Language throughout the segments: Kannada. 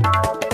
ಇಂದು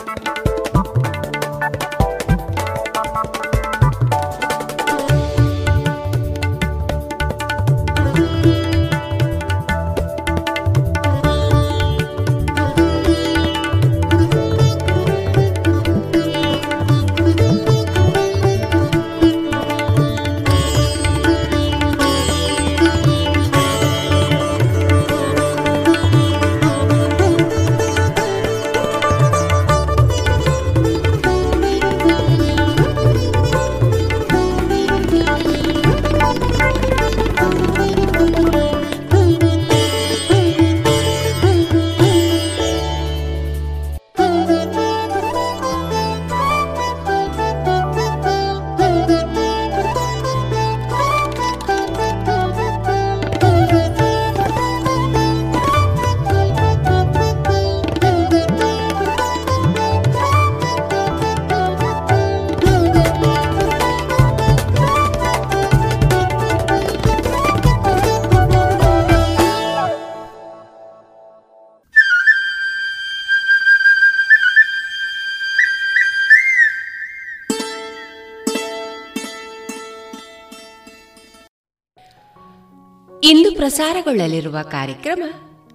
ಪ್ರಸಾರಗೊಳ್ಳಲಿರುವ ಕಾರ್ಯಕ್ರಮ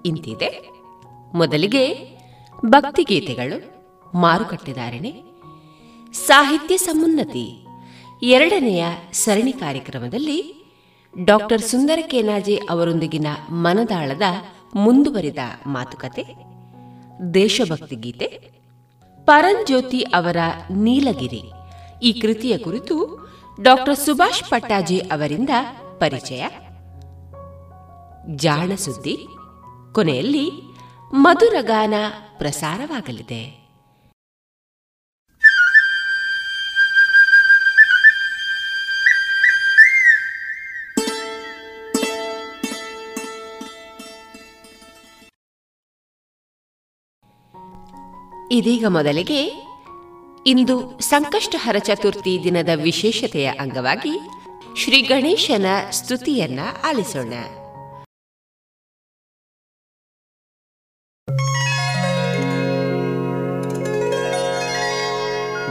ಇಂತಿದೆ. ಮೊದಲಿಗೆ ಭಕ್ತಿಗೀತೆಗಳು ಮಾರುಕಟ್ಟೆದಾರಣೆ ಸಾಹಿತ್ಯ ಸಮುನ್ನತಿ, ಎರಡನೆಯ ಸರಣಿ ಕಾರ್ಯಕ್ರಮದಲ್ಲಿ ಡಾಕ್ಟರ್ ಸುಂದರ ಕೇನಾಜಿ ಅವರೊಂದಿಗಿನ ಮನದಾಳದ ಮುಂದುವರಿದ ಮಾತುಕತೆ, ದೇಶಭಕ್ತಿ ಗೀತೆ, ಪರಂಜ್ಯೋತಿ ಅವರ ನೀಲಗಿರಿ ಈ ಕೃತಿಯ ಕುರಿತು ಡಾಕ್ಟರ್ ಸುಭಾಷ್ ಪಟ್ಟಾಜಿ ಅವರಿಂದ ಪರಿಚಯ. ಜಾಣ ಸುದ್ದಿ. ಕೊನೆಯಲ್ಲಿ ಮಧುರಗಾನ ಪ್ರಸಾರವಾಗಲಿದೆ. ಇದೀಗ ಮೊದಲಿಗೆ ಇಂದು ಸಂಕಷ್ಟಹರ ಚತುರ್ಥಿ ದಿನದ ವಿಶೇಷತೆಯ ಅಂಗವಾಗಿ ಶ್ರೀ ಗಣೇಶನ ಸ್ತುತಿಯನ್ನ ಆಲಿಸೋಣ.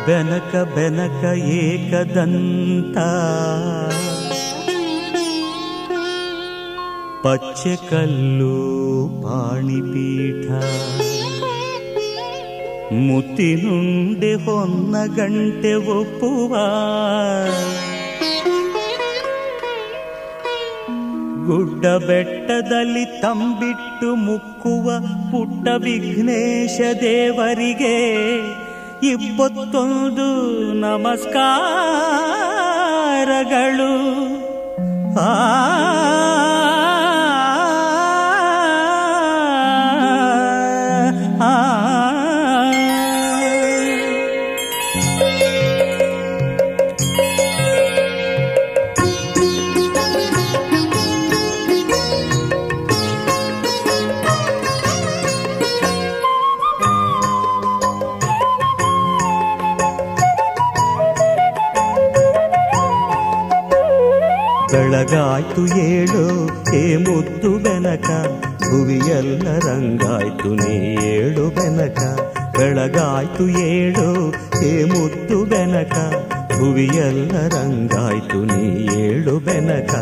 ಬೆನಕ ಬೆನಕ ಏಕದಂತ. ಪಚ್ಚೆ ಕಲ್ಲು ಪಾಣಿಪೀಠ ಮುತ್ತಿನುಂಡೆ ಹೊನ್ನ ಗಂಟೆ ಒಪ್ಪುವ. ಗುಡ್ಡ ಬೆಟ್ಟದಲ್ಲಿ ತಂಬಿಟ್ಟು ಮುಕ್ಕುವ ಪುಟ್ಟ ವಿಘ್ನೇಶ ದೇವರಿಗೆ. ಇಪ್ಪತ್ತೊಂದು ನಮಸ್ಕಾರಗಳು. ಆ ಬೆಳಗಾಯ್ತು ಏಳು, ಏ ಮುದ್ದು ಬೆನಕ. ಭುವಿಯೆಲ್ಲ ರಂಗಾಯ್ತು ನೀ ಏಳು ಬೆನಕ. ಬೆಳಗಾಯ್ತು ಏಳು, ಏ ಮುದ್ದು ಬೆನಕ. ಭುವಿಯೆಲ್ಲ ರಂಗಾಯ್ತು ನೀ ಏಳು ಬೆನಕ.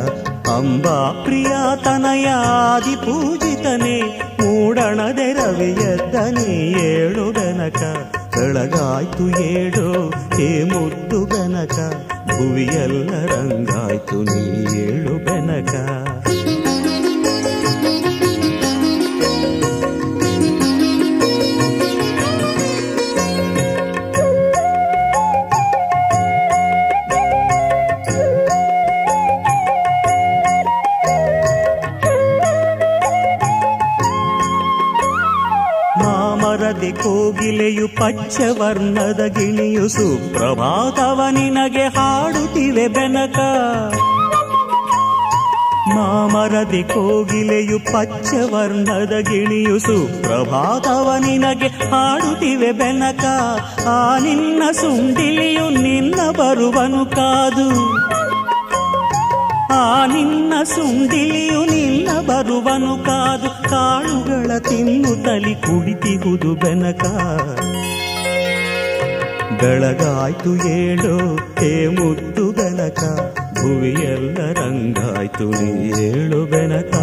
ಅಂಬಾ ಪ್ರಿಯಾತನಯಾದಿ ಪೂಜಿತನೆ, ಮೂಡಣದೆ ರವಿಯದ್ದ ನೀ ಏಳು ಬೆನಕ. ಬೆಳಗಾಯ್ತು ಏಳು, ಏ ಮುದ್ದು ಬೆನಕ. ಭುವಿಯೆಲ್ಲ ರಂಗಾಯ್ತು ನೀ ಏಳು ಬೆನಕ. ಪಚ್ಚವರ್ಣದ ಗಿಳಿಯು ಸುಪ್ರಭಾತವ ನಿನಗೆ ಹಾಡುತ್ತಿವೆ ಬೆನಕ. ಮಾಮರದಿ ಕೋಗಿಲೆಯು ಪಚ್ಚವರ್ಣದ ಗಿಳಿಯು ಸುಪ್ರಭಾತವ ನಿನಗೆ ಹಾಡುತ್ತಿವೆ ಬೆನಕ. ಆ ನಿನ್ನ ಸುಂಡಿಲಿಯು ನಿನ್ನ ಬರುವನು ಕಾದು. ಆ ನಿನ್ನ ಸುಂಡಿಲಿಯು ನಿನ್ನ ಬರುವನು ಕಾದು. ಕಾಳುಗಳ ತಲಿ ಕುಡಿತಿಹುದು ಬೆನಕ. ಬೆಳಗಾಯ್ತು ಏಳು ಹೇ ಮುತ್ತು ಬೆನಕ. ಭುವಿಯೆಲ್ಲ ರಂಗಾಯ್ತು ನೀ ಏಳು ಬೆನಕ.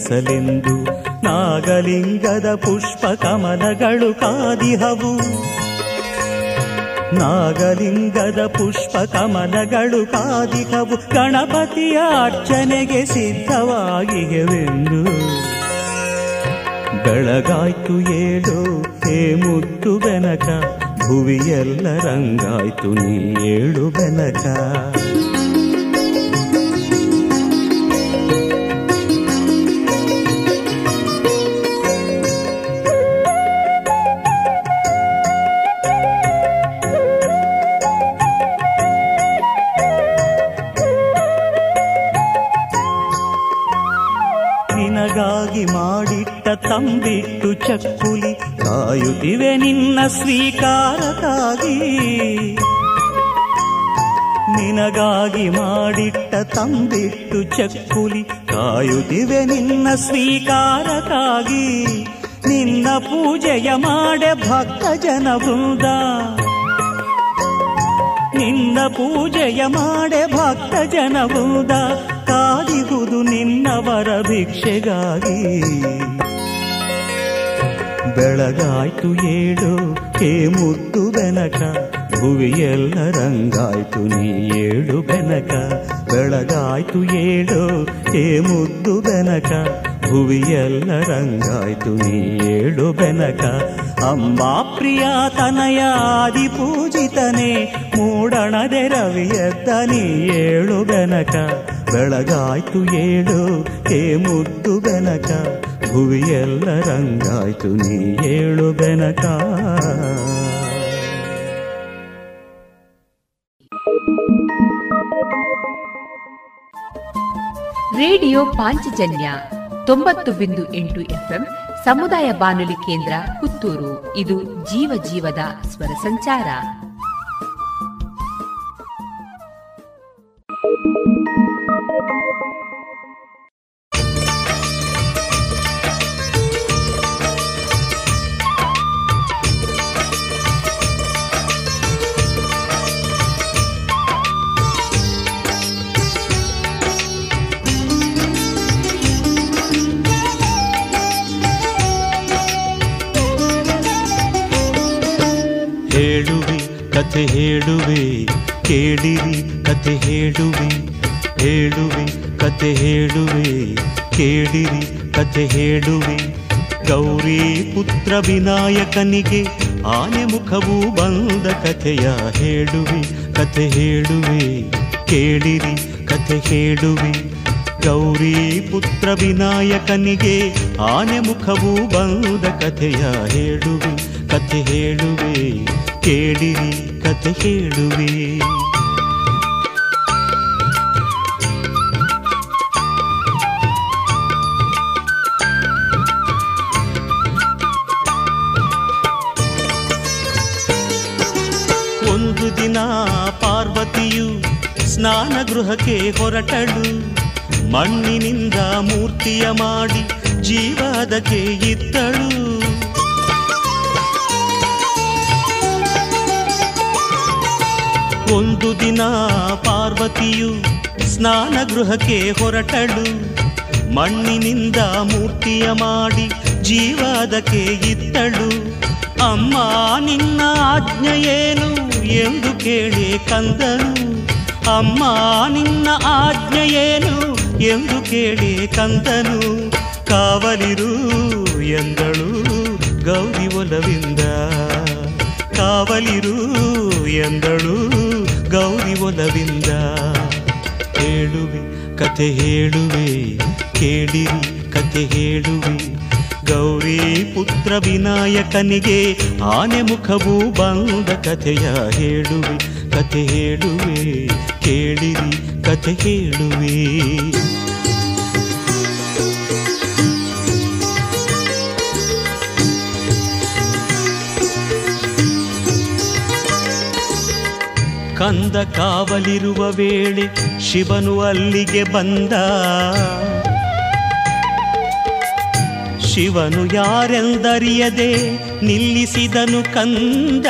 ಅಲಂಕರಿಸಲೆಂದು ನಾಗಲಿಂಗದ ಪುಷ್ಪ ಕಮಲಗಳು ಕಾದಿಹವು ನಾಗಲಿಂಗದ ಪುಷ್ಪ ಕಮಲಗಳು ಕಾದಿಹವು ಗಣಪತಿಯ ಅರ್ಚನೆಗೆ ಸಿದ್ಧವಾಗಿವೆಂದು ಬೆಳಗಾಯ್ತು ಏಳು, ಹೇ ಮುತ್ತು ಬೆನಕ, ಭುವಿಯೆಲ್ಲ ರಂಗಾಯ್ತು ನೀ ಏಳು ಬೆನಕ. ಸ್ವೀಕಾರಕ್ಕಾಗಿ ನಿನಗಾಗಿ ಮಾಡಿಟ್ಟ ತಂದಿಟ್ಟು ಚಕ್ಕುಲಿ ಕಾಯುತ್ತಿವೆ ನಿನ್ನ ಸ್ವೀಕಾರಕ್ಕಾಗಿ. ನಿನ್ನ ಪೂಜೆಯ ಮಾಡೆ ಭಕ್ತ ಜನ ಬೃಂದ. ನಿನ್ನ ಪೂಜೆಯ ಮಾಡೆ ಭಕ್ತ ಜನ ಬೃಂದ. ಕಾದಿಗುದು ನಿನ್ನವರ ಭಿಕ್ಷೆಗಾಗಿ. ಬೆಳಗಾಯ್ತು ಏಳು ಹೇ ಮುದ್ದು ಬೆನಕ ಭುವಿಯೆಲ್ಲ ರಂಗಾಯ್ತು ನೀ ಏಳು ಬೆನಕ, ಬೆಳಗಾಯ್ತು ಏಳು ಏ ಮುದ್ದು ಬೆನಕ ಭುವಿಯೆಲ್ಲ ರಂಗಾಯ್ತು ನೀ ಏಳು ಬೆನಕ. ಅಂಬಾ ಪ್ರಿಯ ತನಯ ಆದಿ ಪೂಜಿತನೆ ಮೂಡಣದೆ ರವಿಯತ್ತ ನೀ ಏಳು ಬೆನಕ, ಬೆಳಗಾಯ್ತು ಏಳು ಏ ಮುದ್ದು ಬೆನಕ. ಭುವಿಯೆಲ್ಲ ರಂಗಾಯ್ತು, ನೀ ಏಳು ಬೆನಕ. ರೇಡಿಯೋ ಪಾಂಚಜನ್ಯ ತೊಂಬತ್ತು ಬಿಂದು ಎಂಟು ಎಫ್ಎಂ ಸಮುದಾಯ ಬಾನುಲಿ ಕೇಂದ್ರ ಪುತ್ತೂರು. ಇದು ಜೀವ ಜೀವದ ಸ್ವರ ಸಂಚಾರ. ಕತೆ ಹೇಳುವೆ, ಕೇಳಿರಿ ಕತೆ ಹೇಳುವೆ ಹೇಳುವೆ ಕತೆ ಹೇಳುವೆ, ಕೇಳಿರಿ ಕತೆ ಹೇಳುವೆ. ಗೌರಿ ಪುತ್ರ ವಿನಾಯಕನಿಗೆ ಆನೆ ಮುಖವು ಬಂದ ಕಥೆಯ ಹೇಳುವೆ ಕತೆ ಹೇಳುವೆ, ಕೇಳಿರಿ ಕತೆ ಹೇಳುವೆ. ಗೌರಿ ಪುತ್ರ ವಿನಾಯಕನಿಗೆ ಆನೆ ಮುಖವು ಬಂದ ಕಥೆಯ ಹೇಳುವೆ ಕಥೆ ಹೇಳುವೆ, ಕೇಳಿರಿ ಕಥೆ ಹೇಳುವೆ. ಒಂದು ದಿನ ಪಾರ್ವತಿಯು ಸ್ನಾನ ಗೃಹಕ್ಕೆ ಹೊರಟಳು. ಮಣ್ಣಿನಿಂದ ಮೂರ್ತಿಯ ಮಾಡಿ ಜೀವದಕ್ಕೆ ಇದ್ದಳು ಒಂದು ದಿನ ಪಾರ್ವತಿಯು ಸ್ನಾನ ಗೃಹಕ್ಕೆ ಹೊರಟಳು. ಮಣ್ಣಿನಿಂದ ಮೂರ್ತಿಯ ಮಾಡಿ ಜೀವದಕ್ಕೆ ಇತ್ತಳು. ಅಮ್ಮ, ನಿನ್ನ ಆಜ್ಞೆಯೇನು ಎಂದು ಕೇಳಿ ಕಂದನು. ಅಮ್ಮ, ನಿನ್ನ ಆಜ್ಞೆಯೇನು ಎಂದು ಕೇಳಿ ಕಂದನು. ಕಾವಲಿರು ಎಂದಳು ಗೌರಿ ಒಲವಿಂದ. ಕಾವಲಿರು ಎಂದಳು ಗೌರಿ ಒಲವಿಂದ ಹೇಳುವೆ ಕತೆ ಹೇಳುವೆ, ಕೇಳಿರಿ ಕತೆ ಹೇಳುವೆ. ಗೌರಿ ಪುತ್ರ ವಿನಾಯಕನಿಗೆ ಆನೆ ಮುಖವು ಬಂದ ಕಥೆಯ ಹೇಳುವೆ, ಕಥೆ ಹೇಳುವೆ, ಕೇಳಿರಿ, ಕಥೆ ಹೇಳುವೆ. ಕಂದ ಕಾವಲಿರುವ ವೇಳೆ ಶಿವನು ಅಲ್ಲಿಗೆ ಬಂದ. ಶಿವನು ಯಾರೆಂದರಿಯದೆ ನಿಲ್ಲಿಸಿದನು ಕಂದ.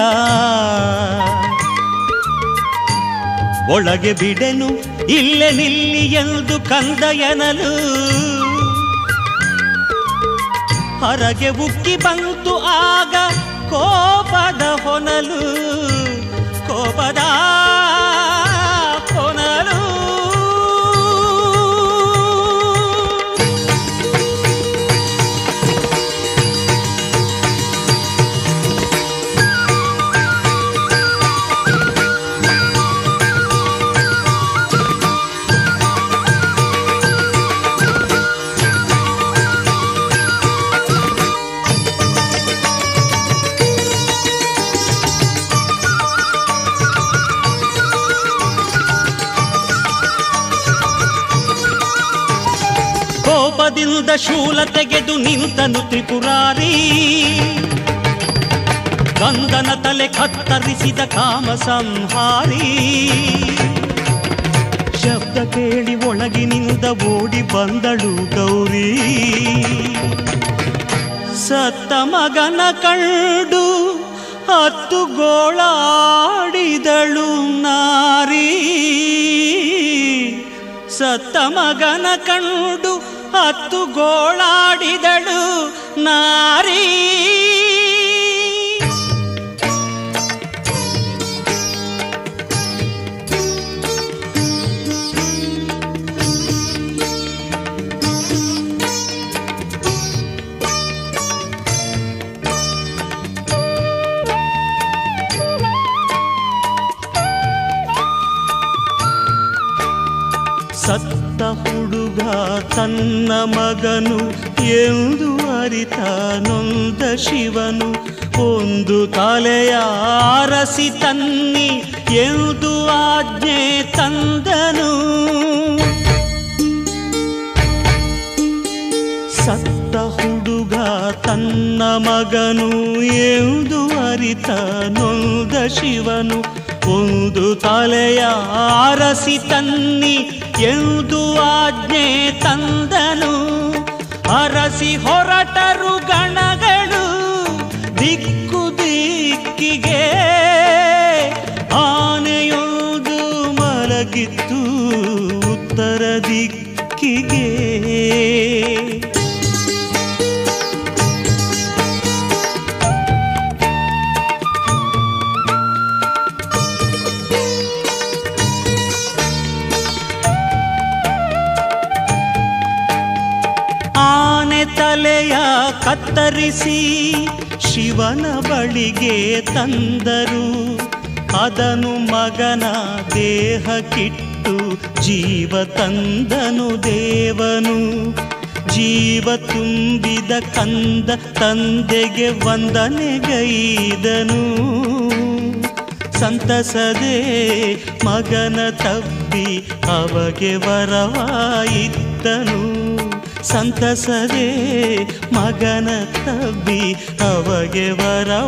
ಒಳಗೆ ಬಿಡೆನು, ಇಲ್ಲೇ ನಿಲ್ಲಿ ಎಂದು ಕಂದ ಎನಲು. ಹೊರಗೆ ಉಕ್ಕಿ ಬಂತು ಆಗ ಕೋಪದ ಹೊನಲು. ಕೋಪದ ಕೋಪದಿಂದ ಶೂಲ ತೆಗೆದು ನಿಂತನು ತ್ರಿಪುರಾರಿ. ಕಂದನ ತಲೆ ಕತ್ತರಿಸಿದ ಕಾಮ ಸಂಹಾರಿ. ಶಬ್ದ ಕೇಳಿ ಒಳಗಿನಿಂದ ಓಡಿ ಬಂದಳು ಗೌರಿ. ಸತ್ತ ಮಗನ ಕಂಡು ಹತ್ತು ಗೋಳಾಡಿದಳು ನಾರಿ. ಸತ್ತ ಮಗನ ಕಂಡು ಹತ್ತು ಗೋಳಾಡಿದಳು ನಾರಿ. ಸತ್ತ ಹುಡುಗ ತನ್ನ ಮಗನು ಎಂದು ಅರಿತ ನೊಂದ ಶಿವನು. ಒಂದು ತಲೆಯ ಆರಸಿ ತನ್ನಿ ಎಂದು ಆಜ್ಞೆ ತಂದನು. ಸತ್ತ ಹುಡುಗ ತನ್ನ ಮಗನು ಎಂದು ಅರಿತ ನೊಂದ ಶಿವನು. ಒಂದು ತಲೆಯ ಆರಸಿ ತನ್ನಿ ಎಂದು ಆಜ್ಞೆ ತಂದನು. ಅರಸಿ ಹೊರಟರು ಗಣಗಳು ದಿಕ್ಕು ದಿಕ್ಕಿಗೆ. ಆನೆಯೊಂದು ಮಲಗಿತ್ತು ಉತ್ತರ ದಿಕ್ಕಿಗೆ. ಕತ್ತರಿಸಿ ಶಿವನ ಬಳಿಗೆ ತಂದರು. ಅದನು ಮಗನ ದೇಹ ಕಿಟ್ಟು ಜೀವ ತಂದನು ದೇವನು. ಜೀವ ತುಂಬಿದ ಕಂದ ತಂದೆಗೆ ವಂದನೆಗೈದನು ಸಂತಸದೆ ಮಗನ ತಬ್ಬಿ ಅವಗೆ ವರವಾಯಿದ್ದನು ಸಂತಸದೆ ಮಗನ ತಬ್ಬಿ ಅವಗೆ ವರವಾಯಿದ್ದನು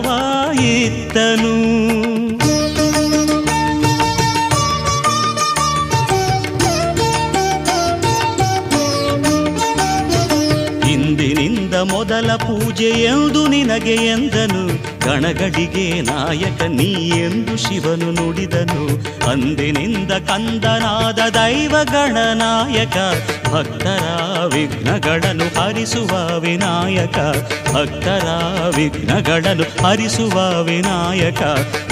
ಇಂದಿನಿಂದ ಮೊದಲ ಪೂಜೆ ಎಂದು ನಿನಗೆ ಎಂದನು. ಗಣಗಡಿಗೆ ನಾಯಕ ನೀ ಎಂದು ಶಿವನು ನುಡಿದನು. ಅಂದಿನಿಂದ ಕಂದನಾದ ದೈವ ಗಣನಾಯಕ, ಭಕ್ತರ ವಿಘ್ನಗಳನ್ನು ಹರಿಸುವ ವಿನಾಯಕ, ಭಕ್ತರ ವಿಘ್ನಗಳನ್ನು ಹರಿಸುವ ವಿನಾಯಕ,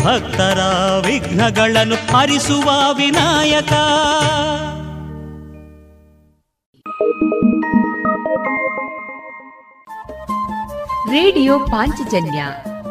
ಭಕ್ತರ ವಿಘ್ನಗಳನ್ನು ಹರಿಸುವ ವಿನಾಯಕ. ರೇಡಿಯೋ ಪಾಂಚಜನ್ಯ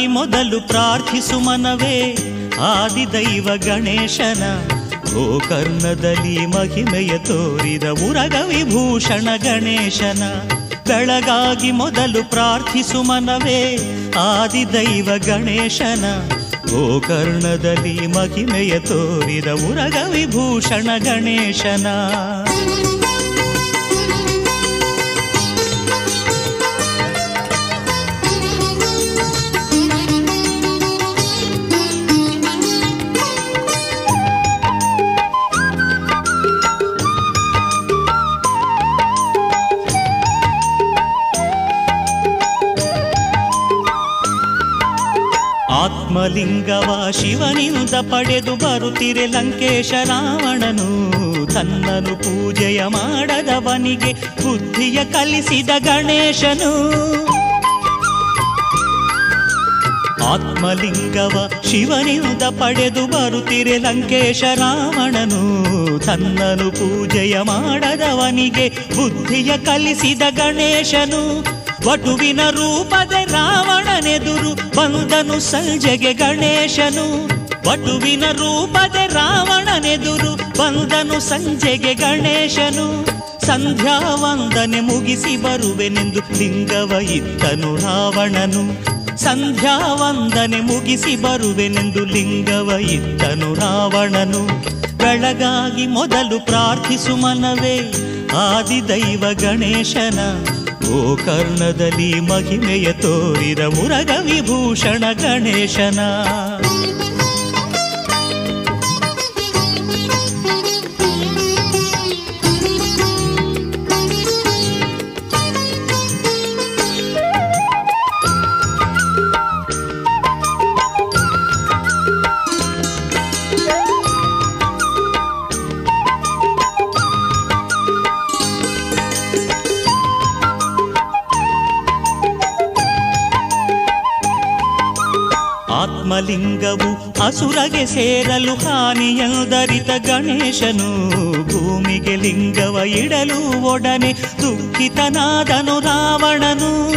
ಬೆಳಗಾಗಿ ಮೊದಲು ಪ್ರಾರ್ಥಿಸು ಮನವೇ. ಆದಿದೈವ ಗಣೇಶನ ಗೋಕರ್ಣದಲ್ಲಿ ಮಹಿಮೆಯ ತೋರಿದ ಉರಗ ವಿಭೂಷಣ ಗಣೇಶನ. ಬೆಳಗಾಗಿ ಮೊದಲು ಪ್ರಾರ್ಥಿಸು ಮನವೇ, ಆದಿದೈವ ಗಣೇಶನ ಗೋಕರ್ಣದಲ್ಲಿ ಮಹಿಮೆಯ ತೋರಿದ ಉರಗ ವಿಭೂಷಣ ಗಣೇಶನ. ಆತ್ಮಲಿಂಗವ ಶಿವನಿಂದ ಪಡೆದು ಬರುತ್ತಿರೆ ಲಂಕೇಶ ರಾವಣನು. ತನ್ನನು ಪೂಜೆಯ ಮಾಡದವನಿಗೆ ಬುದ್ಧಿಯ ಕಲಿಸಿದ ಗಣೇಶನು. ಆತ್ಮಲಿಂಗವ ಶಿವನಿಂದ ಪಡೆದು ಬರುತ್ತಿರೆ ಲಂಕೇಶ ರಾವಣನು. ತನ್ನನು ಪೂಜೆಯ ಮಾಡದವನಿಗೆ ಬುದ್ಧಿಯ ಕಲಿಸಿದ ಗಣೇಶನು. ವಟುವಿನ ರೂಪದ ರಾವಣನೆದುರು ಬಂದನು ಸಂಜೆಗೆ ಗಣೇಶನು. ವಟುವಿನ ರೂಪದ ರಾವಣನೆದುರು ಬಂದನು ಸಂಜೆಗೆ ಗಣೇಶನು. ಸಂಧ್ಯಾ ವಂದನೆ ಮುಗಿಸಿ ಬರುವೆನೆಂದು ಲಿಂಗವ ಇತ್ತನು ರಾವಣನು. ಸಂಧ್ಯಾ ವಂದನೆ ಮುಗಿಸಿ ಬರುವೆನೆಂದು ಲಿಂಗವ ಇತ್ತನು ರಾವಣನು. ಬೆಳಗಾಗಿ ಮೊದಲು ಪ್ರಾರ್ಥಿಸು ಮನವೇ, ಆದಿದೈವ ಗಣೇಶನ. ಗೋಕರ್ಣದಲ್ಲಿ ಮಹಿಮೆಯ ತೋರಿದ ಮುರಗ ವಿಭೂಷಣ ಗಣೇಶನ. ಆತ್ಮಲಿಂಗವು ಅಸುರಗೆ ಸೇರಲು ಹಾನಿಯಲ್ದರಿತ ಗಣೇಶನು. ಭೂಮಿಗೆ ಲಿಂಗವ ಇಡಲು ಒಡನೆ ದುಃಖಿತನಾದನು ರಾವಣನು.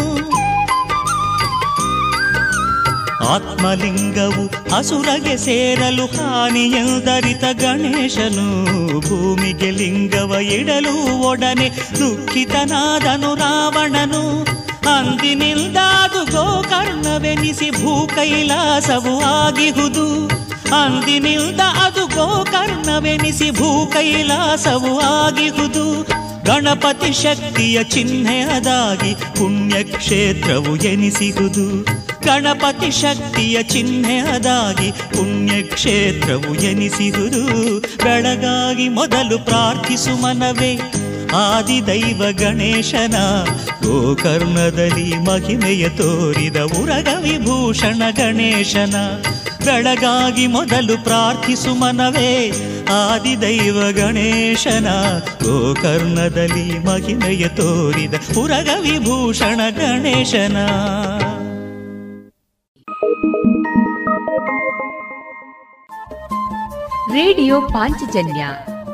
ಆತ್ಮಲಿಂಗವು ಅಸುರಗೆ ಸೇರಲು ಹಾನಿಯಲ್ದರಿತ ಗಣೇಶನು. ಭೂಮಿಗೆ ಲಿಂಗವ ಇಡಲು ಒಡನೆ ದುಃಖಿತನಾದನು ರಾವಣನು. ಅಂದಿನಿಂದಾದು ಗೋಕರ್ಣವೆನಿಸಿ ಭೂ ಕೈಲಾಸವು ಆಗಿಹುದು. ಅಂದಿನಿಂದ ಅದು ಗೋಕರ್ಣವೆನಿಸಿ ಭೂ ಕೈಲಾಸವು ಆಗಿಹುದು. ಗಣಪತಿ ಶಕ್ತಿಯ ಚಿಹ್ನೆಯದಾಗಿ ಪುಣ್ಯಕ್ಷೇತ್ರವು ಎನಿಸಿಹುದು. ಗಣಪತಿ ಶಕ್ತಿಯ ಚಿಹ್ನೆಯದಾಗಿ ಪುಣ್ಯಕ್ಷೇತ್ರವು ಎನಿಸಿಹುದು. ಬೆಳಗಾಗಿ ಮೊದಲು ಪ್ರಾರ್ಥಿಸು ಮನವೇ. ಆದಿದೈವ ಗಣೇಶನ, ಗೋಕರ್ಣದಲ್ಲಿ ಮಹಿಮೆಯ ತೋರಿದ ಉರಗ ವಿಭೂಷಣ ಗಣೇಶನ. ಬೆಳಗಾಗಿ ಮೊದಲು ಪ್ರಾರ್ಥಿಸು ಮನವೇ ಆದಿದೈವ ಗಣೇಶನ, ಗೋಕರ್ಣದಲ್ಲಿ ಮಹಿಮೆಯ ತೋರಿದ ಉರಗ ವಿಭೂಷಣ ಗಣೇಶನ. ರೇಡಿಯೋ ಪಾಂಚಜನ್ಯ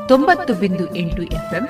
ತೊಂಬತ್ತು ಬಿಂದು ಎಂಟು ಎಫ್ಎಂ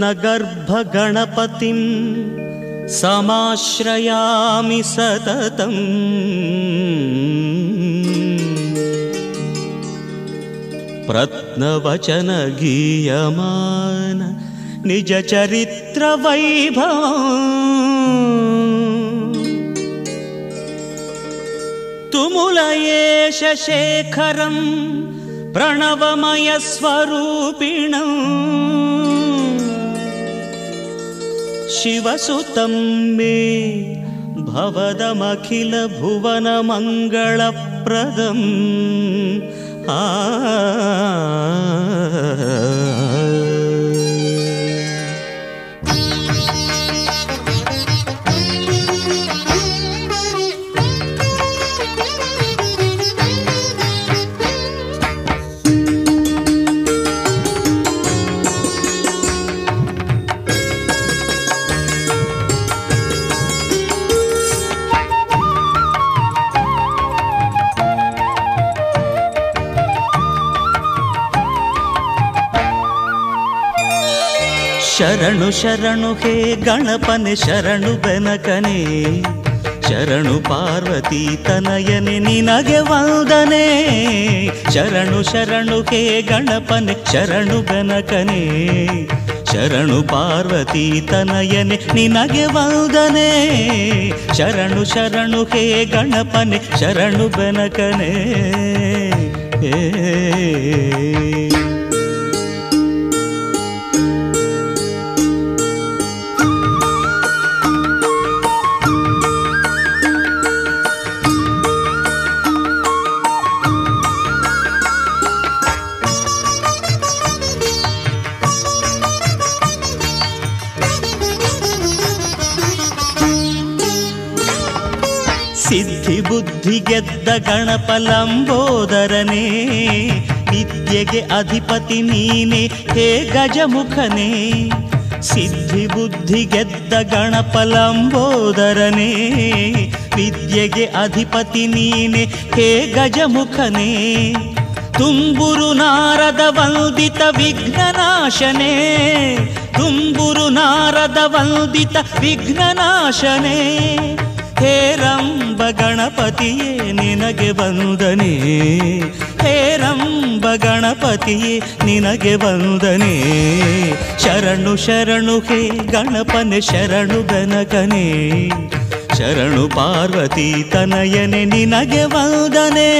रत्नगर्भगणपतिं समाश्रयामि सततम्। प्रत्नवचनगीयमान निजचरित्रवैभव। तुमुल एष शेखरम् प्रणवमयस्वरूपिणम्। शिवसुतं मे भवदमखिलभुवनमङ्गलप्रदम्। आ ಶರಣು ಶರಣು ಹೇ ಗಣಪನೆ ಶರಣು ಬೆನಕನೆ. ಶರಣು ಪಾರ್ವತಿ ತನಯನೆ ನಿನಗೆ ವಂದನೆ. ಶರಣು ಶರಣು ಹೇ ಗಣಪನೆ ಶರಣು ಬೆನಕನೆ. ಶರಣು ಪಾರ್ವತಿ ತನಯನೆ ನಿನಗೆ ವಂದನೆ. ಶರಣು ಶರಣು ಹೇ ಗಣಪನೆ ಶರಣು ಬೆನಕನೆ. ಏ ಗೆದ್ದ ಗಣಪ ಲಂಬೋದರನೇ ವಿದ್ಯೆಗೆ ಅಧಿಪತಿ ನೀನೆ, ಹೇ ಗಜಮುಖನೇ. ಸಿದ್ಧಿ ಬುದ್ಧಿ ಗೆದ್ದ ಗಣಪ ಲಂಬೋದರನೇ ವಿದ್ಯೆಗೆ ಅಧಿಪತಿ ನೀನೆ, ಹೇ ಗಜಮುಖನೇ. ತುಂಬುರು ನಾರದ ವಂದಿತ ವಿಘ್ನನಾಶನೇ, ತುಂಬುರು ನಾರದ ವಂದಿತ ವಿಘ್ನನಾಶನೇ. ಹೇರಂಬ ಗಣಪತಿಯೇ, ನಿನಗೆ ವಂದನೆ. ಹೇರಂಬ ಗಣಪತಿಯೇ, ನಿನಗೆ ಬಂದನೆ ಶರಣು ಶರಣು ಹೇ ಗಣಪನೆ, ಶರಣು ಗನಕನೆ ಶರಣು ಪಾರ್ವತಿ ತನಯನೆ, ನಿನಗೆ ವಂದನೆ.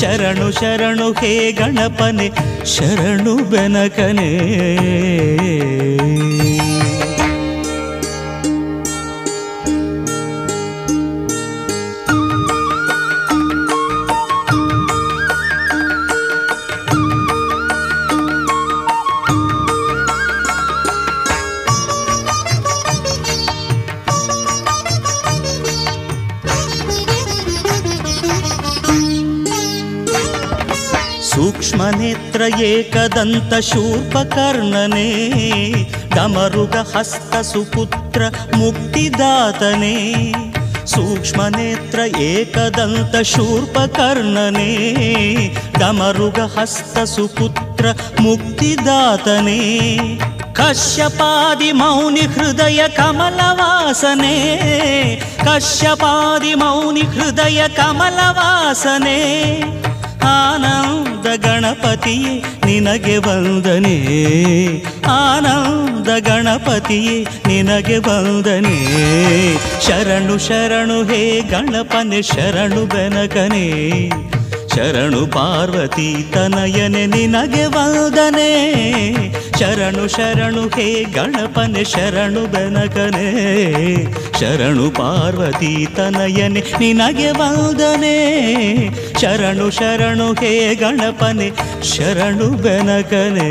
ಶರಣು ಶರಣು ಹೇ ಗಣಪನೆ, ಶರಣು ಬೆನಕನೆ कुत्र एकदन्तशूर्पकर्णने डमरुगहस्तसुपुत्र मुक्तिदातने सूक्ष्मनेत्र एकदन्तशूर्पकर्णने डमरुगहस्तसुपुत्र मुक्तिदातने मुक्तिदातनि कश्यपादि मौनि कमलवासने कश्यपादि ಆನಂದ ಗಣಪತಿಯೇ ನಿನಗೆ ವಂದನೆ. ಆನಂದ ಗಣಪತಿಯೇ ನಿನಗೆ ವಂದನೆ. ಶರಣು ಶರಣು ಹೇ ಗಣಪನೆ ಶರಣು ಬೆನಕನೆ. ಶರಣು ಪಾರ್ವತಿ ತನಯನೆ ನಿನಗೆ ವಂದನೆ. ಶರಣು ಶರಣು ಹೇ ಗಣಪನೆ, ಶರಣು ಬೆನಕನೆ. ಶರಣು ಪಾರ್ವತಿ ತನಯನೆ ನಿನಗೆ ವಂದನೆ. ಶರಣು ಶರಣು ಹೇ ಗಣಪನೆ, ಶರಣು ಬೆನಕನೆ.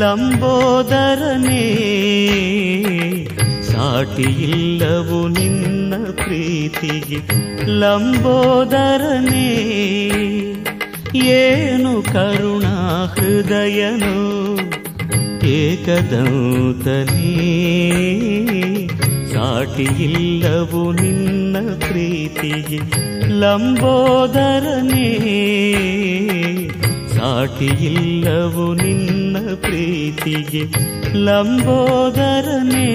ಲಂಬೋದರನೇ ಸಾಟಿಯಿಲ್ಲವು ನಿನ್ನ ಪ್ರೀತಿಗೆ ಲಂಬೋದರನೇ. ಏನು ಕರುಣಾ ಹೃದಯನು ಏಕದಂತನೇ ಸಾಟಿಯಿಲ್ಲವು ನಿನ್ನ ಪ್ರೀತಿಗೆ ಲಂಬೋದರನೇ. ಸಾಟಿಯಿಲ್ಲವು ನಿನ್ನ ಪ್ರೀತಿಗೆ ಲಂಬೋದರನೇ.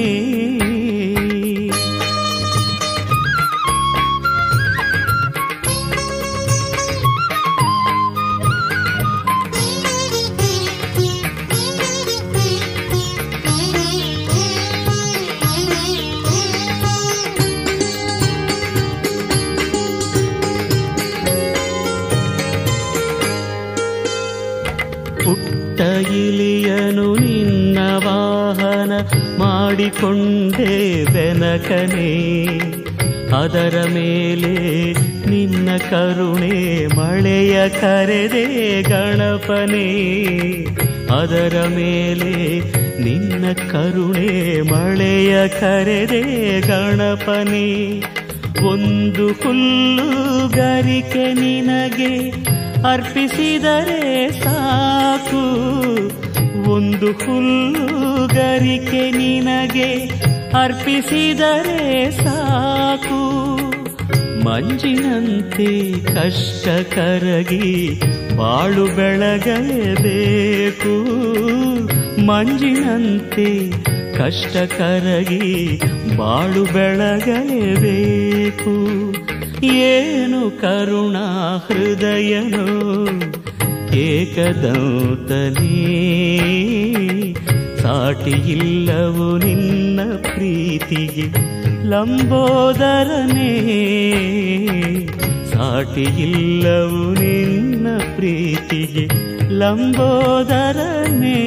ಮಾಡಿಕೊಂಡೆ ಬೆನಕನೆ, ಅದರ ಮೇಲೆ ನಿನ್ನ ಕರುಣೆ, ಮಳೆಯ ಕರೆದೆ ಗಣಪನೆ, ಅದರ ಮೇಲೆ ನಿನ್ನ ಕರುಣೆ, ಮಳೆಯ ಕರೆದೆ ಗಣಪನೆ. ಒಂದು ಹುಲ್ಲು ಗರಿಕೆ ನಿನಗೆ ಅರ್ಪಿಸಿದರೆ ಸಾಕು ಒಂದು ಹುಲ್ಲು ಗರಿಕೆ ನಿನಗೆ ಅರ್ಪಿಸಿದರೆ ಸಾಕು. ಮಂಜಿನಂತೆ ಕಷ್ಟ ಕರಗಿ ಬಾಳು ಬೆಳಗಲೇಬೇಕು ಮಂಜಿನಂತೆ ಕಷ್ಟ ಕರಗಿ ಬಾಳು ಬೆಳಗಲೇಬೇಕು ಏನು ಕರುಣಾ ಹೃದಯನು ಏಕದೌತನೇ ಸಾಟಿಯಿಲ್ಲವು ನಿನ್ನ ಪ್ರೀತಿಗೆ ಲಂಬೋದರನೇ ಸಾಟಿಯಿಲ್ಲವು ನಿನ್ನ ಪ್ರೀತಿಗೆ ಲಂಬೋದರನೇ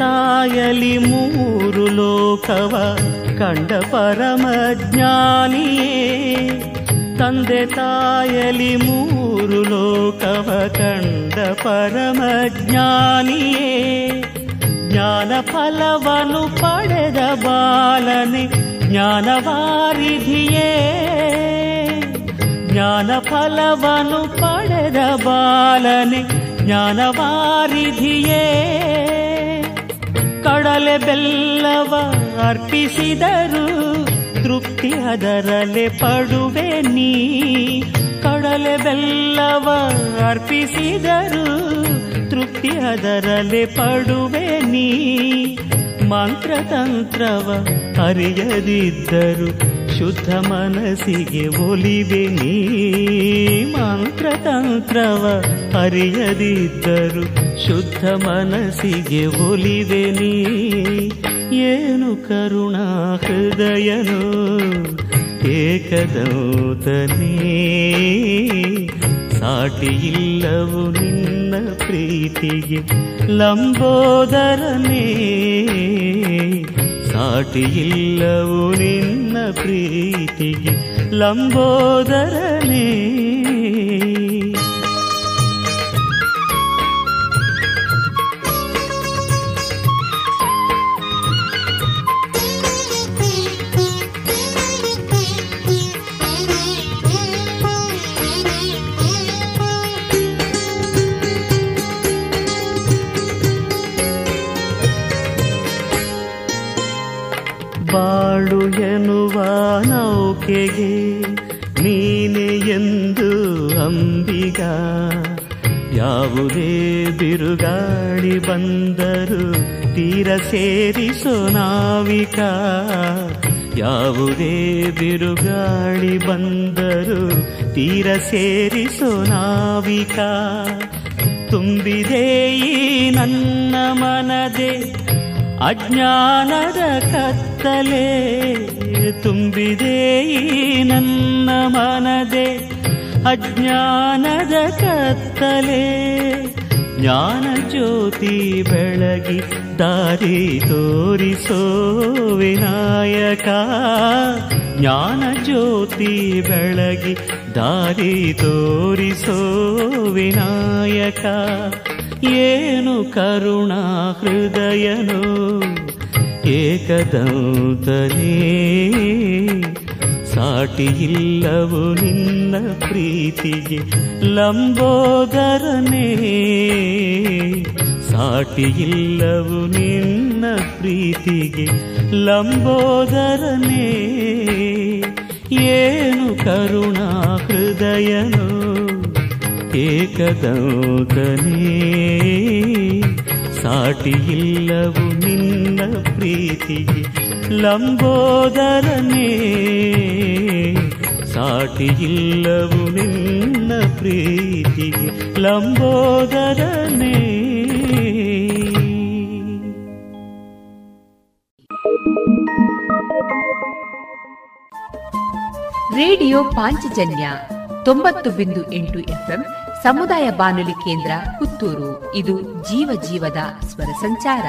ತಾಯಲಿ ಮೂರು ಲೋಕವ ಕಂಡ ಪರಮ ಜ್ಞಾನಿಯೇ ತಂದೆ ತಾಯಲಿ ಮೂರು ಲೋಕವ ಕಂಡ ಪರಮ ಜ್ಞಾನಿಯೇ ಜ್ಞಾನ ಫಲವನ್ನು ಪಡೆದ ಬಾಲನೆ ಜ್ಞಾನವಾರಿಧಿಯೇ ಜ್ಞಾನ ಫಲವನ್ನು ಪಡೆದ ಬಾಲನೆ ಜ್ಞಾನವಾರಿಧಿಯೇ ಕಡಲೆ ಬೆಲ್ಲವ ಅರ್ಪಿಸಿದರು, ತೃಪ್ತಿ ಅದರಲೆ ಪಡುವೆ ನೀ. ಕಡಲೆ ಬೆಲ್ಲವ ಅರ್ಪಿಸಿದರು, ತೃಪ್ತಿ ಅದರಲೆ ಪಡುವೆ ನೀ. ಮಂತ್ರತಂತ್ರವ ಅರಿಯದಿದ್ದರು ಶುದ್ಧ ಮನಸ್ಸಿಗೆ ಒಲಿವೆ ನೀ. ಮಂತ್ರತಂತ್ರವ ಅರಿಯದಿದ್ದರು ಶುದ್ಧ ಮನಸ್ಸಿಗೆ ಒಲಿವೆ ನೀ. ಏನು ಕರುಣಾ ಹೃದಯನು ಏಕದೌತನೇ. ಸಾಟಿಯಿಲ್ಲವು ನಿನ್ನ ಪ್ರೀತಿಗೆ ಲಂಬೋದರನೇ. ಸಾಟಿಯಿಲ್ಲವು ನಿನ್ನ ಪ್ರೀತಿಗೆ ಲಂಬೋದರನೇ. ಯಾವುದೇ ಬಿರುಗಾಳಿ ಬಂದರು ತೀರ ಸೇರಿಸೋ ನಾವಿಕ. ಯಾವುದೇ ಬಿರುಗಾಳಿ ಬಂದರು ತೀರ ಸೇರಿಸೋ ನಾವಿಕ. ತುಂಬಿದೆ ಈ ನನ್ನ ಮನದೆ ಅಜ್ಞಾನದ ಕತ್ತಲೆ. ತುಂಬಿದೆ ಈ ನನ್ನ ಮನದೆ ಅಜ್ಞಾನದ ಕತ್ತಲೆ, ಜ್ಞಾನ ಜ್ಯೋತಿ ಬೆಳಗಿ ದಾರಿ ತೋರಿಸೋ ವಿನಾಯಕ ಜ್ಞಾನ ಜ್ಯೋತಿ ಬೆಳಗಿ ದಾರಿ ತೋರಿಸೋ ವಿನಾಯಕ ಏನು ಕರುಣಾ ಹೃದಯನು ಏಕದೌತನೇ. ಸಾಟಿಯಿಲ್ಲವು ನಿನ್ನ ಪ್ರೀತಿಗೆ? ಲಂಬೋದರನೇ ಸಾಟಿಯಿಲ್ಲವು ನಿನ್ನ ಪ್ರೀತಿಗೆ? ಲಂಬೋದರನೇ ಏನು ಕರುಣಾ ಹೃದಯನು? ಏಕದೌತನೇ ಸಾಟಿಯಿಲ್ಲವು ನಿನ್ನ ಪ್ರೀತಿಗೆ ಲಂಬೋದರನೇ ಸಾಟಿಯಿಲ್ಲವು ನಿನ್ನ ಪ್ರೀತಿಗೆ ಲಂಬೋದರನೇ. ರೇಡಿಯೋ ಪಾಂಚಜನ್ಯ ತೊಂಬತ್ತು ಬಿಂದು ಎಂಟು ಎಫ್ಎಂ ಸಮುದಾಯ ಬಾನುಲಿ ಕೇಂದ್ರ ಪುತ್ತೂರು. ಇದು ಜೀವ ಜೀವದ ಸ್ವರ ಸಂಚಾರ.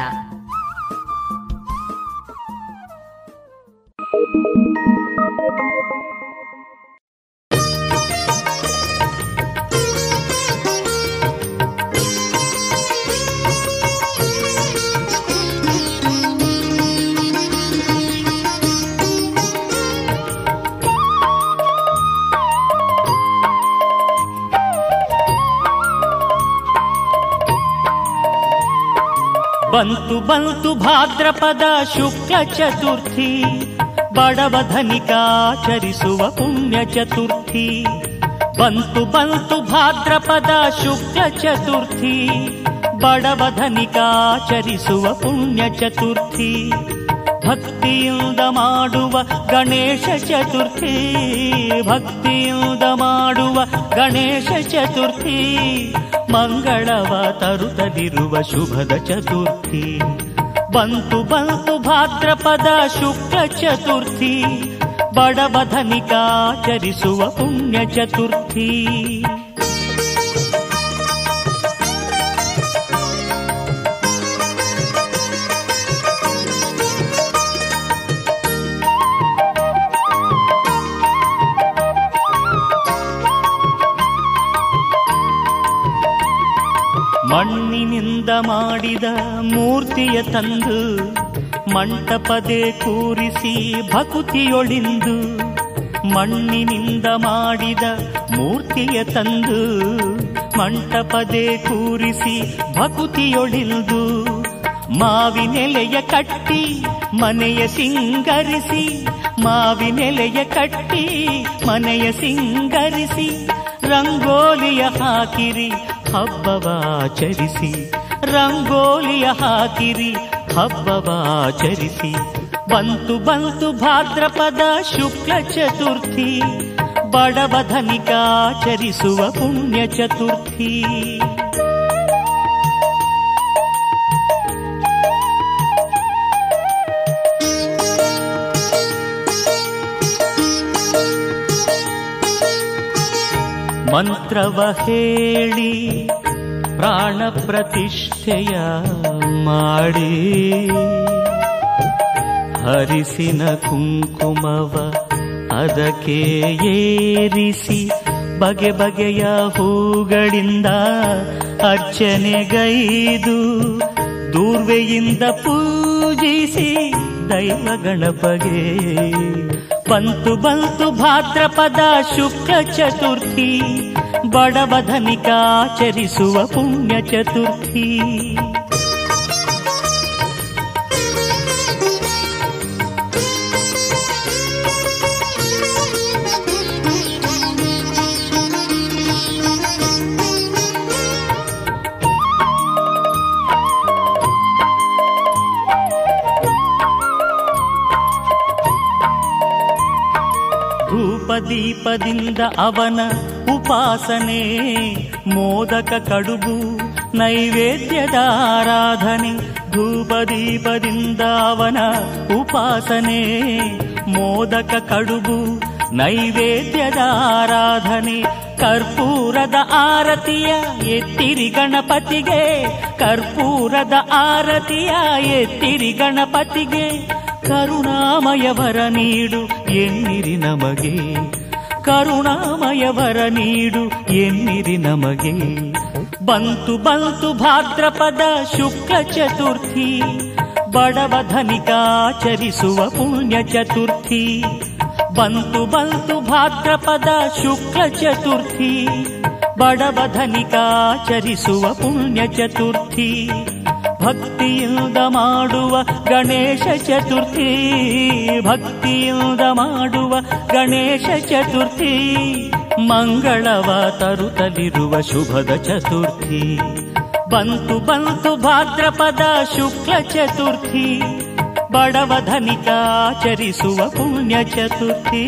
ಬಂತು ಭಾದ್ರಪದ ಶುಕ್ಲ ಚತುರ್ಥಿ, ಬಡವ ಧನಿಕಾಚರಿಸುವ ಪುಣ್ಯ ಚತುರ್ಥಿ. ಬಂತು ಬಂತು ಭಾದ್ರಪದ ಶುಕ್ಲ ಚತುರ್ಥಿ, ಬಡವ ಧನಿಕಾಚರಿಸುವ ಪುಣ್ಯ ಚತುರ್ಥಿ. ಭಕ್ತಿಯಿಂದ ಮಾಡುವ ಗಣೇಶ ಚತುರ್ಥಿ, ಭಕ್ತಿಯಿಂದ ಮಾಡುವ ಗಣೇಶ ಚತುರ್ಥಿ. ಮಂಗಳವ ತರುತ್ತಲಿರುವ ಶುಭದ ಚತುರ್ಥಿ. ಬಂತು ಬಂತು ಭಾದ್ರಪದ ಶುಕ್ಲ ಚತುರ್ಥಿ. ಬಡವಧನಿಕಾ ಧನಿಕಾಚರಿಸುವ ಪುಣ್ಯ ಚತುರ್ಥಿ. ಮೂರ್ತಿಯ ತಂದು ಮಂಟಪದೆ ಕೂರಿಸಿ ಭಕುತಿಯೊಳಿಂದು ಮಣ್ಣಿನಿಂದ ಮಾಡಿದ ಮೂರ್ತಿಯ ತಂದು ಮಂಟಪದೆ ಕೂರಿಸಿ ಭಕುತಿಯೊಳಿಂದು ಮಾವಿನೆಲೆಯ ಕಟ್ಟಿ ಮನೆಯ ಸಿಂಗರಿಸಿ, ಮಾವಿನೆಲೆಯ ಕಟ್ಟಿ ಮನೆಯ ಸಿಂಗರಿಸಿ, ರಂಗೋಲಿಯ ಹಾಕಿರಿ ಹಬ್ಬವಾಚರಿಸಿ ರಂಗೋಲಿಯ ಹಾಕಿರಿ ಹಬ್ಬವಾಚರಿಸಿ ಬಂತು ಬಂತು ಭಾದ್ರಪದ ಶುಕ್ಲ ಚತುರ್ಥಿ ಬಡವ ಧನಿಕಾಚರಿಸುವ ಪುಣ್ಯ ಚತುರ್ಥಿ. ಮಂತ್ರವ ಹೇಳಿ ಪ್ರಾಣ ಪ್ರತಿಷ್ಠೆಯ ಮಾಡಿ ಹರಿಸಿನ ಕುಂಕುಮವ ಅದಕ್ಕೆ ಏರಿಸಿ ಬಗೆ ಬಗೆಯ ಹೂಗಳಿಂದ ಅರ್ಚನೆಗೈದು ದೂರ್ವೆಯಿಂದ ಪೂಜಿಸಿ ದೈವ ಗಣಪಗೆ. ಬಂತು ಬಂತು ಭಾದ್ರಪದ ಶುಕ್ರ ಚತುರ್ಥಿ ಬಡವ ಧನಿಕಾಚರಿಸುವ ಪುಣ್ಯ ಚತುರ್ಥಿ ಧೂಪದೀಪದಿಂದ ಅವನ ಉಪಾಸನೆ, ಮೋದಕ ಕಡುಬು, ನೈವೇದ್ಯದ ಆರಾಧನೆ ಧೂಪದೀಪದಿಂದಾವನ ಉಪಾಸನೆ, ಮೋದಕ ಕಡುಬು, ನೈವೇದ್ಯದ ಆರಾಧನೆ, ಕರ್ಪೂರದ ಆರತಿಯ ಎತ್ತಿರಿ ಗಣಪತಿಗೆ, ಕರ್ಪೂರದ ಆರತಿಯ ಎತ್ತಿರಿ ಗಣಪತಿಗೆ, ಕರುಣಾಮಯವರ ನೀಡು ಎನ್ನಿರಿ ನಮಗೆ. ಕರುಣಾಮಯವರ ನೀಡು ಎನ್ನಿರಿ ನಮಗೆ. ಬಂತು ಬಂತು ಭಾದ್ರಪದ ಶುಕ್ಲ ಚತುರ್ಥಿ, ಬಡವ ಧನಿಕಾಚರಿಸುವ ಪುಣ್ಯ ಚತುರ್ಥಿ. ಬಂತು ಬಂತು ಭಾದ್ರಪದ ಶುಕ್ಲ ಚತುರ್ಥಿ, ಬಡವ ಧನಿಕಾಚರಿಸುವ ಪುಣ್ಯ ಚತುರ್ಥಿ. ಭಕ್ತಿಯಿಂದ ಮಾಡುವ ಗಣೇಶ ಚತುರ್ಥಿ, ಭಕ್ತಿಯಿಂದ ಮಾಡುವ ಗಣೇಶ ಚತುರ್ಥಿ ಮಂಗಳವ ತರುತ್ತಲಿರುವ ಶುಭದ ಚತುರ್ಥಿ, ಬಂತು ಬಂತು ಭಾದ್ರಪದ ಶುಕ್ಲ ಚತುರ್ಥಿ, ಬಡವ ಧನಿಕ ಆಚರಿಸುವ ಪುಣ್ಯ ಚತುರ್ಥಿ.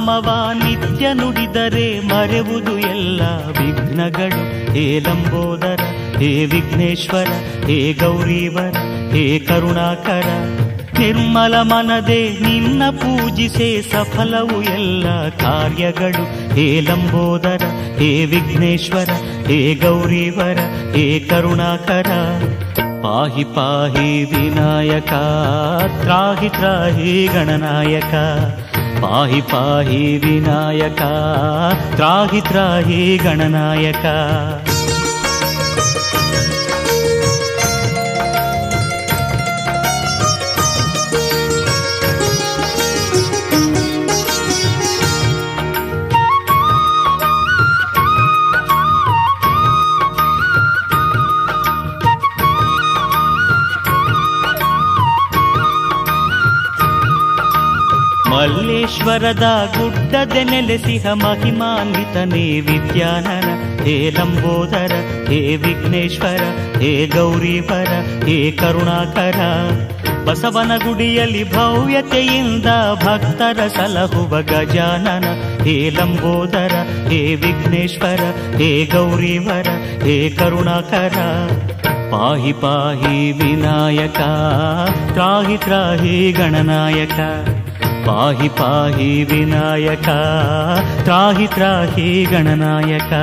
ನಾಮವ ನಿತ್ಯ ನುಡಿದರೆ ಮರೆವುದು ಎಲ್ಲ ವಿಘ್ನಗಳು. ಹೇ ಲಂಬೋದರ, ಹೇ ವಿಘ್ನೇಶ್ವರ, ಹೇ ಗೌರೀವರ, ಹೇ ಕರುಣಾಕರ. ನಿರ್ಮಲ ಮನದೆ ನಿನ್ನ ಪೂಜಿಸೆ ಸಫಲವು ಎಲ್ಲ ಕಾರ್ಯಗಳು. ಹೇ ಲಂಬೋದರ, ಹೇ ವಿಘ್ನೇಶ್ವರ, ಹೇ ಗೌರೀವರ, ಹೇ ಕರುಣಾಕರ. ಪಾಹಿ ಪಾಹಿ ವಿನಾಯಕ, ತ್ರಾಹಿ ತ್ರಾಹಿ ಗಣನಾಯಕ. ಪಾಹಿ ಪಾಹಿ ವಿನಾಯಕ ತ್ರಾಹಿ ತ್ರಾಹಿ ಗಣನಾಯಕ ಮಲ್ಲೇಶ್ವರದ ಗುಡ್ಡದೆ ನೆಲೆಸಿಹ ಮಹಿಮಾನ್ವಿತನೇ ವಿದ್ಯಾನನ ಹೇ ಲಂಬೋದರ, ಹೇ ವಿಘ್ನೇಶ್ವರ, ಹೇ ಗೌರೀವರ, ಹೇ ಕರುಣಾಕರ. ಬಸವನ ಗುಡಿಯಲ್ಲಿ ಭವ್ಯತೆಯಿಂದ ಭಕ್ತರ ಸಲಹುವ ಗಜಾನನ, ಹೇ ಲಂಬೋದರ, ಹೇ ವಿಘ್ನೇಶ್ವರ, ಹೇ ಗೌರೀವರ, ಹೇ ಕರುಣಾಕರ. ಪಾಹಿ ಪಾಹಿ ವಿನಾಯಕ, ತ್ರಾಹಿ ತ್ರಾಹಿ ಗಣನಾಯಕ. पाहि पाहि विनायका त्राहि त्राहि गणनायका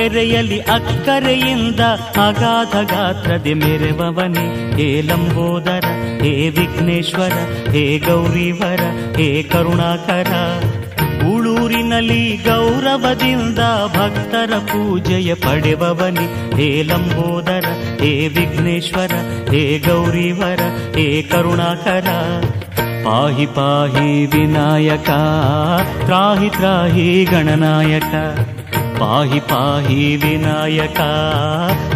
ಅರಸಿ ಕೆರೆಯಲ್ಲಿ ಅಕ್ಕರೆಯಿಂದ ಅಗಾಧ ಗಾತ್ರದೆ ಮೆರೆವವನೇ. ಹೇ ಲಂಬೋದರ, ಹೇ ವಿಘ್ನೇಶ್ವರ, ಹೇ ಗೌರಿವರ, ಹೇ ಕರುಣಾಕರ. ಉಳೂರಿನಲ್ಲಿ ಗೌರವದಿಂದ ಭಕ್ತರ ಪೂಜೆಯ ಪಡೆವವನಿ. ಹೇ ಲಂಬೋದರ, ಹೇ ವಿಘ್ನೇಶ್ವರ, ಹೇ ಗೌರಿವರ, ಹೇ ಕರುಣಾಕರ. ಪಾಹಿ ಪಾಹಿ ವಿನಾಯಕ, ತ್ರಾಹಿ ತ್ರಾಹಿ ಗಣನಾಯಕ. ಪಾಹಿ ಪಾಹಿ ವಿನಾಯಕ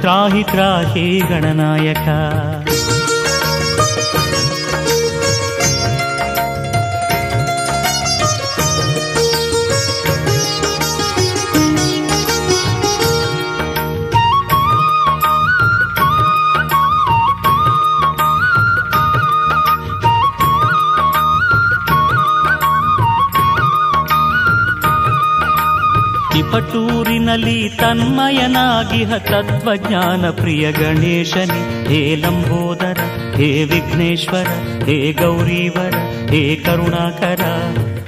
ತ್ರಾಹಿ ತ್ರಾಹಿ ಗಣನಾಯಕ ತಿಪಟೂರಿನಲ್ಲಿ ತನ್ಮಯನಾಗಿಹ ತತ್ವಜ್ಞಾನ ಪ್ರಿಯ ಗಣೇಶನಿ, ಹೇ ಲಂಬೋದರ, ಹೇ ವಿಘ್ನೇಶ್ವರ, ಹೇ ಗೌರೀವರ, ಹೇ ಕರುಣಾಕರ,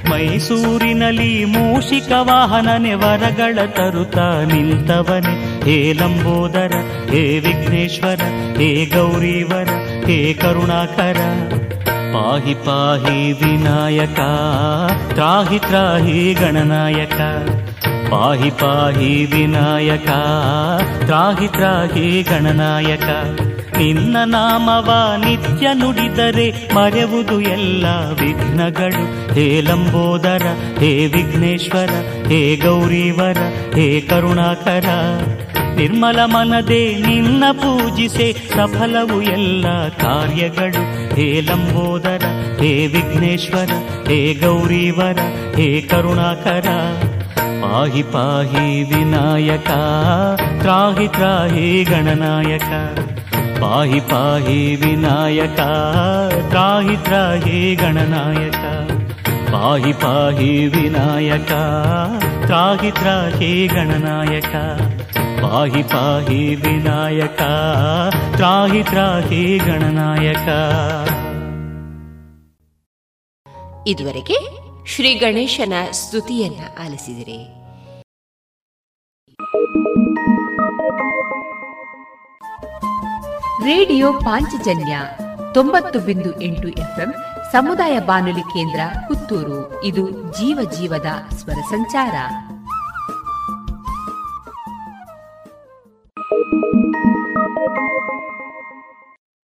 ಮೈಸೂರಿನಲ್ಲಿ ಮೂಷಿಕ ವಾಹನನೆ ವರಗಳ ತರುತ್ತಾ ನಿಂತವನೆ, ಹೇ ಲಂಬೋದರ, ಹೇ ವಿಘ್ನೇಶ್ವರ, ಹೇ ಗೌರೀವರ, ಹೇ ಕರುಣಾಕರ. ಪಾಹಿ ಪಾಹಿ ವಿನಾಯಕ, ತ್ರಾಹಿ ತ್ರಾಹಿ ಗಣನಾಯಕ. ಪಾಹಿ ಪಾಹಿ ವಿನಾಯಕ, ತ್ರಾಹಿ ತ್ರಾಹಿ ಗಣನಾಯಕ. ನಿನ್ನ ನಾಮವ ನಿತ್ಯ ನುಡಿದರೆ ಮರೆವುದು ಎಲ್ಲ ವಿಘ್ನಗಳು. ಹೇ ಲಂಬೋದರ, ಹೇ ವಿಘ್ನೇಶ್ವರ, ಹೇ ಗೌರಿವರ, ಹೇ ಕರುಣಾಕರ. ನಿರ್ಮಲ ಮನದೆ ನಿನ್ನ ಪೂಜಿಸೆ ಸಫಲವು ಎಲ್ಲ ಕಾರ್ಯಗಳು. ಹೇ ಲಂಬೋದರ, ಹೇ ವಿಘ್ನೇಶ್ವರ, ಹೇ ಗೌರಿವರ, ಹೇ ಕರುಣಾಕರ. ಪಾಹಿ ಪಾಹಿ ವಿನಾಯಕ, ತ್ರಾಹಿ ತ್ರಾಹಿ ಗಣನಾಯಕ. ಪಾಹಿ ಪಾಹಿ ವಿನಾಯಕ, ತ್ರಾಹಿ ತ್ರಾಹಿ ಗಣನಾಯಕ. ಪಾಹಿ ಪಾಹಿ ವಿನಾಯಕ, ತ್ರಾಹಿ ತ್ರಾಹಿ ಗಣನಾಯಕ. ಪಾಹಿ ಪಾಹಿ ವಿನಾಯಕ, ತ್ರಾಹಿ ತ್ರಾಹಿ ಗಣನಾಯಕ. ಇದುವರೆಗೆ ಶ್ರೀ ಗಣೇಶನ ಸ್ತುತಿಯನ್ನ ಆಲಿಸಿದರೆ. ರೇಡಿಯೋ ಪಾಂಚಜನ್ಯ ತೊಂಬತ್ತು ಬಿಂದು ಎಂಟು ಎಫ್ಎಂ ಸಮುದಾಯ ಬಾನುಲಿ ಕೇಂದ್ರ ಪುತ್ತೂರು. ಇದು ಜೀವ ಜೀವದ ಸ್ವರ ಸಂಚಾರ.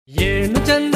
ಏನು ಚಂದ?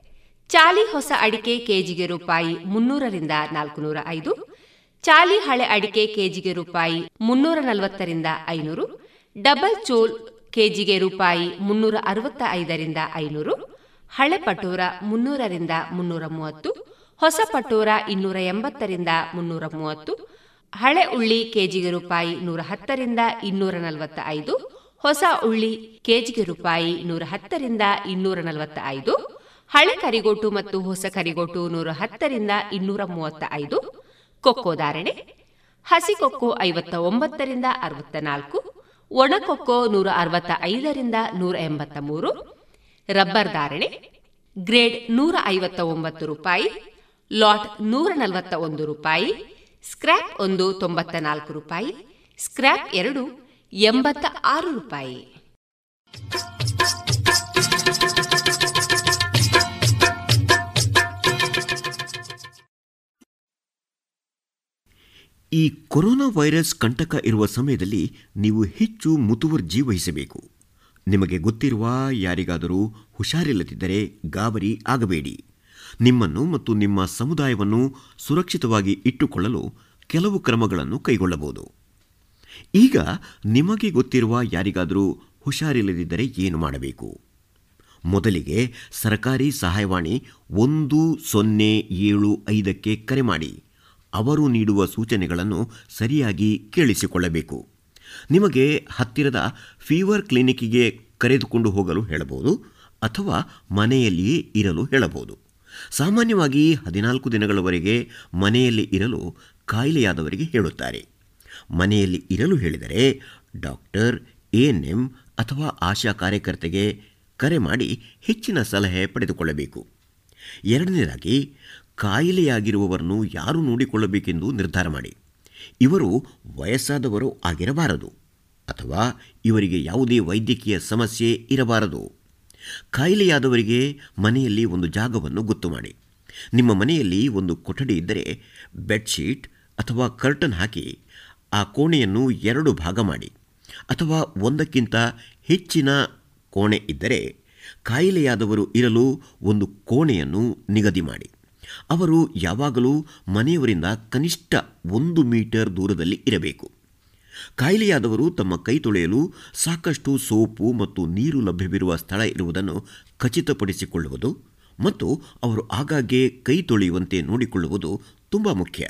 ಚಾಲಿ ಹೊಸ ಅಡಿಕೆ ಕೆಜಿಗೆ ರೂಪಾಯಿ ಮುನ್ನೂರರಿಂದ ನಾಲ್ಕುನೂರ ಐದು, ಚಾಲಿ ಹಳೆ ಅಡಿಕೆ ಕೆಜಿಗೆ ರೂಪಾಯಿ ಮುನ್ನೂರ ನಲವತ್ತರಿಂದ ಐನೂರು, ಡಬಲ್ ಚೋಲ್ ಕೆಜಿಗೆ ರೂಪಾಯಿ ಮುನ್ನೂರ ಅರವತ್ತ ಐದರಿಂದ ಐನೂರು, ಹಳೆ ಪಟೋರ ಮುನ್ನೂರರಿಂದ ಮುನ್ನೂರ ಮೂವತ್ತು, ಹೊಸ ಪಟೋರ ಇನ್ನೂರ ಎಂಬತ್ತರಿಂದ ಮುನ್ನೂರ ಮೂವತ್ತು, ಹಳೆ ಉಳ್ಳಿ ಕೆಜಿಗೆ ರೂಪಾಯಿ ನೂರ ಹತ್ತರಿಂದ ಇನ್ನೂರ ನಲವತ್ತ ಐದು, ಹೊಸ ಉಳ್ಳಿ ಕೆಜಿಗೆ ರೂಪಾಯಿ ನೂರ ಹತ್ತರಿಂದ ಇನ್ನೂರ ನಲವತ್ತ ಐದು ಹಳೆ ಕರಿಗೋಟು ಮತ್ತು ಹೊಸ ಕರಿಗೋಟು ನೂರ ಹತ್ತರಿಂದ ಇನ್ನೂರ ಮೂವತ್ತ ಐದು ಕೊಕ್ಕೋ ಧಾರಣೆ, ಹಸಿ ಕೊಕ್ಕೋ ಐವತ್ತ ಒಂಬತ್ತರಿಂದ ಅರವತ್ತ ನಾಲ್ಕು ಒಣಕೊಕ್ಕೋ ನೂರ ಅರವತ್ತ ಐದರಿಂದ ನೂರ ಎಂಬತ್ತ ಮೂರು, ರಬ್ಬರ್ ಧಾರಣೆ, ಗ್ರೇಡ್ ನೂರ ಐವತ್ತ ಒಂಬತ್ತು ರೂಪಾಯಿ, ಲಾಟ್ ನೂರ ನಲವತ್ತ ಒಂದು ರೂಪಾಯಿ, ಸ್ಕ್ರ್ಯಾಪ್ ಒಂದು ತೊಂಬತ್ತ ನಾಲ್ಕು ರೂಪಾಯಿ, ಸ್ಕ್ರ್ಯಾಪ್ ಎರಡು ಎಂಬತ್ತ ಆರು ರೂಪಾಯಿ. ಈ ಕೊರೋನಾ ವೈರಸ್ ಕಂಟಕ ಇರುವ ಸಮಯದಲ್ಲಿ ನೀವು ಹೆಚ್ಚು ಮುತುವರ್ಜಿ ವಹಿಸಬೇಕು ನಿಮಗೆ ಗೊತ್ತಿರುವ ಯಾರಿಗಾದರೂ ಹುಷಾರಿಲ್ಲದಿದ್ದರೆ ಗಾಬರಿ ಆಗಬೇಡಿ. ನಿಮ್ಮನ್ನು ಮತ್ತು ನಿಮ್ಮ ಸಮುದಾಯವನ್ನು ಸುರಕ್ಷಿತವಾಗಿ ಇಟ್ಟುಕೊಳ್ಳಲು ಕೆಲವು ಕ್ರಮಗಳನ್ನು ಕೈಗೊಳ್ಳಬಹುದು. ಈಗ ನಿಮಗೆ ಗೊತ್ತಿರುವ ಯಾರಿಗಾದರೂ ಹುಷಾರಿಲ್ಲದಿದ್ದರೆ ಏನು ಮಾಡಬೇಕು? ಮೊದಲಿಗೆ ಸರ್ಕಾರಿ ಸಹಾಯವಾಣಿ ಒಂದು ಸೊನ್ನೆ ಏಳು ಐದಕ್ಕೆ ಕರೆ ಮಾಡಿ. ಅವರು ನೀಡುವ ಸೂಚನೆಗಳನ್ನು ಸರಿಯಾಗಿ ಕೇಳಿಸಿಕೊಳ್ಳಬೇಕು. ನಿಮಗೆ ಹತ್ತಿರದ ಫೀವರ್ ಕ್ಲಿನಿಕ್ಕಿಗೆ ಕರೆದುಕೊಂಡು ಹೋಗಲು ಹೇಳಬಹುದು ಅಥವಾ ಮನೆಯಲ್ಲಿಯೇ ಇರಲು ಹೇಳಬಹುದು. ಸಾಮಾನ್ಯವಾಗಿ ಹದಿನಾಲ್ಕು ದಿನಗಳವರೆಗೆ ಮನೆಯಲ್ಲಿ ಇರಲು ಕಾಯಿಲೆಯಾದವರಿಗೆ ಹೇಳುತ್ತಾರೆ. ಮನೆಯಲ್ಲಿ ಇರಲು ಹೇಳಿದರೆ ಡಾಕ್ಟರ್ ಎಎನ್ಎಂ ಅಥವಾ ಆಶಾ ಕಾರ್ಯಕರ್ತೆಗೆ ಕರೆ ಮಾಡಿ ಹೆಚ್ಚಿನ ಸಲಹೆ ಪಡೆದುಕೊಳ್ಳಬೇಕು. ಎರಡನೇದಾಗಿ ಕಾಯಿಲೆಯಾಗಿರುವವರನ್ನು ಯಾರು ನೋಡಿಕೊಳ್ಳಬೇಕೆಂದು ನಿರ್ಧಾರ ಮಾಡಿ. ಇವರು ವಯಸ್ಸಾದವರು ಆಗಿರಬಾರದು ಅಥವಾ ಇವರಿಗೆ ಯಾವುದೇ ವೈದ್ಯಕೀಯ ಸಮಸ್ಯೆ ಇರಬಾರದು. ಕಾಯಿಲೆಯಾದವರಿಗೆ ಮನೆಯಲ್ಲಿ ಒಂದು ಜಾಗವನ್ನು ಗೊತ್ತು ಮಾಡಿ. ನಿಮ್ಮ ಮನೆಯಲ್ಲಿ ಒಂದು ಕೊಠಡಿ ಇದ್ದರೆ ಬೆಡ್ಶೀಟ್ ಅಥವಾ ಕರ್ಟನ್ ಹಾಕಿ ಆ ಕೋಣೆಯನ್ನು ಎರಡು ಭಾಗ ಮಾಡಿ ಅಥವಾ ಒಂದಕ್ಕಿಂತ ಹೆಚ್ಚಿನ ಕೋಣೆ ಇದ್ದರೆ ಕಾಯಿಲೆಯಾದವರು ಇರಲು ಒಂದು ಕೋಣೆಯನ್ನು ನಿಗದಿ ಮಾಡಿ. ಅವರು ಯಾವಾಗಲೂ ಮನೆಯವರಿಂದ ಕನಿಷ್ಠ ಒಂದು ಮೀಟರ್ ದೂರದಲ್ಲಿ ಇರಬೇಕು. ಕಾಯಿಲೆಯಾದವರು ತಮ್ಮ ಕೈ ತೊಳೆಯಲು ಸಾಕಷ್ಟು ಸೋಪು ಮತ್ತು ನೀರು ಲಭ್ಯವಿರುವ ಸ್ಥಳ ಇರುವುದನ್ನು ಖಚಿತಪಡಿಸಿಕೊಳ್ಳುವುದು ಮತ್ತು ಅವರು ಆಗಾಗ್ಗೆ ಕೈ ತೊಳೆಯುವಂತೆ ನೋಡಿಕೊಳ್ಳುವುದು ತುಂಬ ಮುಖ್ಯ.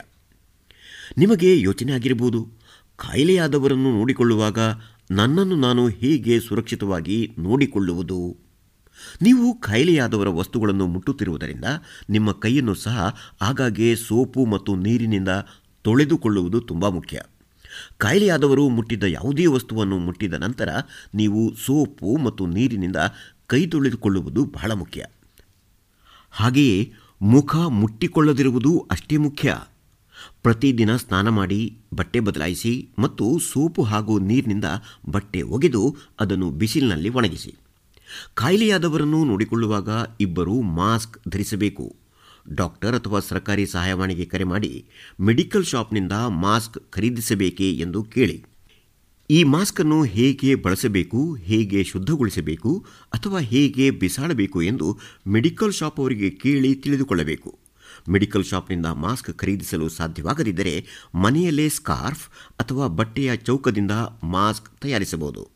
ನಿಮಗೆ ಯೋಚನೆ ಆಗಿರಬಹುದು, ಕಾಯಿಲೆಯಾದವರನ್ನು ನೋಡಿಕೊಳ್ಳುವಾಗ ನನ್ನನ್ನು ನಾನು ಹೇಗೆ ಸುರಕ್ಷಿತವಾಗಿ ನೋಡಿಕೊಳ್ಳುವುದು? ನೀವು ಖಾಯಿಲೆಯಾದವರ ವಸ್ತುಗಳನ್ನು ಮುಟ್ಟುತ್ತಿರುವುದರಿಂದ ನಿಮ್ಮ ಕೈಯನ್ನು ಸಹ ಆಗಾಗ್ಗೆ ಸೋಪು ಮತ್ತು ನೀರಿನಿಂದ ತೊಳೆದುಕೊಳ್ಳುವುದು ತುಂಬ ಮುಖ್ಯ. ಕಾಯಿಲೆಯಾದವರು ಮುಟ್ಟಿದ್ದ ಯಾವುದೇ ವಸ್ತುವನ್ನು ಮುಟ್ಟಿದ ನಂತರ ನೀವು ಸೋಪು ಮತ್ತು ನೀರಿನಿಂದ ಕೈ ತೊಳೆದುಕೊಳ್ಳುವುದು ಬಹಳ ಮುಖ್ಯ. ಹಾಗೆಯೇ ಮುಖ ಮುಟ್ಟಿಕೊಳ್ಳದಿರುವುದು ಅಷ್ಟೇ ಮುಖ್ಯ. ಪ್ರತಿದಿನ ಸ್ನಾನ ಮಾಡಿ ಬಟ್ಟೆ ಬದಲಾಯಿಸಿ ಮತ್ತು ಸೋಪು ಹಾಗೂ ನೀರಿನಿಂದ ಬಟ್ಟೆ ಒಗೆದು ಅದನ್ನು ಬಿಸಿಲಿನಲ್ಲಿ ಒಣಗಿಸಿ. ಕಾಯಿಲೆಯಾದವರನ್ನು ನೋಡಿಕೊಳ್ಳುವಾಗ ಇಬ್ಬರು ಮಾಸ್ಕ್ ಧರಿಸಬೇಕು. ಡಾಕ್ಟರ್ ಅಥವಾ ಸರ್ಕಾರಿ ಸಹಾಯವಾಣಿಗೆ ಕರೆ ಮಾಡಿ ಮೆಡಿಕಲ್ ಶಾಪ್ನಿಂದ ಮಾಸ್ಕ್ ಖರೀದಿಸಬೇಕೇ ಎಂದು ಕೇಳಿ. ಈ ಮಾಸ್ಕನ್ನು ಹೇಗೆ ಬಳಸಬೇಕು, ಹೇಗೆ ಶುದ್ಧಗೊಳಿಸಬೇಕು ಅಥವಾ ಹೇಗೆ ಬಿಸಾಡಬೇಕು ಎಂದು ಮೆಡಿಕಲ್ ಶಾಪ್ ಅವರಿಗೆ ಕೇಳಿ ತಿಳಿದುಕೊಳ್ಳಬೇಕು. ಮೆಡಿಕಲ್ ಶಾಪ್ನಿಂದ ಮಾಸ್ಕ್ ಖರೀದಿಸಲು ಸಾಧ್ಯವಾಗದಿದ್ದರೆ ಮನೆಯಲ್ಲೇ ಸ್ಕಾರ್ಫ್ ಅಥವಾ ಬಟ್ಟೆಯ ಚೌಕದಿಂದ ಮಾಸ್ಕ್ ತಯಾರಿಸಬಹುದು.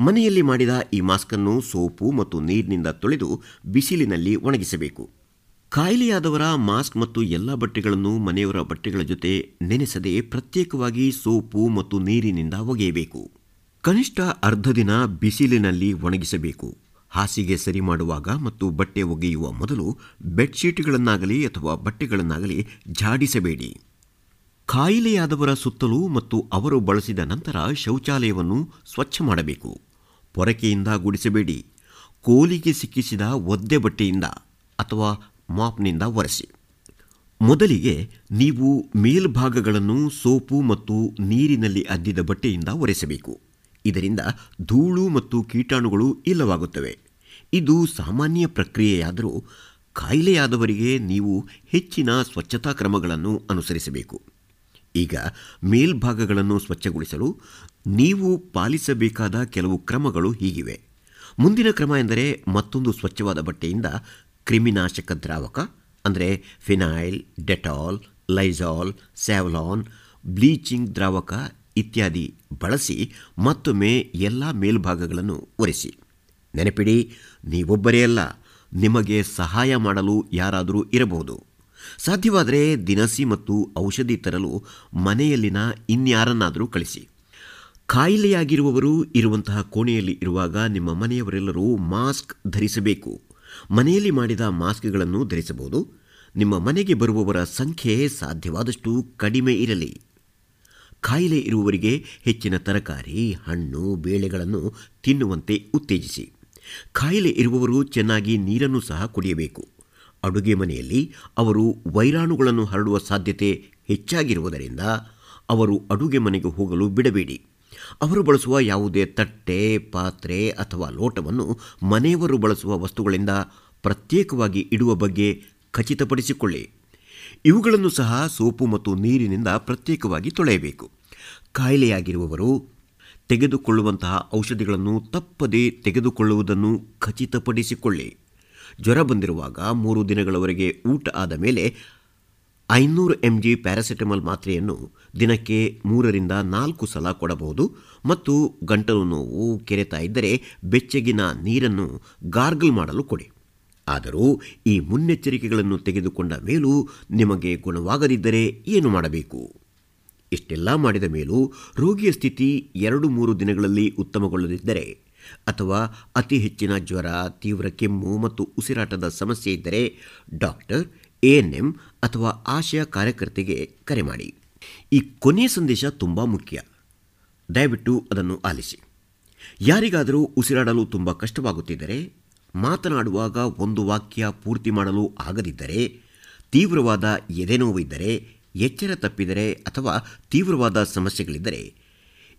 ಮನೆಯಲ್ಲಿ ಮಾಡಿದ ಈ ಮಾಸ್ಕನ್ನು ಸೋಪು ಮತ್ತು ನೀರಿನಿಂದ ತೊಳೆದು ಬಿಸಿಲಿನಲ್ಲಿ ಒಣಗಿಸಬೇಕು. ಕಾಯಿಲೆಯಾದವರ ಮಾಸ್ಕ್ ಮತ್ತು ಎಲ್ಲ ಬಟ್ಟೆಗಳನ್ನು ಮನೆಯವರ ಬಟ್ಟೆಗಳ ಜೊತೆ ನೆನೆಸದೆ ಪ್ರತ್ಯೇಕವಾಗಿ ಸೋಪು ಮತ್ತು ನೀರಿನಿಂದ ಒಗೆಯಬೇಕು. ಕನಿಷ್ಠ ಅರ್ಧ ದಿನ ಬಿಸಿಲಿನಲ್ಲಿ ಒಣಗಿಸಬೇಕು. ಹಾಸಿಗೆ ಸರಿ ಮಾಡುವಾಗ ಮತ್ತು ಬಟ್ಟೆ ಒಗೆಯುವ ಮೊದಲು ಬೆಡ್ಶೀಟ್ಗಳನ್ನಾಗಲಿ ಅಥವಾ ಬಟ್ಟೆಗಳನ್ನಾಗಲಿ ಝಾಡಿಸಬೇಡಿ. ಕಾಯಿಲೆಯಾದವರ ಸುತ್ತಲೂ ಮತ್ತು ಅವರು ಬಳಸಿದ ನಂತರ ಶೌಚಾಲಯವನ್ನು ಸ್ವಚ್ಛ ಮಾಡಬೇಕು. ಪೊರಕೆಯಿಂದ ಗುಡಿಸಬೇಡಿ. ಕೋಲಿಗೆ ಸಿಕ್ಕಿಸಿದ ಒದ್ದೆ ಬಟ್ಟೆಯಿಂದ ಅಥವಾ ಮಾಪ್ನಿಂದ ಒರೆಸಿ. ಮೊದಲಿಗೆ ನೀವು ಮೇಲ್ಭಾಗಗಳನ್ನು ಸೋಪು ಮತ್ತು ನೀರಿನಲ್ಲಿ ಅದ್ದಿದ ಬಟ್ಟೆಯಿಂದ ಒರೆಸಬೇಕು. ಇದರಿಂದ ಧೂಳು ಮತ್ತು ಕೀಟಾಣುಗಳು ಇಲ್ಲವಾಗುತ್ತವೆ. ಇದು ಸಾಮಾನ್ಯ ಪ್ರಕ್ರಿಯೆಯಾದರೂ ಕಾಯಿಲೆಯಾದವರಿಗೆ ನೀವು ಹೆಚ್ಚಿನ ಸ್ವಚ್ಛತಾ ಕ್ರಮಗಳನ್ನು ಅನುಸರಿಸಬೇಕು. ಈಗ ಮೇಲ್ಭಾಗಗಳನ್ನು ಸ್ವಚ್ಛಗೊಳಿಸಲು ನೀವು ಪಾಲಿಸಬೇಕಾದ ಕೆಲವು ಕ್ರಮಗಳು ಹೀಗಿವೆ. ಮುಂದಿನ ಕ್ರಮ ಎಂದರೆ ಮತ್ತೊಂದು ಸ್ವಚ್ಛವಾದ ಬಟ್ಟೆಯಿಂದ ಕ್ರಿಮಿನಾಶಕ ದ್ರಾವಕ, ಅಂದರೆ phenyl Dettol Lysol Savlon, bleaching ದ್ರಾವಕ ಇತ್ಯಾದಿ ಬಳಸಿ ಮತ್ತೊಮ್ಮೆ ಎಲ್ಲ ಮೇಲ್ಭಾಗಗಳನ್ನು ಒರೆಸಿ. ನೆನಪಿಡಿ, ನೀವೊಬ್ಬರೇ ಅಲ್ಲ, ನಿಮಗೆ ಸಹಾಯ ಮಾಡಲು ಯಾರಾದರೂ ಇರಬಹುದು. ಸಾಧ್ಯವಾದರೆ ದಿನಸಿ ಮತ್ತು ಔಷಧಿ ತರಲು ಮನೆಯಲ್ಲಿನ ಇನ್ಯಾರನ್ನಾದರೂ ಕಳಿಸಿ. ಕಾಯಿಲೆಯಾಗಿರುವವರು ಇರುವಂತಹ ಕೋಣೆಯಲ್ಲಿ ಇರುವಾಗ ನಿಮ್ಮ ಮನೆಯವರೆಲ್ಲರೂ ಮಾಸ್ಕ್ ಧರಿಸಬೇಕು. ಮನೆಯಲ್ಲಿ ಮಾಡಿದ ಮಾಸ್ಕ್ಗಳನ್ನು ಧರಿಸಬಹುದು. ನಿಮ್ಮ ಮನೆಗೆ ಬರುವವರ ಸಂಖ್ಯೆ ಸಾಧ್ಯವಾದಷ್ಟು ಕಡಿಮೆ ಇರಲಿ. ಕಾಯಿಲೆ ಇರುವವರಿಗೆ ಹೆಚ್ಚಿನ ತರಕಾರಿ, ಹಣ್ಣು, ಬೇಳೆಗಳನ್ನು ತಿನ್ನುವಂತೆ ಉತ್ತೇಜಿಸಿ. ಕಾಯಿಲೆ ಇರುವವರು ಚೆನ್ನಾಗಿ ನೀರನ್ನು ಸಹ ಕುಡಿಯಬೇಕು. ಅಡುಗೆ ಮನೆಯಲ್ಲಿ ಅವರು ವೈರಾಣುಗಳನ್ನು ಹರಡುವ ಸಾಧ್ಯತೆ ಹೆಚ್ಚಾಗಿರುವುದರಿಂದ ಅವರು ಅಡುಗೆ ಮನೆಗೆ ಹೋಗಲು ಬಿಡಬೇಡಿ. ಅವರು ಬಳಸುವ ಯಾವುದೇ ತಟ್ಟೆ, ಪಾತ್ರೆ ಅಥವಾ ಲೋಟವನ್ನು ಮನೆಯವರು ಬಳಸುವ ವಸ್ತುಗಳಿಂದ ಪ್ರತ್ಯೇಕವಾಗಿ ಇಡುವ ಬಗ್ಗೆ ಖಚಿತಪಡಿಸಿಕೊಳ್ಳಿ. ಇವುಗಳನ್ನು ಸಹ ಸೋಪು ಮತ್ತು ನೀರಿನಿಂದ ಪ್ರತ್ಯೇಕವಾಗಿ ತೊಳೆಯಬೇಕು. ಕಾಯಿಲೆಯಾಗಿರುವವರು ತೆಗೆದುಕೊಳ್ಳುವಂತಹ ಔಷಧಿಗಳನ್ನು ತಪ್ಪದೇ ತೆಗೆದುಕೊಳ್ಳುವುದನ್ನು ಖಚಿತಪಡಿಸಿಕೊಳ್ಳಿ. ಜ್ವರ ಬಂದಿರುವಾಗ ಮೂರು ದಿನಗಳವರೆಗೆ ಊಟ ಆದ ಮೇಲೆ ಐನೂರು ಎಂ ಜಿ ಪ್ಯಾರಾಸಿಟಮಾಲ್ ಮಾತ್ರೆಯನ್ನು ದಿನಕ್ಕೆ ಮೂರರಿಂದ ನಾಲ್ಕು ಸಲ ಕೊಡಬಹುದು ಮತ್ತು ಗಂಟಲು ನೋವು ಕೆರೆತ ಇದ್ದರೆ ಬೆಚ್ಚಗಿನ ನೀರನ್ನು ಗಾರ್ಗಲ್ ಮಾಡಲು ಕೊಡಿ. ಆದರೂ ಈ ಮುನ್ನೆಚ್ಚರಿಕೆಗಳನ್ನು ತೆಗೆದುಕೊಂಡ ಮೇಲೂ ನಿಮಗೆ ಗುಣವಾಗದಿದ್ದರೆ ಏನು ಮಾಡಬೇಕು? ಇಷ್ಟೆಲ್ಲ ಮಾಡಿದ ಮೇಲೂ ರೋಗಿಯ ಸ್ಥಿತಿ ಎರಡು ಮೂರು ದಿನಗಳಲ್ಲಿ ಉತ್ತಮಗೊಳ್ಳದಿದ್ದರೆ ಅಥವಾ ಅತಿ ಹೆಚ್ಚಿನ ಜ್ವರ, ತೀವ್ರ ಕೆಮ್ಮು ಮತ್ತು ಉಸಿರಾಟದ ಸಮಸ್ಯೆ ಇದ್ದರೆ ಡಾಕ್ಟರ್ ಎಎನ್ಎಂ ಅಥವಾ ಆಶಯ ಕಾರ್ಯಕರ್ತೆಗೆ ಕರೆ ಮಾಡಿ. ಈ ಕೊನೆಯ ಸಂದೇಶ ತುಂಬ ಮುಖ್ಯ. ದಯವಿಟ್ಟು ಅದನ್ನು ಆಲಿಸಿ. ಯಾರಿಗಾದರೂ ಉಸಿರಾಡಲು ತುಂಬ ಕಷ್ಟವಾಗುತ್ತಿದ್ದರೆ, ಮಾತನಾಡುವಾಗ ಒಂದು ವಾಕ್ಯ ಪೂರ್ತಿ ಮಾಡಲು ಆಗದಿದ್ದರೆ, ತೀವ್ರವಾದ ಎದೆನೋವಿದ್ದರೆ ಎಚ್ಚರ ತಪ್ಪಿದರೆ ಅಥವಾ ತೀವ್ರವಾದ ಸಮಸ್ಯೆಗಳಿದ್ದರೆ,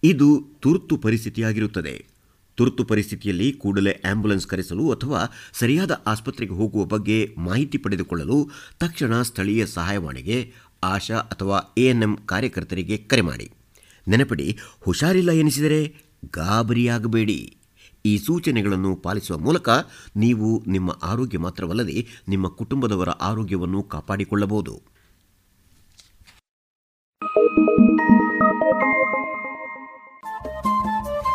ಇದು ತುರ್ತು ಪರಿಸ್ಥಿತಿಯಾಗಿರುತ್ತದೆ. ತುರ್ತು ಪರಿಸ್ಥಿತಿಯಲ್ಲಿ ಕೂಡಲೇ ಆಂಬ್ಯುಲೆನ್ಸ್ ಕರೆಸಲು ಅಥವಾ ಸರಿಯಾದ ಆಸ್ಪತ್ರೆಗೆ ಹೋಗುವ ಬಗ್ಗೆ ಮಾಹಿತಿ ಪಡೆದುಕೊಳ್ಳಲು ತಕ್ಷಣ ಸ್ಥಳೀಯ ಸಹಾಯವಾಣಿಗೆ, ಆಶಾ ಅಥವಾ ಎಎನ್ಎಂ ಕಾರ್ಯಕರ್ತರಿಗೆ ಕರೆ ಮಾಡಿ. ನೆನಪಿಡಿ, ಹುಷಾರಿಲ್ಲ ಎನಿಸಿದರೆ ಗಾಬರಿಯಾಗಬೇಡಿ. ಈ ಸೂಚನೆಗಳನ್ನು ಪಾಲಿಸುವ ಮೂಲಕ ನೀವು ನಿಮ್ಮ ಆರೋಗ್ಯ ಮಾತ್ರವಲ್ಲದೆ ನಿಮ್ಮ ಕುಟುಂಬದವರ ಆರೋಗ್ಯವನ್ನು ಕಾಪಾಡಿಕೊಳ್ಳಬಹುದು.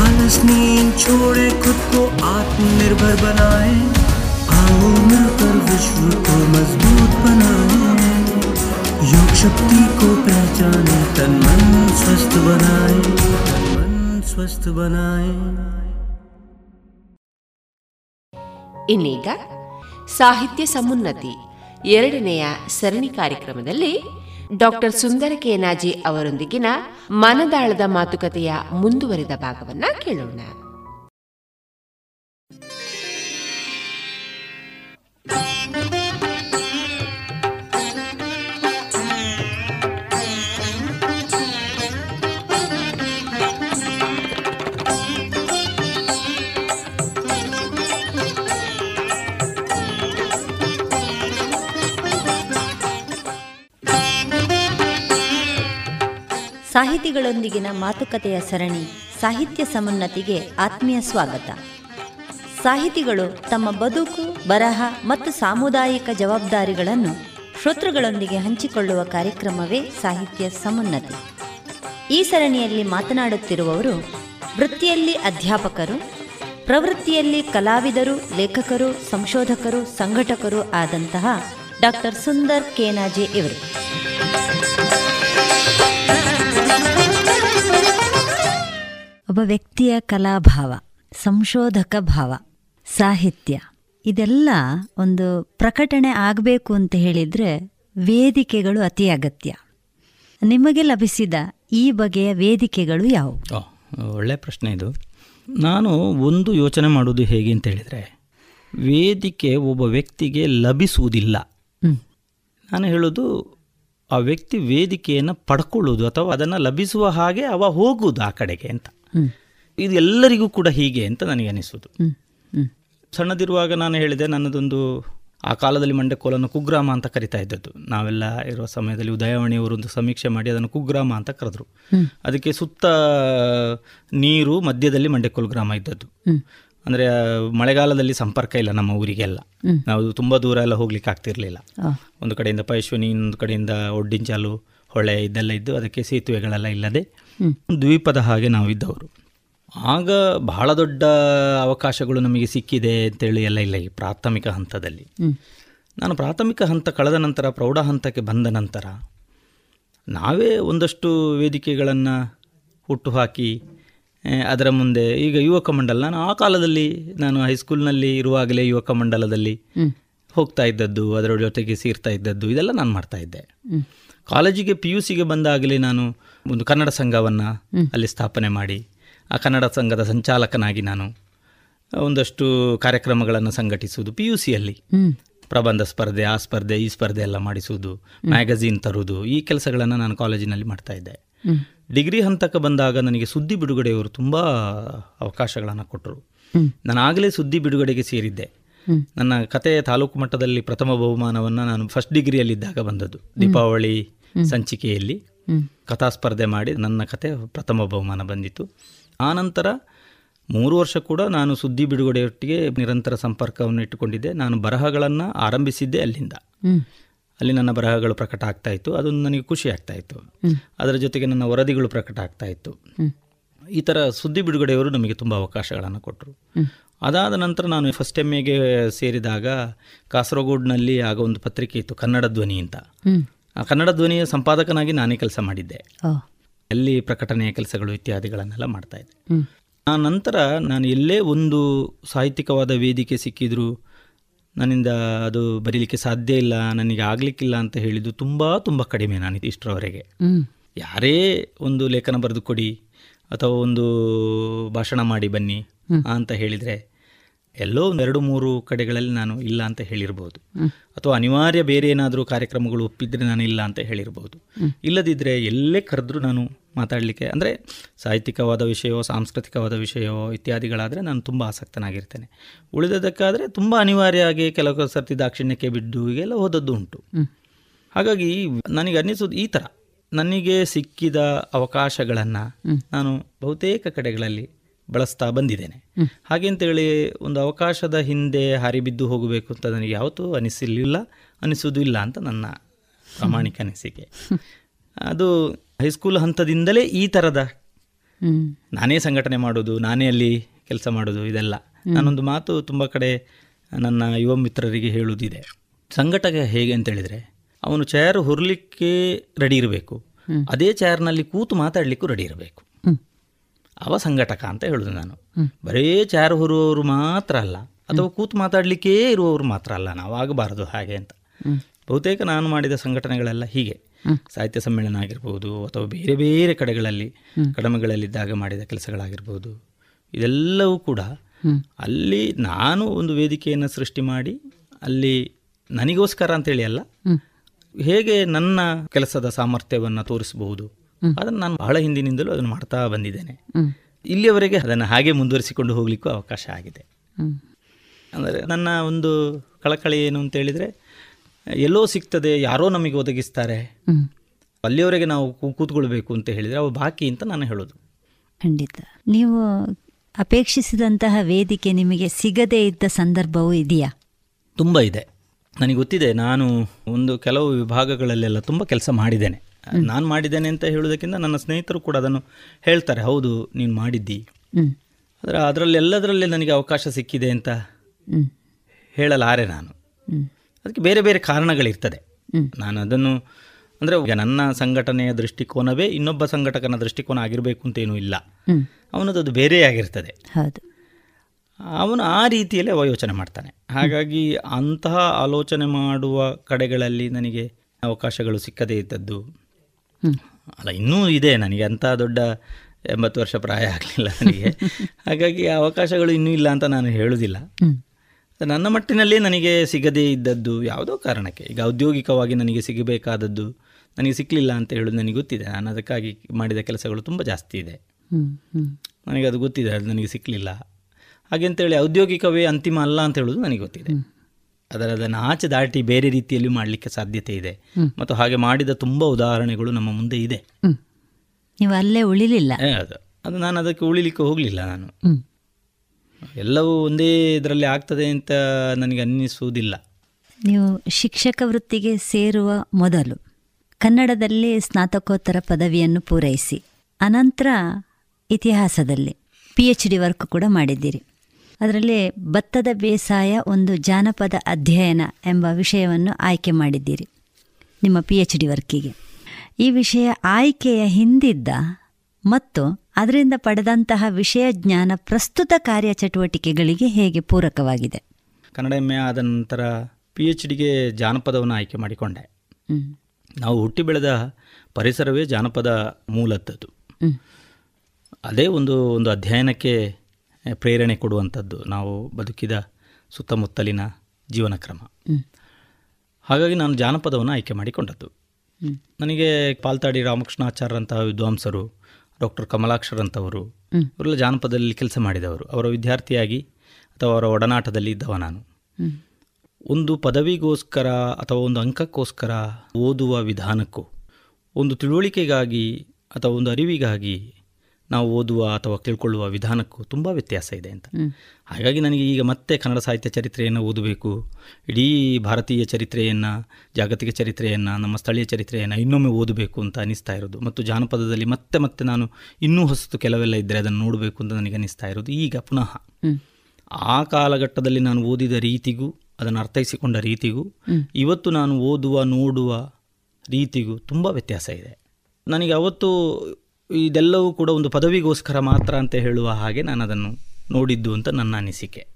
आलस नींद छोड़े खुद को आत्मनिर्भर बनाए आओ मिलकर विश्व को मजबूत बनाए योग शक्ति को पहचाने तन मन स्वस्थ बनाए तन मन स्वस्थ बनाए ಇನ್ನೀಗ ಸಾಹಿತ್ಯ ಸಮುನ್ನತಿ ಎರಡನೆಯ ಸರಣಿ ಕಾರ್ಯಕ್ರಮದಲ್ಲಿ ಡಾಕ್ಟರ್ ಸುಂದರ ಕೇನಾಜಿ ಅವರೊಂದಿಗಿನ ಮನದಾಳದ ಮಾತುಕತೆಯ ಮುಂದುವರಿದ ಭಾಗವನ್ನ ಕೇಳೋಣ. ಸಾಹಿತಿಗಳೊಂದಿಗಿನ ಮಾತುಕತೆಯ ಸರಣಿ ಸಾಹಿತ್ಯ ಸಮುನ್ನತಿಗೆ ಆತ್ಮೀಯ ಸ್ವಾಗತ. ಸಾಹಿತಿಗಳು ತಮ್ಮ ಬದುಕು, ಬರಹ ಮತ್ತು ಸಾಮುದಾಯಿಕ ಜವಾಬ್ದಾರಿಗಳನ್ನು ಶ್ರೋತೃಗಳೊಂದಿಗೆ ಹಂಚಿಕೊಳ್ಳುವ ಕಾರ್ಯಕ್ರಮವೇ ಸಾಹಿತ್ಯ ಸಮುನ್ನತಿ. ಈ ಸರಣಿಯಲ್ಲಿ ಮಾತನಾಡುತ್ತಿರುವವರು ವೃತ್ತಿಯಲ್ಲಿ ಅಧ್ಯಾಪಕರು, ಪ್ರವೃತ್ತಿಯಲ್ಲಿ ಕಲಾವಿದರು, ಲೇಖಕರು, ಸಂಶೋಧಕರು, ಸಂಘಟಕರು ಆದಂತಹ ಡಾಕ್ಟರ್ ಸುಂದರ್ ಕೇನಾಜೆ ಇವರು. ಒಬ್ಬ ವ್ಯಕ್ತಿಯ ಕಲಾಭಾವ ಸಂಶೋಧಕ ಭಾವ ಸಾಹಿತ್ಯ ಇದೆಲ್ಲ ಒಂದು ಪ್ರಕಟಣೆ ಆಗಬೇಕು ಅಂತ ಹೇಳಿದರೆ ವೇದಿಕೆಗಳು ಅತಿ ಅಗತ್ಯ. ನಿಮಗೆ ಲಭಿಸಿದ ಈ ಬಗೆಯ ವೇದಿಕೆಗಳು ಯಾವುವು ಒಳ್ಳೆಯ ಪ್ರಶ್ನೆ ಇದು. ನಾನು ಒಂದು ಯೋಚನೆ ಮಾಡೋದು ಹೇಗೆ ಅಂತ ಹೇಳಿದರೆ ವೇದಿಕೆ ಒಬ್ಬ ವ್ಯಕ್ತಿಗೆ ಲಭಿಸುವುದಿಲ್ಲ. ನಾನು ಹೇಳೋದು ಆ ವ್ಯಕ್ತಿ ವೇದಿಕೆಯನ್ನು ಪಡ್ಕೊಳ್ಳೋದು ಅಥವಾ ಅದನ್ನು ಲಭಿಸುವ ಹಾಗೆ ಅವ ಹೋಗುವುದು ಆ ಕಡೆಗೆ ಅಂತ. ಇದು ಎಲ್ಲರಿಗೂ ಕೂಡ ಹೀಗೆ ಅಂತ ನನಗೆ ಅನಿಸೋದು. ಸಣ್ಣದಿರುವಾಗ ನಾನು ಹೇಳಿದೆ ನನ್ನದೊಂದು ಆ ಕಾಲದಲ್ಲಿ ಮಂಡ್ಯಕೋಲನ್ನು ಕುಗ್ರಾಮ ಅಂತ ಕರಿತಾ ಇದ್ದದ್ದು. ನಾವೆಲ್ಲ ಇರುವ ಸಮಯದಲ್ಲಿ ಉದಯವಾಣಿಯವರೊಂದು ಸಮೀಕ್ಷೆ ಮಾಡಿ ಅದನ್ನು ಕುಗ್ರಾಮ ಅಂತ ಕರೆದ್ರು. ಅದಕ್ಕೆ ಸುತ್ತ ನೀರು ಮಧ್ಯದಲ್ಲಿ ಮಂಡ್ಯಕೋಲ್ ಗ್ರಾಮ ಇದ್ದದ್ದು. ಅಂದ್ರೆ ಮಳೆಗಾಲದಲ್ಲಿ ಸಂಪರ್ಕ ಇಲ್ಲ ನಮ್ಮ ಊರಿಗೆಲ್ಲ. ನಾವು ತುಂಬ ದೂರ ಎಲ್ಲ ಹೋಗ್ಲಿಕ್ಕೆ ಆಗ್ತಿರ್ಲಿಲ್ಲ. ಒಂದು ಕಡೆಯಿಂದ ಪೈಶ್ವನಿ ಇನ್ನೊಂದು ಕಡೆಯಿಂದ ಒಡ್ಡಿಂಚಾಲು ಹೊಳೆ ಇದೆಲ್ಲ ಇದ್ದು ಅದಕ್ಕೆ ಸೇತುವೆಗಳೆಲ್ಲ ಇಲ್ಲದೆ. ದ್ವೀಪದ ಹಾಗೆ ನಾವು ಇದ್ದವರು ಆಗ ಬಹಳ ದೊಡ್ಡ ಅವಕಾಶಗಳು ನಮಗೆ ಸಿಕ್ಕಿದೆ ಅಂತೇಳಿ ಎಲ್ಲ ಇಲ್ಲ ಈ ಪ್ರಾಥಮಿಕ ಹಂತದಲ್ಲಿ. ನಾನು ಪ್ರಾಥಮಿಕ ಹಂತ ಕಳೆದ ನಂತರ ಪ್ರೌಢ ಹಂತಕ್ಕೆ ಬಂದ ನಂತರ ನಾವೇ ಒಂದಷ್ಟು ವೇದಿಕೆಗಳನ್ನು ಹುಟ್ಟುಹಾಕಿ ಅದರ ಮುಂದೆ ಈಗ ಯುವಕ ಮಂಡಲ ನಾನು ಆ ಕಾಲದಲ್ಲಿ ನಾನು ಹೈಸ್ಕೂಲ್ನಲ್ಲಿ ಇರುವಾಗಲೇ ಯುವಕ ಮಂಡಲದಲ್ಲಿ ಹೋಗ್ತಾ ಇದ್ದದ್ದು ಅದರ ಜೊತೆಗೆ ಸೇರ್ತಾ ಇದ್ದದ್ದು ಇದೆಲ್ಲ ನಾನು ಮಾಡ್ತಾ ಇದ್ದೆ. ಕಾಲೇಜಿಗೆ ಪಿ ಯು ಸಿಗೆ ಬಂದಾಗಲೇ ನಾನು ಒಂದು ಕನ್ನಡ ಸಂಘವನ್ನು ಅಲ್ಲಿ ಸ್ಥಾಪನೆ ಮಾಡಿ ಆ ಕನ್ನಡ ಸಂಘದ ಸಂಚಾಲಕನಾಗಿ ನಾನು ಒಂದಷ್ಟು ಕಾರ್ಯಕ್ರಮಗಳನ್ನು ಸಂಘಟಿಸುವುದು ಪಿ ಯು ಸಿಯಲ್ಲಿ ಪ್ರಬಂಧ ಸ್ಪರ್ಧೆ ಆ ಸ್ಪರ್ಧೆ ಈ ಸ್ಪರ್ಧೆ ಎಲ್ಲ ಮಾಡಿಸುವುದು ಮ್ಯಾಗಝೀನ್ ತರುವುದು ಈ ಕೆಲಸಗಳನ್ನು ನಾನು ಕಾಲೇಜಿನಲ್ಲಿ ಮಾಡ್ತಾ ಇದ್ದೆ. ಡಿಗ್ರಿ ಹಂತಕ್ಕೆ ಬಂದಾಗ ನನಗೆ ಸುದ್ದಿ ಬಿಡುಗಡೆಯವರು ತುಂಬ ಅವಕಾಶಗಳನ್ನು ಕೊಟ್ಟರು. ನಾನು ಆಗಲೇ ಸುದ್ದಿ ಬಿಡುಗಡೆಗೆ ಸೇರಿದ್ದೆ. ನನ್ನ ಕತೆ ತಾಲೂಕು ಮಟ್ಟದಲ್ಲಿ ಪ್ರಥಮ ಬಹುಮಾನವನ್ನು ನಾನು ಫಸ್ಟ್ ಡಿಗ್ರಿಯಲ್ಲಿದ್ದಾಗ ಬಂದದ್ದು ದೀಪಾವಳಿ ಸಂಚಿಕೆಯಲ್ಲಿ. ಕಥಾ ಸ್ಪರ್ಧೆ ಮಾಡಿ ನನ್ನ ಕತೆ ಪ್ರಥಮ ಬಹುಮಾನ ಬಂದಿತ್ತು. ಆನಂತರ ಮೂರು ವರ್ಷ ಕೂಡ ನಾನು ಸುದ್ದಿ ಬಿಡುಗಡೆಯೊಟ್ಟಿಗೆ ನಿರಂತರ ಸಂಪರ್ಕವನ್ನು ಇಟ್ಟುಕೊಂಡಿದ್ದೆ. ನಾನು ಬರಹಗಳನ್ನು ಆರಂಭಿಸಿದ್ದೆ ಅಲ್ಲಿಂದ. ಅಲ್ಲಿ ನನ್ನ ಬರಹಗಳು ಪ್ರಕಟ ಆಗ್ತಾ ಇತ್ತು. ಅದೊಂದು ನನಗೆ ಖುಷಿ ಆಗ್ತಾ ಇತ್ತು. ಅದರ ಜೊತೆಗೆ ನನ್ನ ವರದಿಗಳು ಪ್ರಕಟ ಆಗ್ತಾ ಇತ್ತು. ಈ ಥರ ಸುದ್ದಿ ಬಿಡುಗಡೆಯವರು ನಮಗೆ ತುಂಬ ಅವಕಾಶಗಳನ್ನು ಕೊಟ್ಟರು ಅದಾದ ನಂತರ ನಾನು ಫಸ್ಟ್ ಎಂ ಎಗೆ ಸೇರಿದಾಗ ಕಾಸರಗೋಡ್ನಲ್ಲಿ ಆಗ ಒಂದು ಪತ್ರಿಕೆ ಇತ್ತು ಕನ್ನಡ ಧ್ವನಿ ಅಂತ. ಕನ್ನಡ ಧ್ವನಿಯ ಸಂಪಾದಕನಾಗಿ ನಾನೇ ಕೆಲಸ ಮಾಡಿದ್ದೆ. ಅಲ್ಲಿ ಪ್ರಕಟಣೆಯ ಕೆಲಸಗಳು ಇತ್ಯಾದಿಗಳನ್ನೆಲ್ಲ ಮಾಡ್ತಾ ಇದ್ದೆ. ಆ ನಂತರ ನಾನು ಎಲ್ಲೇ ಒಂದು ಸಾಹಿತ್ಯಿಕವಾದ ವೇದಿಕೆ ಸಿಕ್ಕಿದ್ರು ನನ್ನಿಂದ ಅದು ಬರೀಲಿಕ್ಕೆ ಸಾಧ್ಯ ಇಲ್ಲ ನನಗೆ ಆಗ್ಲಿಕ್ಕಿಲ್ಲ ಅಂತ ಹೇಳಿದ್ದು ತುಂಬ ತುಂಬ ಕಡಿಮೆ ನಾನು ಇಷ್ಟರವರೆಗೆ. ಯಾರೇ ಒಂದು ಲೇಖನ ಬರೆದು ಕೊಡಿ ಅಥವಾ ಒಂದು ಭಾಷಣ ಮಾಡಿ ಬನ್ನಿ ಅಂತ ಹೇಳಿದರೆ ಎಲ್ಲೋ ಎರಡು ಮೂರು ಕಡೆಗಳಲ್ಲಿ ನಾನು ಇಲ್ಲ ಅಂತ ಹೇಳಿರ್ಬೋದು. ಅಥವಾ ಅನಿವಾರ್ಯ ಬೇರೆ ಏನಾದರೂ ಕಾರ್ಯಕ್ರಮಗಳು ಒಪ್ಪಿದ್ರೆ ನಾನು ಇಲ್ಲ ಅಂತ ಹೇಳಿರ್ಬೋದು. ಇಲ್ಲದಿದ್ದರೆ ಎಲ್ಲೇ ಕರೆದ್ರೂ ನಾನು ಮಾತಾಡಲಿಕ್ಕೆ ಅಂದರೆ ಸಾಹಿತ್ಯಿಕವಾದ ವಿಷಯವೋ ಸಾಂಸ್ಕೃತಿಕವಾದ ವಿಷಯವೋ ಇತ್ಯಾದಿಗಳಾದರೆ ನಾನು ತುಂಬ ಆಸಕ್ತನಾಗಿರ್ತೇನೆ. ಉಳಿದದಕ್ಕಾದರೆ ತುಂಬ ಅನಿವಾರ್ಯವಾಗಿ ಕೆಲವು ಸರ್ತಿ ದಾಕ್ಷಿಣ್ಯಕ್ಕೆ ಬಿದ್ದು ಹೀಗೆಲ್ಲ ಹೋದದ್ದು ಉಂಟು. ಹಾಗಾಗಿ ನನಗೆ ಅನ್ನಿಸೋದು ಈ ಥರ. ನನಗೆ ಸಿಕ್ಕಿದ ಅವಕಾಶಗಳನ್ನು ನಾನು ಬಹುತೇಕ ಕಡೆಗಳಲ್ಲಿ ಬಳಸ್ತಾ ಬಂದಿದ್ದೇನೆ. ಹಾಗೆ ಅಂತೇಳಿ ಒಂದು ಅವಕಾಶದ ಹಿಂದೆ ಹರಿಬಿದ್ದು ಹೋಗಬೇಕು ಅಂತ ನನಗೆ ಯಾವತ್ತೂ ಅನಿಸಲಿಲ್ಲ ಅನಿಸೋದು ಇಲ್ಲ ಅಂತ ನನ್ನ ಪ್ರಾಮಾಣಿಕ ಅನಿಸಿಕೆ. ಅದು ಹೈಸ್ಕೂಲ್ ಹಂತದಿಂದಲೇ ಈ ಥರದ ನಾನೇ ಸಂಘಟನೆ ಮಾಡೋದು ನಾನೇ ಅಲ್ಲಿ ಕೆಲಸ ಮಾಡೋದು ಇದೆಲ್ಲ. ನಾನೊಂದು ಮಾತು ತುಂಬ ಕಡೆ ನನ್ನ ಯುವ ಮಿತ್ರರಿಗೆ ಹೇಳುವುದಿದೆ. ಸಂಘಟಕ ಹೇಗೆ ಅಂತ ಹೇಳಿದರೆ ಅವನು ಚೇರ್ ಹುರ್ಲಿಕ್ಕೆ ರೆಡಿ ಇರಬೇಕು. ಅದೇ ಚೇರ್ನಲ್ಲಿ ಕೂತು ಮಾತಾಡಲಿಕ್ಕೂ ರೆಡಿ ಇರಬೇಕು. ಅವ ಸಂಘಟಕ ಅಂತ ಹೇಳುದು ನಾನು. ಬರೇ ಚಾರು ಹೊರುವವರು ಮಾತ್ರ ಅಲ್ಲ ಅಥವಾ ಕೂತು ಮಾತಾಡಲಿಕ್ಕೇ ಇರುವವರು ಮಾತ್ರ ಅಲ್ಲ ನಾವು ಆಗಬಾರದು ಹಾಗೆ ಅಂತ. ಬಹುತೇಕ ನಾನು ಮಾಡಿದ ಸಂಘಟನೆಗಳೆಲ್ಲ ಹೀಗೆ. ಸಾಹಿತ್ಯ ಸಮ್ಮೇಳನ ಆಗಿರ್ಬೋದು ಅಥವಾ ಬೇರೆ ಬೇರೆ ಕಡೆಗಳಲ್ಲಿ ಕಡಮೆಗಳಲ್ಲಿದ್ದಾಗ ಮಾಡಿದ ಕೆಲಸಗಳಾಗಿರ್ಬೋದು ಇದೆಲ್ಲವೂ ಕೂಡ ಅಲ್ಲಿ ನಾನು ಒಂದು ವೇದಿಕೆಯನ್ನು ಸೃಷ್ಟಿ ಮಾಡಿ ಅಲ್ಲಿ ನನಗೋಸ್ಕರ ಅಂತೇಳಿ ಅಲ್ಲ ಹೇಗೆ ನನ್ನ ಕೆಲಸದ ಸಾಮರ್ಥ್ಯವನ್ನು ತೋರಿಸಬಹುದು ಅದನ್ನು ನಾನು ಬಹಳ ಹಿಂದಿನಿಂದಲೂ ಅದನ್ನು ಮಾಡ್ತಾ ಬಂದಿದ್ದೇನೆ. ಇಲ್ಲಿಯವರೆಗೆ ಅದನ್ನು ಹಾಗೆ ಮುಂದುವರಿಸಿಕೊಂಡು ಹೋಗಲಿಕ್ಕೂ ಅವಕಾಶ ಆಗಿದೆ. ಅಂದರೆ ನನ್ನ ಒಂದು ಕಳಕಳಿ ಏನು ಅಂತ ಹೇಳಿದರೆ ಎಲ್ಲೋ ಸಿಗ್ತದೆ ಯಾರೋ ನಮಗೆ ಒದಗಿಸ್ತಾರೆ. ಅಲ್ಲಿಯವರೆಗೆ ನಾವು ಕೂತ್ಕೊಳ್ಬೇಕು ಅಂತ ಹೇಳಿದರೆ ಅವು ಬಾಕಿ ಅಂತ ನಾನು ಹೇಳೋದು. ಖಂಡಿತ. ನೀವು ಅಪೇಕ್ಷಿಸಿದಂತಹ ವೇದಿಕೆ ನಿಮಗೆ ಸಿಗದೇ ಇದ್ದ ಸಂದರ್ಭವೂ ಇದೆಯಾ? ತುಂಬ ಇದೆ. ನನಗೆ ಗೊತ್ತಿದೆ ನಾನು ಒಂದು ಕೆಲವು ವಿಭಾಗಗಳಲ್ಲೆಲ್ಲ ತುಂಬ ಕೆಲಸ ಮಾಡಿದ್ದೇನೆ. ನಾನು ಮಾಡಿದ್ದೇನೆ ಅಂತ ಹೇಳೋದಕ್ಕಿಂತ ನನ್ನ ಸ್ನೇಹಿತರು ಕೂಡ ಅದನ್ನು ಹೇಳ್ತಾರೆ ಹೌದು ನೀನು ಮಾಡಿದ್ದಿ. ಆದರೆ ಅದರಲ್ಲಿ ಅದರಲ್ಲೆಲ್ಲದರಲ್ಲೇ ನನಗೆ ಅವಕಾಶ ಸಿಕ್ಕಿದೆ ಅಂತ ಹೇಳಲಾರೆ ನಾನು. ಅದಕ್ಕೆ ಬೇರೆ ಬೇರೆ ಕಾರಣಗಳಿರ್ತದೆ. ನಾನು ಅದನ್ನು ಅಂದರೆ ಈಗ ನನ್ನ ಸಂಘಟನೆಯ ದೃಷ್ಟಿಕೋನವೇ ಇನ್ನೊಬ್ಬ ಸಂಘಟಕನ ದೃಷ್ಟಿಕೋನ ಆಗಿರಬೇಕು ಅಂತೇನೂ ಇಲ್ಲ. ಅವನದ್ದು ಅವನದು ಅದು ಬೇರೆ ಆಗಿರ್ತದೆ. ಅವನು ಆ ರೀತಿಯಲ್ಲೇ ಯೋಚನೆ ಮಾಡ್ತಾನೆ. ಹಾಗಾಗಿ ಅಂತಹ ಆಲೋಚನೆ ಮಾಡುವ ಕಡೆಗಳಲ್ಲಿ ನನಗೆ ಅವಕಾಶಗಳು ಸಿಕ್ಕದೇ ಇದ್ದದ್ದು. ಅಲ್ಲ ಇನ್ನೂ ಇದೆ. ನನಗೆ ಅಂಥ ದೊಡ್ಡ ಎಂಬತ್ತು ವರ್ಷ ಪ್ರಾಯ ಆಗಲಿಲ್ಲ ನನಗೆ. ಹಾಗಾಗಿ ಆ ಅವಕಾಶಗಳು ಇನ್ನೂ ಇಲ್ಲ ಅಂತ ನಾನು ಹೇಳುವುದಿಲ್ಲ ನನ್ನ ಮಟ್ಟಿನಲ್ಲೇ ನನಗೆ ಸಿಗದೇ ಇದ್ದದ್ದು ಯಾವುದೋ ಕಾರಣಕ್ಕೆ. ಈಗ ಔದ್ಯೋಗಿಕವಾಗಿ ನನಗೆ ಸಿಗಬೇಕಾದದ್ದು ನನಗೆ ಸಿಕ್ಕಲಿಲ್ಲ ಅಂತ ಹೇಳೋದು ನನಗೆ ಗೊತ್ತಿದೆ. ನಾನು ಅದಕ್ಕಾಗಿ ಮಾಡಿದ ಕೆಲಸಗಳು ತುಂಬ ಜಾಸ್ತಿ ಇದೆ. ನನಗೆ ಅದು ಗೊತ್ತಿದೆ ಅದು ನನಗೆ ಸಿಕ್ಕಲಿಲ್ಲ ಹಾಗೆ ಅಂತೇಳಿ ಔದ್ಯೋಗಿಕವೇ ಅಂತಿಮ ಅಲ್ಲ ಅಂತ ಹೇಳೋದು ನನಗೆ ಗೊತ್ತಿದೆ. ಅದರ ಅದನ್ನು ಆಚೆ ದಾಟಿ ಬೇರೆ ರೀತಿಯಲ್ಲಿ ಮಾಡಲಿಕ್ಕೆ ಸಾಧ್ಯತೆ ಇದೆ. ಮತ್ತು ಹಾಗೆ ಮಾಡಿದ ತುಂಬ ಉದಾಹರಣೆಗಳು ನಮ್ಮ ಮುಂದೆ ಇದೆ. ನೀವು ಅಲ್ಲೇ ಉಳಿಲಿಲ್ಲ. ಅದು ಅದು ನಾನು ಅದಕ್ಕೆ ಉಳಿಲಿಕ್ಕೆ ಹೋಗಲಿಲ್ಲ ನಾನು. ಎಲ್ಲವೂ ಒಂದೇ ಇದರಲ್ಲಿ ಆಗ್ತದೆ ಅಂತ ನನಗೆ ಅನ್ನಿಸುವುದಿಲ್ಲ. ನೀವು ಶಿಕ್ಷಕ ವೃತ್ತಿಗೆ ಸೇರುವ ಮೊದಲು ಕನ್ನಡದಲ್ಲಿ ಸ್ನಾತಕೋತ್ತರ ಪದವಿಯನ್ನು ಪೂರೈಸಿ ಅನಂತರ ಇತಿಹಾಸದಲ್ಲಿ ಪಿ ಎಚ್ ಡಿ ವರ್ಕ್ ಕೂಡ ಮಾಡಿದ್ದೀರಿ. ಅದರಲ್ಲಿ ಭತ್ತದ ಬೇಸಾಯ ಒಂದು ಜಾನಪದ ಅಧ್ಯಯನ ಎಂಬ ವಿಷಯವನ್ನು ಆಯ್ಕೆ ಮಾಡಿದ್ದೀರಿ ನಿಮ್ಮ ಪಿ ಎಚ್ ಡಿ ವರ್ಕಿಗೆ. ಈ ವಿಷಯ ಆಯ್ಕೆಯ ಹಿಂದಿದ್ದ ಮತ್ತು ಅದರಿಂದ ಪಡೆದಂತಹ ವಿಷಯ ಜ್ಞಾನ ಪ್ರಸ್ತುತ ಕಾರ್ಯಚಟುವಟಿಕೆಗಳಿಗೆ ಹೇಗೆ ಪೂರಕವಾಗಿದೆ? ಕನ್ನಡ ಎಮ್ಮೆ ಆದ ನಂತರ ಪಿ ಎಚ್ ಡಿಗೆ ಜಾನಪದವನ್ನು ಆಯ್ಕೆ ಮಾಡಿಕೊಂಡೆ. ನಾವು ಹುಟ್ಟಿ ಬೆಳೆದ ಪರಿಸರವೇ ಜಾನಪದ ಮೂಲದ್ದು ಅದೇ ಒಂದು ಒಂದು ಅಧ್ಯಯನಕ್ಕೆ ಪ್ರೇರಣೆ ಕೊಡುವಂಥದ್ದು ನಾವು ಬದುಕಿದ ಸುತ್ತಮುತ್ತಲಿನ ಜೀವನ ಕ್ರಮ ಹಾಗಾಗಿ ನಾನು ಜಾನಪದವನ್ನು ಆಯ್ಕೆ ಮಾಡಿಕೊಂಡದ್ದು. ನನಗೆ ಪಾಲ್ತಾಡಿ ರಾಮಕೃಷ್ಣಾಚಾರ್ಯರಂತಹ ವಿದ್ವಾಂಸರು ಡಾಕ್ಟರ್ ಕಮಲಾಕ್ಷರಂಥವರು. ಇವರೆಲ್ಲ ಜಾನಪದದಲ್ಲಿ ಕೆಲಸ ಮಾಡಿದವರು. ಅವರ ವಿದ್ಯಾರ್ಥಿಯಾಗಿ ಅಥವಾ ಅವರ ಒಡನಾಟದಲ್ಲಿ ಇದ್ದವ ನಾನು. ಒಂದು ಪದವಿಗೋಸ್ಕರ ಅಥವಾ ಒಂದು ಅಂಕಕ್ಕೋಸ್ಕರ ಓದುವ ವಿಧಾನಕ್ಕೂ ಒಂದು ತಿಳುವಳಿಕೆಗಾಗಿ ಅಥವಾ ಒಂದು ಅರಿವಿಗಾಗಿ ನಾವು ಓದುವ ಅಥವಾ ತಿಳ್ಕೊಳ್ಳುವ ವಿಧಾನಕ್ಕೂ ತುಂಬ ವ್ಯತ್ಯಾಸ ಇದೆ ಅಂತ. ಹಾಗಾಗಿ ನನಗೆ ಈಗ ಮತ್ತೆ ಕನ್ನಡ ಸಾಹಿತ್ಯ ಚರಿತ್ರೆಯನ್ನು ಓದಬೇಕು. ಇಡೀ ಭಾರತೀಯ ಚರಿತ್ರೆಯನ್ನು ಜಾಗತಿಕ ಚರಿತ್ರೆಯನ್ನು ನಮ್ಮ ಸ್ಥಳೀಯ ಚರಿತ್ರೆಯನ್ನು ಇನ್ನೊಮ್ಮೆ ಓದಬೇಕು ಅಂತ ಅನಿಸ್ತಾ ಇರೋದು. ಮತ್ತು ಜಾನಪದದಲ್ಲಿ ಮತ್ತೆ ಮತ್ತೆ ನಾನು ಇನ್ನೂ ಹೊಸತು ಕೆಲವೆಲ್ಲ ಇದ್ದರೆ ಅದನ್ನು ನೋಡಬೇಕು ಅಂತ ನನಗೆ ಅನಿಸ್ತಾ ಇರೋದು. ಈಗ ಪುನಃ ಆ ಕಾಲಘಟ್ಟದಲ್ಲಿ ನಾನು ಓದಿದ ರೀತಿಗೂ ಅದನ್ನು ಅರ್ಥೈಸಿಕೊಂಡ ರೀತಿಗೂ ಇವತ್ತು ನಾನು ಓದುವ ನೋಡುವ ರೀತಿಗೂ ತುಂಬ ವ್ಯತ್ಯಾಸ ಇದೆ. ನನಗೆ ಅವತ್ತು ಇದೆಲ್ಲವೂ ಕೂಡ ಒಂದು ಪದವಿಗೋಸ್ಕರ ಮಾತ್ರ ಅಂತ ಹೇಳುವ ಹಾಗೆ ನಾನು ಅದನ್ನು ನೋಡಿದ್ದು ಅಂತ ನನ್ನ ಅನಿಸಿಕೆ.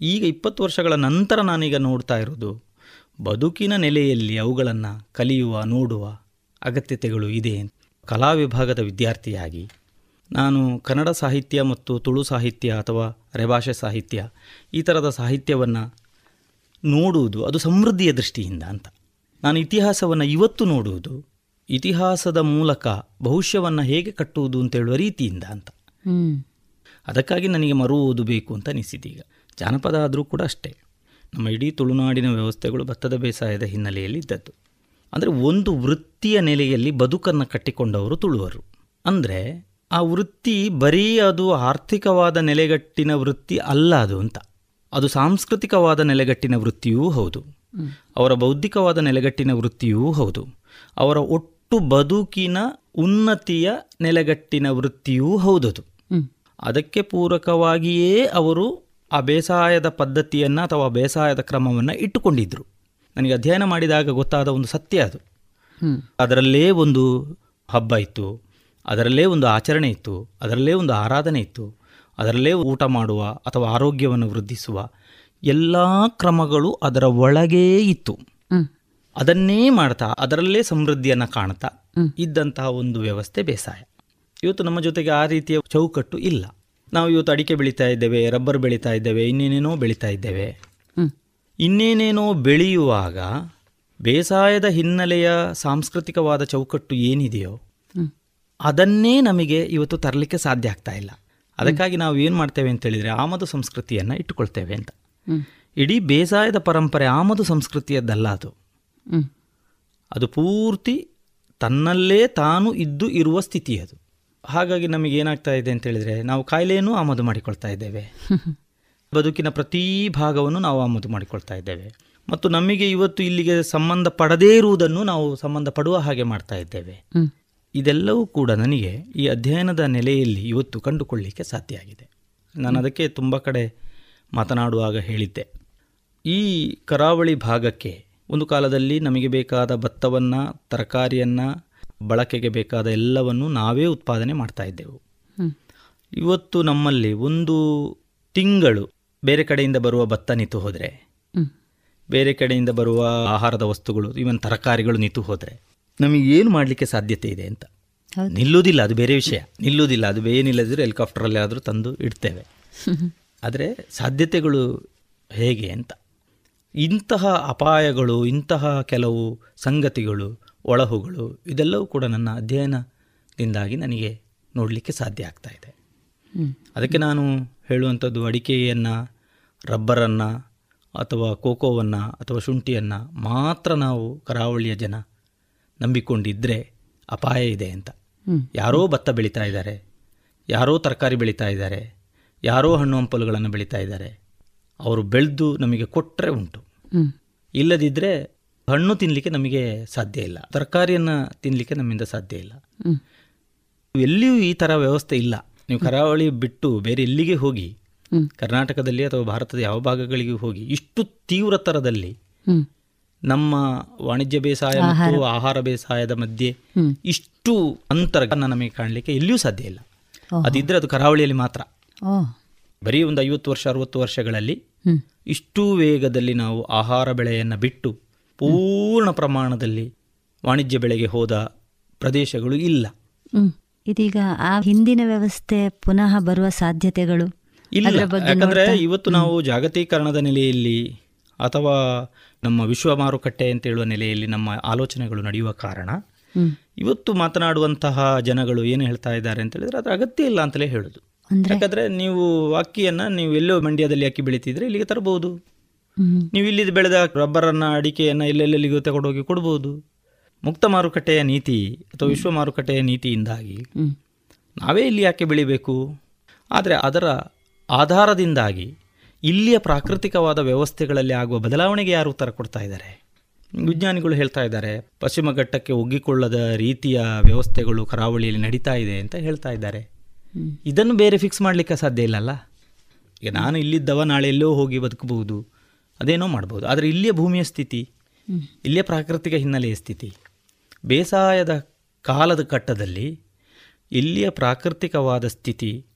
ಈಗ ಇಪ್ಪತ್ತು ವರ್ಷಗಳ ನಂತರ ನಾನೀಗ ನೋಡ್ತಾ ಇರೋದು ಬದುಕಿನ ನೆಲೆಯಲ್ಲಿ ಅವುಗಳನ್ನು ಕಲಿಯುವ ನೋಡುವ ಅಗತ್ಯತೆಗಳು ಇದೆ ಕಲಾ ವಿಭಾಗದ ವಿದ್ಯಾರ್ಥಿಯಾಗಿ ನಾನು ಕನ್ನಡ ಸಾಹಿತ್ಯ ಮತ್ತು ತುಳು ಸಾಹಿತ್ಯ ಅಥವಾ ರೆಭಾಷೆ ಸಾಹಿತ್ಯ ಈ ಥರದ ಸಾಹಿತ್ಯವನ್ನು ನೋಡುವುದು ಅದು ಸಮೃದ್ಧಿಯ ದೃಷ್ಟಿಯಿಂದ ಅಂತ. ನಾನು ಇತಿಹಾಸವನ್ನು ಇವತ್ತು ನೋಡುವುದು ಇತಿಹಾಸದ ಮೂಲಕ ಭವಿಷ್ಯವನ್ನು ಹೇಗೆ ಕಟ್ಟುವುದು ಅಂತ ಹೇಳುವ ರೀತಿಯಿಂದ ಅಂತ. ಅದಕ್ಕಾಗಿ ನನಗೆ ಮರು ಓದಬೇಕು ಅಂತ ಅನಿಸಿದೀಗ. ಜಾನಪದ ಆದರೂ ಕೂಡ ಅಷ್ಟೇ. ನಮ್ಮ ಇಡೀ ತುಳುನಾಡಿನ ವ್ಯವಸ್ಥೆಗಳು ಭತ್ತದ ಬೇಸಾಯದ ಹಿನ್ನೆಲೆಯಲ್ಲಿ ಇದ್ದದ್ದು. ಅಂದರೆ ಒಂದು ವೃತ್ತಿಯ ನೆಲೆಯಲ್ಲಿ ಬದುಕನ್ನು ಕಟ್ಟಿಕೊಂಡವರು ತುಳುವರು. ಅಂದರೆ ಆ ವೃತ್ತಿ ಬರೀ ಅದು ಆರ್ಥಿಕವಾದ ನೆಲೆಗಟ್ಟಿನ ವೃತ್ತಿ ಅಲ್ಲ ಅದು ಅಂತ. ಅದು ಸಾಂಸ್ಕೃತಿಕವಾದ ನೆಲೆಗಟ್ಟಿನ ವೃತ್ತಿಯೂ ಹೌದು. ಅವರ ಬೌದ್ಧಿಕವಾದ ನೆಲೆಗಟ್ಟಿನ ವೃತ್ತಿಯೂ ಹೌದು. ಅವರ ಒಟ್ಟು ಬದುಕಿನ ಉನ್ನತಿಯ ನೆಲೆಗಟ್ಟಿನ ವೃತ್ತಿಯೂ ಹೌದದು. ಅದಕ್ಕೆ ಪೂರಕವಾಗಿಯೇ ಅವರು ಆ ಬೇಸಾಯದ ಪದ್ಧತಿಯನ್ನು ಅಥವಾ ಬೇಸಾಯದ ಕ್ರಮವನ್ನು ಇಟ್ಟುಕೊಂಡಿದ್ದರು ನನಗೆ ಅಧ್ಯಯನ ಮಾಡಿದಾಗ ಗೊತ್ತಾದ ಒಂದು ಸತ್ಯ ಅದು. ಅದರಲ್ಲೇ ಒಂದು ಹಬ್ಬ ಇತ್ತು ಅದರಲ್ಲೇ ಒಂದು ಆಚರಣೆ ಇತ್ತು ಅದರಲ್ಲೇ ಒಂದು ಆರಾಧನೆ ಇತ್ತು ಅದರಲ್ಲೇ ಊಟ ಮಾಡುವ ಅಥವಾ ಆರೋಗ್ಯವನ್ನು ವೃದ್ಧಿಸುವ ಎಲ್ಲ ಕ್ರಮಗಳು ಅದರ ಒಳಗೇ ಇತ್ತು. ಅದನ್ನೇ ಮಾಡ್ತಾ ಅದರಲ್ಲೇ ಸಮೃದ್ಧಿಯನ್ನು ಕಾಣ್ತಾ ಇದ್ದಂತಹ ಒಂದು ವ್ಯವಸ್ಥೆ ಬೇಸಾಯ. ಇವತ್ತು ನಮ್ಮ ಜೊತೆಗೆ ಆ ರೀತಿಯ ಚೌಕಟ್ಟು ಇಲ್ಲ. ನಾವು ಇವತ್ತು ಅಡಿಕೆ ಬೆಳೀತಾ ಇದ್ದೇವೆ ರಬ್ಬರ್ ಬೆಳೀತಾ ಇದ್ದೇವೆ ಇನ್ನೇನೇನೋ ಬೆಳೀತಾ ಇದ್ದೇವೆ. ಇನ್ನೇನೇನೋ ಬೆಳೆಯುವಾಗ ಬೇಸಾಯದ ಹಿನ್ನೆಲೆಯ ಸಾಂಸ್ಕೃತಿಕವಾದ ಚೌಕಟ್ಟು ಏನಿದೆಯೋ ಅದನ್ನೇ ನಮಗೆ ಇವತ್ತು ತರಲಿಕ್ಕೆ ಸಾಧ್ಯ ಆಗ್ತಾ ಇಲ್ಲ. ಅದಕ್ಕಾಗಿ ನಾವು ಏನು ಮಾಡ್ತೇವೆ ಅಂತ ಹೇಳಿದರೆ ಆಮದು ಸಂಸ್ಕೃತಿಯನ್ನು ಇಟ್ಟುಕೊಳ್ತೇವೆ ಅಂತ. ಇಡೀ ಬೇಸಾಯದ ಪರಂಪರೆ ಆಮದು ಸಂಸ್ಕೃತಿಯದ್ದಲ್ಲ ಅದು. ಅದು ಪೂರ್ತಿ ತನ್ನಲ್ಲೇ ತಾನು ಇದ್ದು ಇರುವ ಸ್ಥಿತಿ ಅದು. ಹಾಗಾಗಿ ನಮಗೆ ಏನಾಗ್ತಾ ಇದೆ ಅಂತ ಹೇಳಿದ್ರೆ ನಾವು ಕಾಯಿಲೆಯನ್ನು ಆಮದು ಮಾಡಿಕೊಳ್ತಾ ಇದ್ದೇವೆ. ಬದುಕಿನ ಪ್ರತಿ ಭಾಗವನ್ನು ನಾವು ಆಮದು ಮಾಡಿಕೊಳ್ತಾ ಇದ್ದೇವೆ. ಮತ್ತು ನಮಗೆ ಇವತ್ತು ಇಲ್ಲಿಗೆ ಸಂಬಂಧ ಪಡದೇ ಇರುವುದನ್ನು ನಾವು ಸಂಬಂಧ ಪಡುವ ಹಾಗೆ ಮಾಡ್ತಾ ಇದ್ದೇವೆ. ಇದೆಲ್ಲವೂ ಕೂಡ ನನಗೆ ಈ ಅಧ್ಯಯನದ ನೆಲೆಯಲ್ಲಿ ಇವತ್ತು ಕಂಡುಕೊಳ್ಳಿಕ್ಕೆ ಸಾಧ್ಯ ಆಗಿದೆ. ನಾನು ಅದಕ್ಕೆ ತುಂಬ ಕಡೆ ಮಾತನಾಡುವಾಗ ಹೇಳಿದ್ದೆ. ಈ ಕರಾವಳಿ ಭಾಗಕ್ಕೆ ಒಂದು ಕಾಲದಲ್ಲಿ ನಮಗೆ ಬೇಕಾದ ಭತ್ತವನ್ನು ತರಕಾರಿಯನ್ನು ಬಳಕೆಗೆ ಬೇಕಾದ ಎಲ್ಲವನ್ನು ನಾವೇ ಉತ್ಪಾದನೆ ಮಾಡ್ತಾ ಇದ್ದೆವು. ಇವತ್ತು ನಮ್ಮಲ್ಲಿ ಒಂದು ತಿಂಗಳು ಬೇರೆ ಕಡೆಯಿಂದ ಬರುವ ಭತ್ತ ನಿಂತು ಹೋದರೆ ಬೇರೆ ಕಡೆಯಿಂದ ಬರುವ ಆಹಾರದ ವಸ್ತುಗಳು ಇವನ್ ತರಕಾರಿಗಳು ನಿಂತು ಹೋದರೆ ನಮಗೆ ಏನು ಮಾಡಲಿಕ್ಕೆ ಸಾಧ್ಯತೆ ಇದೆ ಅಂತ? ನಿಲ್ಲುವುದಿಲ್ಲ ಅದು ಬೇರೆ ವಿಷಯ. ನಿಲ್ಲುವುದಿಲ್ಲ ಅದು ಏನಿಲ್ಲದಿದ್ರೆ ಹೆಲಿಕಾಪ್ಟರಲ್ಲಿ ಆದರೂ ತಂದು ಇಡ್ತೇವೆ. ಆದರೆ ಸಾಧ್ಯತೆಗಳು ಹೇಗೆ ಅಂತ? ಇಂತಹ ಅಪಾಯಗಳು ಇಂತಹ ಕೆಲವು ಸಂಗತಿಗಳು ಒಳಹುಗಳು ಇದೆಲ್ಲವೂ ಕೂಡ ನನ್ನ ಅಧ್ಯಯನದಿಂದಾಗಿ ನನಗೆ ನೋಡಲಿಕ್ಕೆ ಸಾಧ್ಯ ಆಗ್ತಾ ಇದೆ. ಅದಕ್ಕೆ ನಾನು ಹೇಳುವಂಥದ್ದು ಅಡಿಕೆಯನ್ನು ರಬ್ಬರನ್ನು ಅಥವಾ ಕೋಕೋವನ್ನು ಅಥವಾ ಶುಂಠಿಯನ್ನು ಮಾತ್ರ ನಾವು ಕರಾವಳಿಯ ಜನ ನಂಬಿಕೊಂಡಿದ್ದರೆ ಅಪಾಯ ಇದೆ ಅಂತ. ಯಾರೋ ಭತ್ತ ಬೆಳೀತಾ ಇದ್ದಾರೆ ಯಾರೋ ತರಕಾರಿ ಬೆಳೀತಾ ಇದ್ದಾರೆ ಯಾರೋ ಹಣ್ಣು ಹಂಪಲುಗಳನ್ನು ಬೆಳೀತಾ ಇದ್ದಾರೆ ಅವರು ಬೆಳೆದು ನಮಗೆ ಕೊಟ್ಟರೆ ಉಂಟು. ಇಲ್ಲದಿದ್ದರೆ ಹಣ್ಣು ತಿನ್ನಲಿಕ್ಕೆ ನಮಗೆ ಸಾಧ್ಯ ಇಲ್ಲ. ತರಕಾರಿಯನ್ನು ತಿನ್ನಲಿಕ್ಕೆ ನಮ್ಮಿಂದ ಸಾಧ್ಯ ಇಲ್ಲ. ಎಲ್ಲಿಯೂ ಈ ಥರ ವ್ಯವಸ್ಥೆ ಇಲ್ಲ. ನೀವು ಕರಾವಳಿ ಬಿಟ್ಟು ಬೇರೆ ಎಲ್ಲಿಗೆ ಹೋಗಿ ಕರ್ನಾಟಕದಲ್ಲಿ ಅಥವಾ ಭಾರತದ ಯಾವ ಭಾಗಗಳಿಗೆ ಹೋಗಿ ಇಷ್ಟು ತೀವ್ರ ಥರದಲ್ಲಿ ನಮ್ಮ ವಾಣಿಜ್ಯ ಬೇಸಾಯ ಮತ್ತು ಆಹಾರ. ಬೇಸಾಯದ ಮಧ್ಯೆ ಇಷ್ಟು ಅಂತರ ನಮಗೆ ಕಾಣಲಿಕ್ಕೆ ಎಲ್ಲಿಯೂ ಸಾಧ್ಯ ಇಲ್ಲ. ಅದಿದ್ರೆ ಅದು ಕರಾವಳಿಯಲ್ಲಿ ಮಾತ್ರ. ಬರೀ ಒಂದು ಐವತ್ತು ವರ್ಷ ಅರವತ್ತು ವರ್ಷಗಳಲ್ಲಿ ಇಷ್ಟು ವೇಗದಲ್ಲಿ ನಾವು ಆಹಾರ ಬೆಳೆಯನ್ನು ಬಿಟ್ಟು ಪೂರ್ಣ ಪ್ರಮಾಣದಲ್ಲಿ ವಾಣಿಜ್ಯ ಬೆಳೆಗೆ ಹೋದ ಪ್ರದೇಶಗಳು ಇಲ್ಲ. ಇದೀಗ ಆ ಹಿಂದಿನ ವ್ಯವಸ್ಥೆ ಪುನಃ ಬರುವ ಸಾಧ್ಯತೆಗಳು ಇಲ್ಲ. ಯಾಕಂದ್ರೆ ಇವತ್ತು ನಾವು ಜಾಗತೀಕರಣದ ನೆಲೆಯಲ್ಲಿ ಅಥವಾ ನಮ್ಮ ವಿಶ್ವ ಮಾರುಕಟ್ಟೆ ಅಂತ ಹೇಳುವ ನೆಲೆಯಲ್ಲಿ ನಮ್ಮ ಆಲೋಚನೆಗಳು ನಡೆಯುವ ಕಾರಣ ಇವತ್ತು ಮಾತನಾಡುವಂತಹ ಜನಗಳು ಏನು ಹೇಳ್ತಾ ಇದ್ದಾರೆ ಅಂತ ಹೇಳಿದ್ರೆ ಅದರ ಅಗತ್ಯ ಇಲ್ಲ ಅಂತಲೇ ಹೇಳುದು. ಯಾಕಂದ್ರೆ ನೀವು ಅಕ್ಕಿಯನ್ನ ನೀವು ಎಲ್ಲೋ ಮಂಡ್ಯದಲ್ಲಿ ಅಕ್ಕಿ ಬೆಳೀತಿದ್ರೆ ಇಲ್ಲಿಗೆ ತರಬಹುದು ನೀವು ಇಲ್ಲಿ ಬೆಳೆದ ರಬ್ಬರನ್ನ ಅಡಿಕೆಯನ್ನ ಎಲ್ಲೆಲ್ಲಿಗೂ ತಗೊಂಡೋಗಿ ಕೊಡಬಹುದು ಮುಕ್ತ ಮಾರುಕಟ್ಟೆಯ ನೀತಿ ಅಥವಾ ವಿಶ್ವ ಮಾರುಕಟ್ಟೆಯ ನೀತಿಯಿಂದಾಗಿ ನಾವೇ ಇಲ್ಲಿ ಯಾಕೆ ಬೆಳಿಬೇಕು? ಆದರೆ ಅದರ ಆಧಾರದಿಂದಾಗಿ ಇಲ್ಲಿಯ ಪ್ರಾಕೃತಿಕವಾದ ವ್ಯವಸ್ಥೆಗಳಲ್ಲಿ ಆಗುವ ಬದಲಾವಣೆಗೆ ಯಾರು ಉತ್ತರ ಕೊಡ್ತಾ ಇದ್ದಾರೆ? ವಿಜ್ಞಾನಿಗಳು ಹೇಳ್ತಾ ಇದ್ದಾರೆ ಪಶ್ಚಿಮ ಘಟ್ಟಕ್ಕೆ ಒಗ್ಗಿಕೊಳ್ಳದ ರೀತಿಯ ವ್ಯವಸ್ಥೆಗಳು ಕರಾವಳಿಯಲ್ಲಿ ನಡೀತಾ ಇದೆ ಅಂತ ಹೇಳ್ತಾ ಇದ್ದಾರೆ. ಇದನ್ನು ಬೇರೆ ಫಿಕ್ಸ್ ಮಾಡಲಿಕ್ಕೆ ಸಾಧ್ಯ ಇಲ್ಲಲ್ಲ? ಈಗ ನಾನು ಇಲ್ಲಿದ್ದವ ನಾಳೆ ಎಲ್ಲೋ ಹೋಗಿ ಬದುಕಬಹುದು, ಅದೇನೋ ಮಾಡ್ಬೋದು ಆದರೆ ಇಲ್ಲಿಯ ಭೂಮಿಯ ಸ್ಥಿತಿ, ಇಲ್ಲಿಯ ಪ್ರಾಕೃತಿಕ ಹಿನ್ನೆಲೆಯ ಸ್ಥಿತಿ, ಬೇಸಾಯದ ಕಾಲದ ಕಟ್ಟದಲ್ಲಿ ಇಲ್ಲಿಯ ಪ್ರಾಕೃತಿಕವಾದ ಸ್ಥಿತಿ,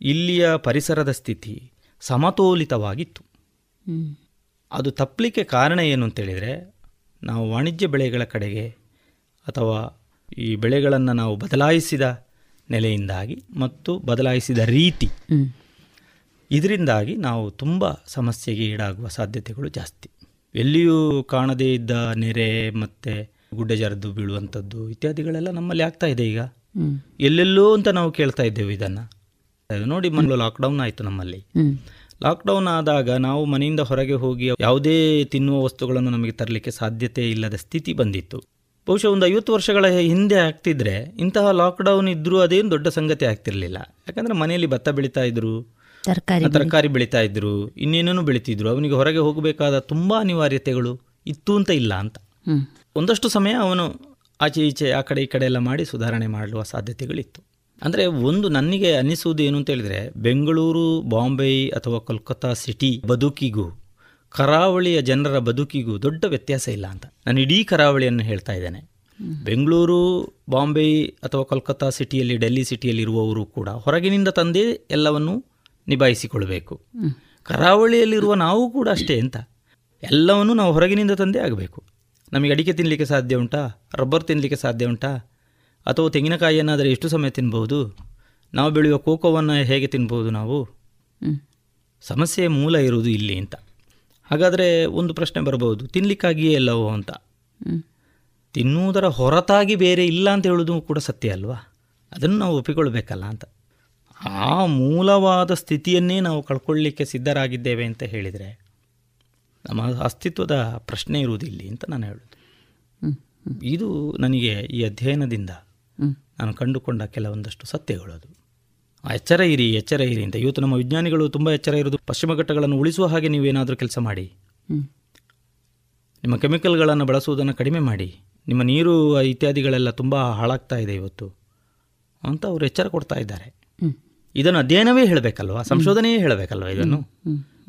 ಇಲ್ಲಿಯ ಪರಿಸರದ ಸ್ಥಿತಿ ಸಮತೋಲಿತವಾಗಿತ್ತು. ಅದು ತಪ್ಪಲಿಕ್ಕೆ ಕಾರಣ ಏನು ಅಂತೇಳಿದರೆ ನಾವು ವಾಣಿಜ್ಯ ಬೆಳೆಗಳ ಕಡೆಗೆ ಅಥವಾ ಈ ಬೆಳೆಗಳನ್ನು ನಾವು ಬದಲಾಯಿಸಿದ ನೆಲೆಯಿಂದಾಗಿ ಮತ್ತು ಬದಲಾಯಿಸಿದ ರೀತಿ. ಇದರಿಂದಾಗಿ ನಾವು ತುಂಬ ಸಮಸ್ಯೆಗೆ ಈಡಾಗುವ ಸಾಧ್ಯತೆಗಳು ಜಾಸ್ತಿ. ಎಲ್ಲಿಯೂ ಕಾಣದೇ ಇದ್ದ ನೆರೆ ಮತ್ತು ಗುಡ್ಡ ಜರಿದು ಬೀಳುವಂಥದ್ದು ಇತ್ಯಾದಿಗಳೆಲ್ಲ ನಮ್ಮಲ್ಲಿ ಆಗ್ತಾ ಇದೆ ಈಗ. ಎಲ್ಲೆಲ್ಲೋ ಅಂತ ನಾವು ಕೇಳ್ತಾ ಇದ್ದೇವೆ ಇದನ್ನು. ನೋಡಿ ಮೊದಲು ಲಾಕ್ಡೌನ್ ಆಯಿತು ನಮ್ಮಲ್ಲಿ. ಲಾಕ್ಡೌನ್ ಆದಾಗ ನಾವು ಮನೆಯಿಂದ ಹೊರಗೆ ಹೋಗಿ ಯಾವುದೇ ತಿನ್ನುವ ವಸ್ತುಗಳನ್ನು ನಮಗೆ ತರಲಿಕ್ಕೆ ಸಾಧ್ಯತೆ ಇಲ್ಲದ ಸ್ಥಿತಿ ಬಂದಿತ್ತು. ಬಹುಶಃ ಒಂದು ಐವತ್ತು ವರ್ಷಗಳ ಹಿಂದೆ ಆಗ್ತಿದ್ರೆ ಇಂತಹ ಲಾಕ್ಡೌನ್ ಇದ್ರೂ ಅದೇನು ದೊಡ್ಡ ಸಂಗತಿ ಆಗ್ತಿರ್ಲಿಲ್ಲ. ಯಾಕಂದ್ರೆ ಮನೆಯಲ್ಲಿ ಭತ್ತ ಬೆಳೀತಾ ಇದ್ರು ತರಕಾರಿ ತರಕಾರಿ ಬೆಳೀತಾ ಇದ್ರು ಇನ್ನೇನೇನು ಬೆಳೀತಿದ್ರು ಅವನಿಗೆ ಹೊರಗೆ ಹೋಗಬೇಕಾದ ತುಂಬಾ ಅನಿವಾರ್ಯತೆಗಳು ಇತ್ತು ಅಂತ ಇಲ್ಲ ಅಂತ. ಒಂದಷ್ಟು ಸಮಯ ಅವನು ಆಚೆ ಈಚೆ ಆ ಕಡೆ ಈ ಕಡೆ ಎಲ್ಲ ಮಾಡಿ ಸುಧಾರಣೆ ಮಾಡುವ ಸಾಧ್ಯತೆಗಳಿತ್ತು. ಅಂದರೆ ಒಂದು ನನಗೆ ಅನ್ನಿಸುವುದು ಏನು ಅಂತ ಹೇಳಿದ್ರೆ ಬೆಂಗಳೂರು ಬಾಂಬೆ ಅಥವಾ ಕೋಲ್ಕತ್ತಾ ಸಿಟಿ ಬದುಕಿಗೂ ಕರಾವಳಿಯ ಜನರ ಬದುಕಿಗೂ ದೊಡ್ಡ ವ್ಯತ್ಯಾಸ ಇಲ್ಲ ಅಂತ. ನಾನು ಇಡೀ ಕರಾವಳಿಯನ್ನು ಹೇಳ್ತಾ ಇದ್ದೇನೆ. ಬೆಂಗಳೂರು ಬಾಂಬೆ ಅಥವಾ ಕೋಲ್ಕತ್ತಾ ಸಿಟಿಯಲ್ಲಿ ಡೆಲ್ಲಿ ಸಿಟಿಯಲ್ಲಿ ಇರುವವರು ಕೂಡ ಹೊರಗಿನಿಂದ ತಂದೇ ಎಲ್ಲವನ್ನು ನಿಭಾಯಿಸಿಕೊಳ್ಳಬೇಕು ಕರಾವಳಿಯಲ್ಲಿರುವ ನಾವು ಕೂಡ ಅಷ್ಟೇ ಅಂತ. ಎಲ್ಲವನ್ನು ನಾವು ಹೊರಗಿನಿಂದ ತಂದೇ ಆಗಬೇಕು. ನಮಗೆ ಅಡಿಕೆ ತಿನ್ನಲಿಕ್ಕೆ ಸಾಧ್ಯ ಉಂಟಾ? ರಬ್ಬರ್ ತಿನ್ನಲಿಕ್ಕೆ ಸಾಧ್ಯ ಉಂಟಾ? ಅಥವಾ ತೆಂಗಿನಕಾಯಿಯನ್ನಾದರೆ ಎಷ್ಟು ಸಮಯ ತಿನ್ಬೋದು ನಾವು ಬೆಳೆಯುವ ಕೋಕೋವನ್ನು ಹೇಗೆ ತಿನ್ಬೋದು ನಾವು? ಸಮಸ್ಯೆಯ ಮೂಲ ಇರುವುದು ಇಲ್ಲಿ ಅಂತ. ಹಾಗಾದರೆ ಒಂದು ಪ್ರಶ್ನೆ ಬರಬಹುದು. ತಿನ್ನಲಿಕ್ಕಾಗಿಯೇ ಎಲ್ಲವೋ ಅಂತ. ತಿನ್ನುವುದರ ಹೊರತಾಗಿ ಬೇರೆ ಇಲ್ಲ ಅಂತ ಹೇಳೋದು ಕೂಡ ಸತ್ಯ ಅಲ್ವಾ? ಅದನ್ನು ನಾವು ಒಪ್ಪಿಕೊಳ್ಬೇಕಲ್ಲ ಅಂತ. ಆ ಮೂಲವಾದ ಸ್ಥಿತಿಯನ್ನೇ ನಾವು ಕಳ್ಕೊಳ್ಳಿಕ್ಕೆ ಸಿದ್ಧರಾಗಿದ್ದೇವೆ ಅಂತ ಹೇಳಿದರೆ ನಮ್ಮ ಅಸ್ತಿತ್ವದ ಪ್ರಶ್ನೆ ಇರುವುದಿಲ್ಲ ಇಲ್ಲಿ ಅಂತ ನಾನು ಹೇಳೋದು. ಇದು ನನಗೆ ಈ ಅಧ್ಯಯನದಿಂದ ನಾನು ಕಂಡುಕೊಂಡ ಕೆಲವೊಂದಷ್ಟು ಸತ್ಯಗಳು ಅದು. ಎಚ್ಚರ ಇರಿ ಎಚ್ಚರ ಇರಿ ಅಂತ. ಇವತ್ತು ನಮ್ಮ ವಿಜ್ಞಾನಿಗಳು ತುಂಬ ಎಚ್ಚರ ಇರೋದು ಪಶ್ಚಿಮ ಘಟ್ಟಗಳನ್ನು ಉಳಿಸುವ ಹಾಗೆ ನೀವೇನಾದರೂ ಕೆಲಸ ಮಾಡಿ. ನಿಮ್ಮ ಕೆಮಿಕಲ್ಗಳನ್ನು ಬಳಸುವುದನ್ನು ಕಡಿಮೆ ಮಾಡಿ. ನಿಮ್ಮ ನೀರು ಇತ್ಯಾದಿಗಳೆಲ್ಲ ತುಂಬ ಹಾಳಾಗ್ತಾ ಇದೆ ಇವತ್ತು. ಅಂತ ಅವರು ಎಚ್ಚರ ಕೊಡ್ತಾ ಇದ್ದಾರೆ. ಇದನ್ನು ಅಧ್ಯಯನವೇ ಹೇಳಬೇಕಲ್ವಾ? ಸಂಶೋಧನೆಯೇ ಹೇಳಬೇಕಲ್ವ ಇದನ್ನು?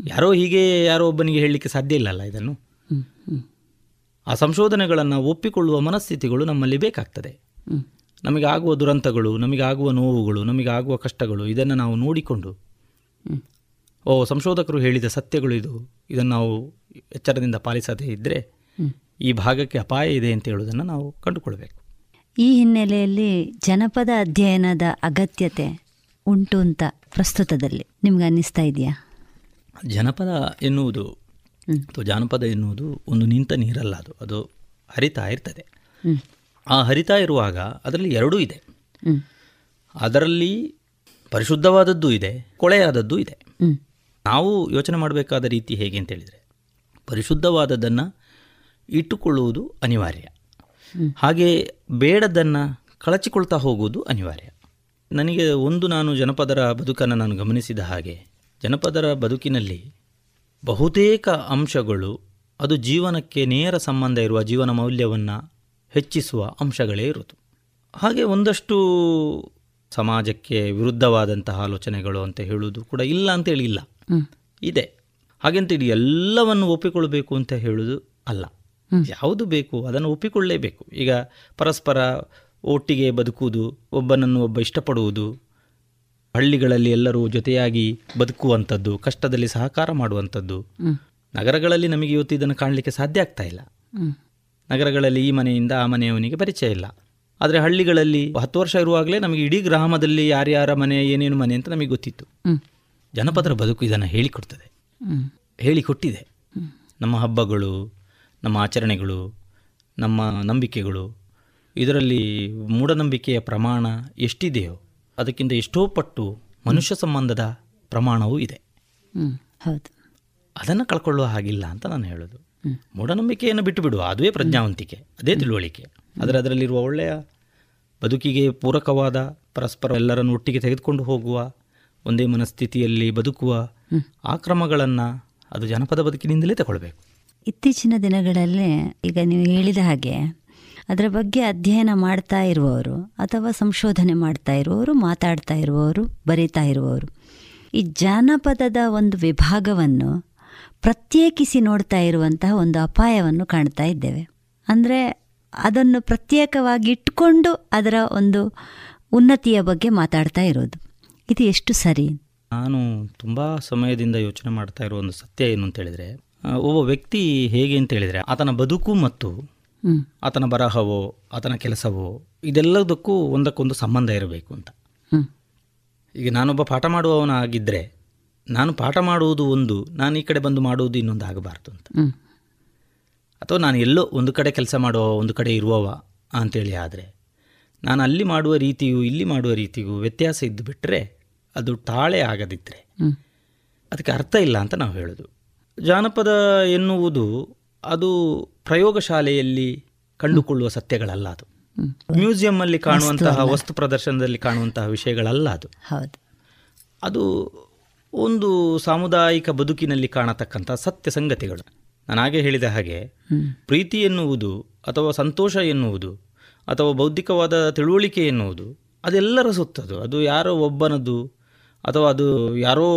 ಯಾರೋ ಹೀಗೆ ಯಾರೋ ಒಬ್ಬನಿಗೆ ಹೇಳಲಿಕ್ಕೆ ಸಾಧ್ಯ ಇಲ್ಲಲ್ಲ ಇದನ್ನು? ಆ ಸಂಶೋಧನೆಗಳನ್ನು ಒಪ್ಪಿಕೊಳ್ಳುವ ಮನಸ್ಥಿತಿಗಳು ನಮ್ಮಲ್ಲಿ ಬೇಕಾಗ್ತದೆ. ನಮಗೆ ಆಗುವ ದುರಂತಗಳು ನಮಗಾಗುವ ನೋವುಗಳು ನಮಗೆ ಆಗುವ ಕಷ್ಟಗಳು ಇದನ್ನು ನಾವು ನೋಡಿಕೊಂಡು ಓ ಸಂಶೋಧಕರು ಹೇಳಿದ ಸತ್ಯಗಳು ಇದು. ಇದನ್ನು ನಾವು ಎಚ್ಚರದಿಂದ ಪಾಲಿಸದೇ ಇದ್ದರೆ ಈ ಭಾಗಕ್ಕೆ ಅಪಾಯ ಇದೆ ಅಂತ ಹೇಳುವುದನ್ನು ನಾವು ಕಂಡುಕೊಳ್ಬೇಕು. ಈ ಹಿನ್ನೆಲೆಯಲ್ಲಿ ಜನಪದ ಅಧ್ಯಯನದ ಅಗತ್ಯತೆ ಉಂಟು ಅಂತ ಪ್ರಸ್ತುತದಲ್ಲಿ ನಿಮ್ಗೆ ಅನ್ನಿಸ್ತಾ ಇದೆಯಾ? ಜನಪದ ಎನ್ನುವುದು ಅಥವಾ ಜಾನಪದ ಎನ್ನುವುದು ಒಂದು ನಿಂತ ನೀರಲ್ಲ ಅದು. ಅದು ಹರಿತಾ ಇರ್ತದೆ. ಆ ಹರಿತಾ ಇರುವಾಗ ಅದರಲ್ಲಿ ಎರಡೂ ಇದೆ. ಅದರಲ್ಲಿ ಪರಿಶುದ್ಧವಾದದ್ದು ಇದೆ ಕೊಳೆಯಾದದ್ದು ಇದೆ. ನಾವು ಯೋಚನೆ ಮಾಡಬೇಕಾದ ರೀತಿ ಹೇಗೆ ಅಂತ ಹೇಳಿದರೆ ಪರಿಶುದ್ಧವಾದದ್ದನ್ನು ಇಟ್ಟುಕೊಳ್ಳುವುದು ಅನಿವಾರ್ಯ. ಹಾಗೆ ಬೇಡದನ್ನು ಕಳಚಿಕೊಳ್ತಾ ಹೋಗುವುದು ಅನಿವಾರ್ಯ. ನನಗೆ ಒಂದು ನಾನು ಜನಪದರ ಬದುಕನ್ನು ನಾನು ಗಮನಿಸಿದ ಹಾಗೆ ಜನಪದರ ಬದುಕಿನಲ್ಲಿ ಬಹುತೇಕ ಅಂಶಗಳು ಅದು ಜೀವನಕ್ಕೆ ನೇರ ಸಂಬಂಧ ಇರುವ ಜೀವನ ಮೌಲ್ಯವನ್ನು ಹೆಚ್ಚಿಸುವ ಅಂಶಗಳೇ ಇರುವುದು. ಹಾಗೆ ಒಂದಷ್ಟು ಸಮಾಜಕ್ಕೆ ವಿರುದ್ಧವಾದಂತಹ ಆಲೋಚನೆಗಳು ಅಂತ ಹೇಳುವುದು ಕೂಡ ಇಲ್ಲ ಅಂತೇಳಿ ಇಲ್ಲ. ಇದೆ. ಹಾಗೆಂತೇಳಿ ಎಲ್ಲವನ್ನು ಒಪ್ಪಿಕೊಳ್ಬೇಕು ಅಂತ ಹೇಳುವುದು ಅಲ್ಲ. ಯಾವುದು ಬೇಕು ಅದನ್ನು ಒಪ್ಪಿಕೊಳ್ಳಲೇಬೇಕು ಈಗ ಪರಸ್ಪರ ಒಟ್ಟಿಗೆ ಬದುಕುವುದು ಒಬ್ಬನನ್ನು ಒಬ್ಬ ಇಷ್ಟಪಡುವುದು ಹಳ್ಳಿಗಳಲ್ಲಿ ಎಲ್ಲರೂ ಜೊತೆಯಾಗಿ ಬದುಕುವಂಥದ್ದು ಕಷ್ಟದಲ್ಲಿ ಸಹಕಾರ ಮಾಡುವಂಥದ್ದು ನಗರಗಳಲ್ಲಿ ನಮಗೆ ಇವತ್ತು ಇದನ್ನು ಕಾಣಲಿಕ್ಕೆ ಸಾಧ್ಯ ಆಗ್ತಾ ಇಲ್ಲ. ನಗರಗಳಲ್ಲಿ ಈ ಮನೆಯಿಂದ ಆ ಮನೆಯವನಿಗೆ ಪರಿಚಯ ಇಲ್ಲ. ಆದರೆ ಹಳ್ಳಿಗಳಲ್ಲಿ ಹತ್ತು ವರ್ಷ ಇರುವಾಗಲೇ ನಮಗೆ ಇಡೀ ಗ್ರಾಮದಲ್ಲಿ ಯಾರ್ಯಾರ ಮನೆ ಏನೇನು ಮನೆ ಅಂತ ನಮಗೆ ಗೊತ್ತಿತ್ತು. ಜನಪದರ ಬದುಕು ಇದನ್ನು ಹೇಳಿಕೊಡ್ತದೆ ಹೇಳಿಕೊಟ್ಟಿದೆ ನಮ್ಮ ಹಬ್ಬಗಳು ನಮ್ಮ ಆಚರಣೆಗಳು ನಮ್ಮ ನಂಬಿಕೆಗಳು ಇದರಲ್ಲಿ ಮೂಢನಂಬಿಕೆಯ ಪ್ರಮಾಣ ಎಷ್ಟಿದೆಯೋ ಅದಕ್ಕಿಂತ ಎಷ್ಟೋ ಪಟ್ಟು ಮನುಷ್ಯ ಸಂಬಂಧದ ಪ್ರಮಾಣವೂ ಇದೆ. ಹೌದು. ಅದನ್ನು ಕಳ್ಕೊಳ್ಳುವ ಹಾಗಿಲ್ಲ ಅಂತ ನಾನು ಹೇಳೋದು. ಮೂಢನಂಬಿಕೆಯನ್ನು ಬಿಟ್ಟು ಬಿಡುವ ಅದುವೇ ಪ್ರಜ್ಞಾವಂತಿಕೆ. ಅದೇ ತಿಳುವಳಿಕೆ. ಆದರೆ ಅದರಲ್ಲಿರುವ ಒಳ್ಳೆಯ ಬದುಕಿಗೆ ಪೂರಕವಾದ ಪರಸ್ಪರ ಎಲ್ಲರನ್ನು ಒಟ್ಟಿಗೆ ತೆಗೆದುಕೊಂಡು ಹೋಗುವ, ಒಂದೇ ಮನಸ್ಥಿತಿಯಲ್ಲಿ ಬದುಕುವ ಆ ಕ್ರಮಗಳನ್ನು ಅದು ಜನಪದ ಬದುಕಿನಿಂದಲೇ ತಗೊಳ್ಬೇಕು. ಇತ್ತೀಚಿನ ದಿನಗಳಲ್ಲಿ ಈಗ ನೀವು ಹೇಳಿದ ಹಾಗೆ ಅದರ ಬಗ್ಗೆ ಅಧ್ಯಯನ ಮಾಡ್ತಾ ಇರುವವರು ಅಥವಾ ಸಂಶೋಧನೆ ಮಾಡ್ತಾ ಇರುವವರು, ಮಾತಾಡ್ತಾ ಇರುವವರು, ಬರೀತಾ ಇರುವವರು. ಈ ಜಾನಪದದ ಒಂದು ವಿಭಾಗವನ್ನು ಪ್ರತ್ಯೇಕಿಸಿ ನೋಡ್ತಾ ಇರುವಂತಹ ಒಂದು ಅಪಾಯವನ್ನು ಕಾಣ್ತಾ ಇದ್ದೇವೆ. ಅಂದರೆ ಅದನ್ನು ಪ್ರತ್ಯೇಕವಾಗಿ ಇಟ್ಕೊಂಡು ಅದರ ಒಂದು ಉನ್ನತಿಯ ಬಗ್ಗೆ ಮಾತಾಡ್ತಾ ಇರೋದು. ಇದು ಎಷ್ಟು ಸರಿ? ನಾನು ತುಂಬ ಸಮಯದಿಂದ ಯೋಚನೆ ಮಾಡ್ತಾ ಇರೋ ಒಂದು ಸತ್ಯ ಏನು ಅಂತ ಹೇಳಿದರೆ ಒಬ್ಬ ವ್ಯಕ್ತಿ ಹೇಗೆ ಅಂತ ಹೇಳಿದರೆ ಆತನ ಬದುಕು ಮತ್ತು ಆತನ ಬರಹವೋ ಆತನ ಕೆಲಸವೋ ಇದೆಲ್ಲದಕ್ಕೂ ಒಂದಕ್ಕೊಂದು ಸಂಬಂಧ ಇರಬೇಕು ಅಂತ. ಈಗ ನಾನೊಬ್ಬ ಪಾಠ ಮಾಡುವವನಾಗಿದ್ದರೆ ನಾನು ಪಾಠ ಮಾಡುವುದು ಒಂದು ನಾನು ಈ ಕಡೆ ಬಂದು ಮಾಡುವುದು ಇನ್ನೊಂದು ಆಗಬಾರ್ದು ಅಂತ. ಅಥವಾ ನಾನು ಎಲ್ಲೋ ಒಂದು ಕಡೆ ಕೆಲಸ ಮಾಡುವ ಒಂದು ಕಡೆ ಇರುವವ ಅಂತೇಳಿ ಆದರೆ ನಾನು ಅಲ್ಲಿ ಮಾಡುವ ರೀತಿಯು ಇಲ್ಲಿ ಮಾಡುವ ರೀತಿಗೂ ವ್ಯತ್ಯಾಸ ಇದ್ದು ಬಿಟ್ಟರೆ ಅದು ತಾಳೆ ಆಗದಿದ್ದರೆ ಅದಕ್ಕೆ ಅರ್ಥ ಇಲ್ಲ ಅಂತ ನಾವು ಹೇಳೋದು. ಜಾನಪದ ಎನ್ನುವುದು ಅದು ಪ್ರಯೋಗಶಾಲೆಯಲ್ಲಿ ಕಂಡುಕೊಳ್ಳುವ ಸತ್ಯಗಳಲ್ಲ ಅದು. ಮ್ಯೂಸಿಯಮ್ಮಲ್ಲಿ ಕಾಣುವಂತಹ ವಸ್ತು ಪ್ರದರ್ಶನದಲ್ಲಿ ಕಾಣುವಂತಹ ವಿಷಯಗಳಲ್ಲ ಅದು. ಅದು ಒಂದು ಸಾಮುದಾಯಿಕ ಬದುಕಿನಲ್ಲಿ ಕಾಣತಕ್ಕಂಥ ಸತ್ಯ ಸಂಗತಿಗಳು. ನಾನು ಹಾಗೆ ಹೇಳಿದ ಹಾಗೆ ಪ್ರೀತಿ ಎನ್ನುವುದು ಅಥವಾ ಸಂತೋಷ ಎನ್ನುವುದು ಅಥವಾ ಬೌದ್ಧಿಕವಾದ ತಿಳುವಳಿಕೆ ಎನ್ನುವುದು ಅದೆಲ್ಲರ ಸುತ್ತದು ಅದು. ಯಾರೋ ಒಬ್ಬನದ್ದು ಅಥವಾ ಅದು ಯಾರೋ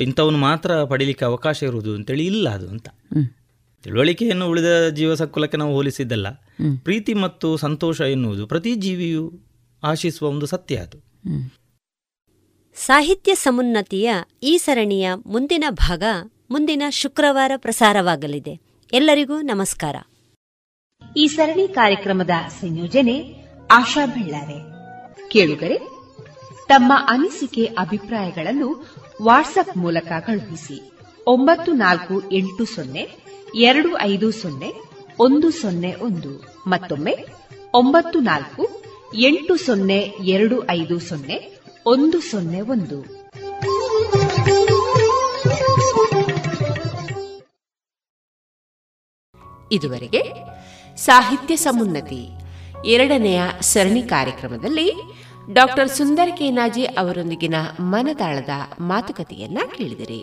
ಇಂಥವನು ಮಾತ್ರ ಪಡೀಲಿಕ್ಕೆ ಅವಕಾಶ ಇರುವುದು ಅಂತೇಳಿ ಇಲ್ಲ ಅದು ಅಂತ. ತಿಳುವಳಿಕೆಯನ್ನು ಉಳಿದ ಜೀವಸಕುಲಕ್ಕೆ ನಾವು ಹೋಲಿಸಿದ್ದಲ್ಲ ಪ್ರೀತಿ ಮತ್ತು ಸಂತೋಷ ಎನ್ನುವುದು ಪ್ರತಿ ಜೀವಿಯು ಆಶಿಸುವ ಒಂದು ಸತ್ಯ ಅದು. ಸಾಹಿತ್ಯ ಸಮುನ್ನತಿಯ ಈ ಸರಣಿಯ ಮುಂದಿನ ಭಾಗ ಮುಂದಿನ ಶುಕ್ರವಾರ ಪ್ರಸಾರವಾಗಲಿದೆ. ಎಲ್ಲರಿಗೂ ನಮಸ್ಕಾರ. ಈ ಸರಣಿ ಕಾರ್ಯಕ್ರಮದ ಸಂಯೋಜನೆ ಆಶಾ ಬೆಳ್ಳಾರೆ. ಕೇಳುಗರೆ, ತಮ್ಮ ಅನಿಸಿಕೆ ಅಭಿಪ್ರಾಯಗಳನ್ನು ವಾಟ್ಸ್ಆಪ್ ಮೂಲಕ ಕಳುಹಿಸಿ. ಒಂಬತ್ತು ನಾಲ್ಕು ಎಂಟು ಸೊನ್ನೆ, ಎರಡು ಐದು ಸೊನ್ನೆ, ಒಂದು ಸೊನ್ನೆ ಒಂದು. ಮತ್ತೊಮ್ಮೆ, ಒಂಬತ್ತು ನಾಲ್ಕು, ಎಂಟು ಸೊನ್ನೆ, ಎರಡು ಐದು ಸೊನ್ನೆ ಒಂದು ಸೊನ್ನೆ ಒಂದು. ಇದುವರೆಗೆ ಸಾಹಿತ್ಯ ಸಮುನ್ನತಿ ಎರಡನೆಯ ಸರಣಿ ಕಾರ್ಯಕ್ರಮದಲ್ಲಿ ಡಾಕ್ಟರ್ ಸುಂದರ್ ಕೇನಾಜಿ ಅವರೊಂದಿಗಿನ ಮನದಾಳದ ಮಾತುಕತೆಯನ್ನ ಕೇಳಿದಿರಿ.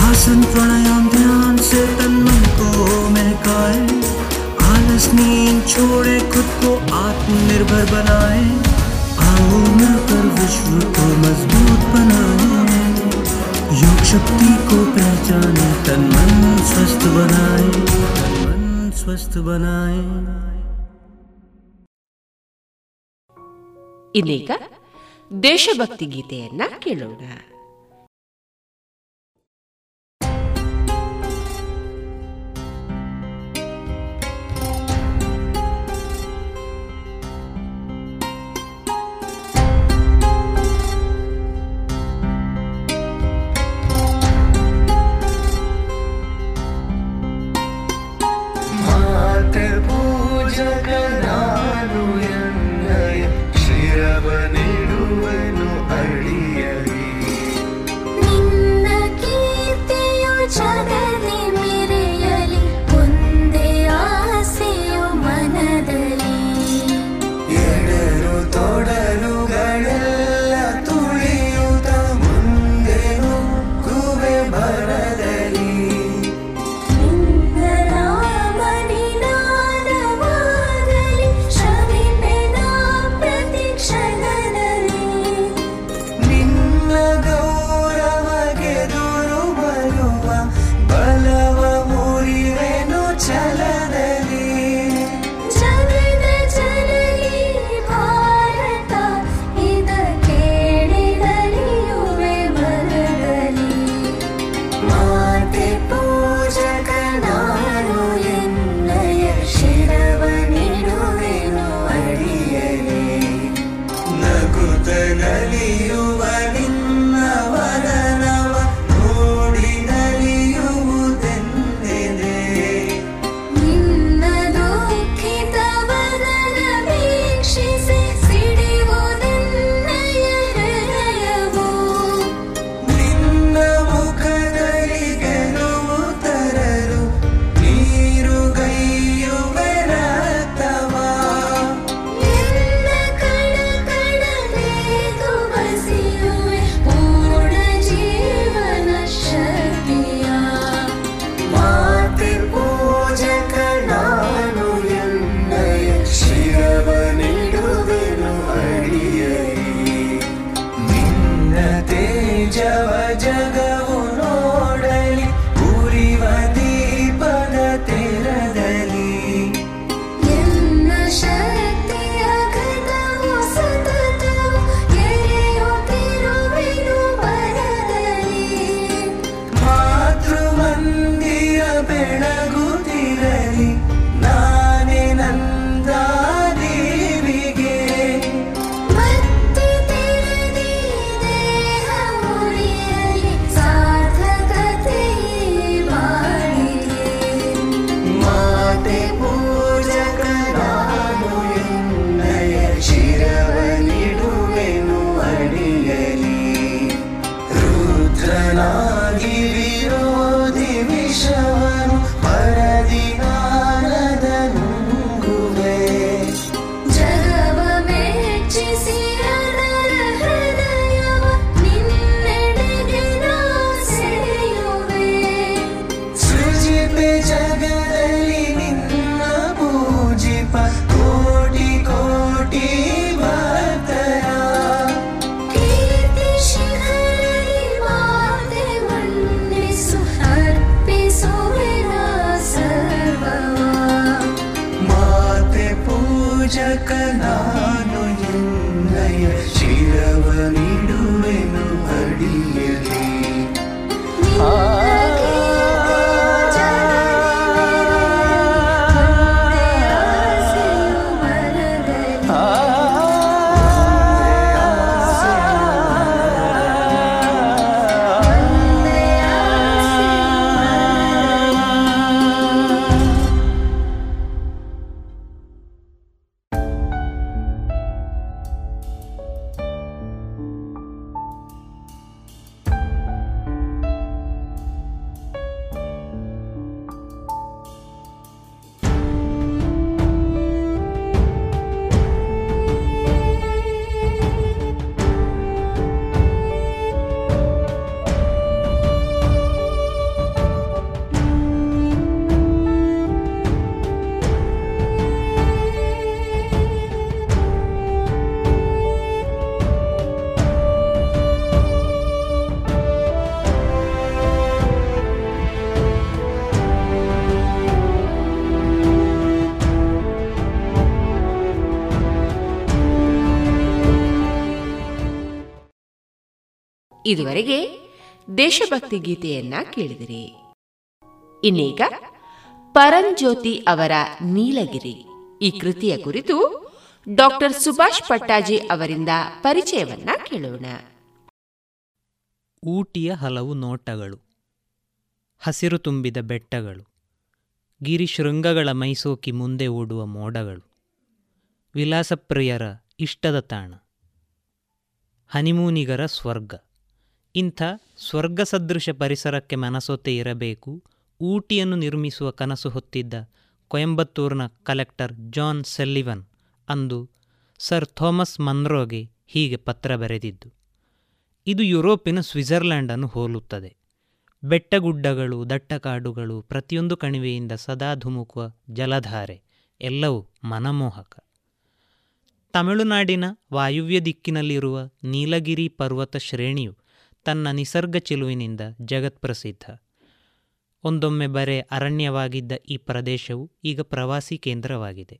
आसन प्राणायाम ध्यान से तन मन को महकाए आलस नींद छोड़े खुद को आत्मनिर्भर बनाए आओ मिलकर विश्व को मजबूत बनाए योग शक्ति को पहचाने तन मन स्वस्थ बनाए तन मन स्वस्थ बनाए ಇನ್ನೀಗ ದೇಶಭಕ್ತಿ ಗೀತೆಯನ್ನ ಕೇಳೋಣ जगना ಇದುವರೆಗೆ ದೇಶಭಕ್ತಿ ಗೀತೆಯನ್ನ ಕೇಳಿದಿರಿ. ಇನ್ನೀಗ ಪರಂಜ್ಯೋತಿ ಅವರ ನೀಲಗಿರಿ. ಈ ಕೃತಿಯ ಕುರಿತು ಡಾಕ್ಟರ್ ಸುಭಾಷ್ ಪಟ್ಟಾಜಿ ಅವರಿಂದ ಪರಿಚಯವನ್ನ ಕೇಳೋಣ. ಊಟಿಯ ಹಲವು ನೋಟಗಳು, ಹಸಿರು ತುಂಬಿದ ಬೆಟ್ಟಗಳು ಗಿರಿಶೃಂಗಗಳ ಮೈಸೋಕಿ ಮುಂದೆ ಓಡುವ ಮೋಡಗಳು, ವಿಲಾಸಪ್ರಿಯರ ಇಷ್ಟದ ತಾಣ, ಹನಿಮೂನಿಗರ ಸ್ವರ್ಗ. ಇಂಥ ಸ್ವರ್ಗ ಸದೃಶ ಪರಿಸರಕ್ಕೆ ಮನಸೊತ್ತೆ ಇರಬೇಕು. ಊಟಿಯನ್ನು ನಿರ್ಮಿಸುವ ಕನಸು ಹೊತ್ತಿದ್ದ ಕೊಯಂಬತ್ತೂರಿನ ಕಲೆಕ್ಟರ್ ಜಾನ್ ಸೆಲ್ಲಿವನ್ ಅಂದು ಸರ್ ಥಾಮಸ್ ಮನ್ರೋಗೆ ಹೀಗೆ ಪತ್ರ ಬರೆದಿದ್ದು, ಇದು ಯುರೋಪಿನ ಸ್ವಿಟ್ಜರ್ಲ್ಯಾಂಡನ್ನು ಹೋಲುತ್ತದೆ. ಬೆಟ್ಟಗುಡ್ಡಗಳು, ದಟ್ಟಕಾಡುಗಳು, ಪ್ರತಿಯೊಂದು ಕಣಿವೆಯಿಂದ ಸದಾ ಧುಮುಕುವ ಜಲಧಾರೆ, ಎಲ್ಲವೂ ಮನಮೋಹಕ. ತಮಿಳುನಾಡಿನ ವಾಯುವ್ಯ ದಿಕ್ಕಿನಲ್ಲಿರುವ ನೀಲಗಿರಿ ಪರ್ವತ ಶ್ರೇಣಿಯು ತನ್ನ ನಿಸರ್ಗ ಚಿಲುವಿನಿಂದ ಜಗತ್ಪ್ರಸಿದ್ಧ ಒಂದೊಮ್ಮೆ ಬರೆ ಅರಣ್ಯವಾಗಿದ್ದ ಈ ಪ್ರದೇಶವು ಈಗ ಪ್ರವಾಸಿ ಕೇಂದ್ರವಾಗಿದೆ.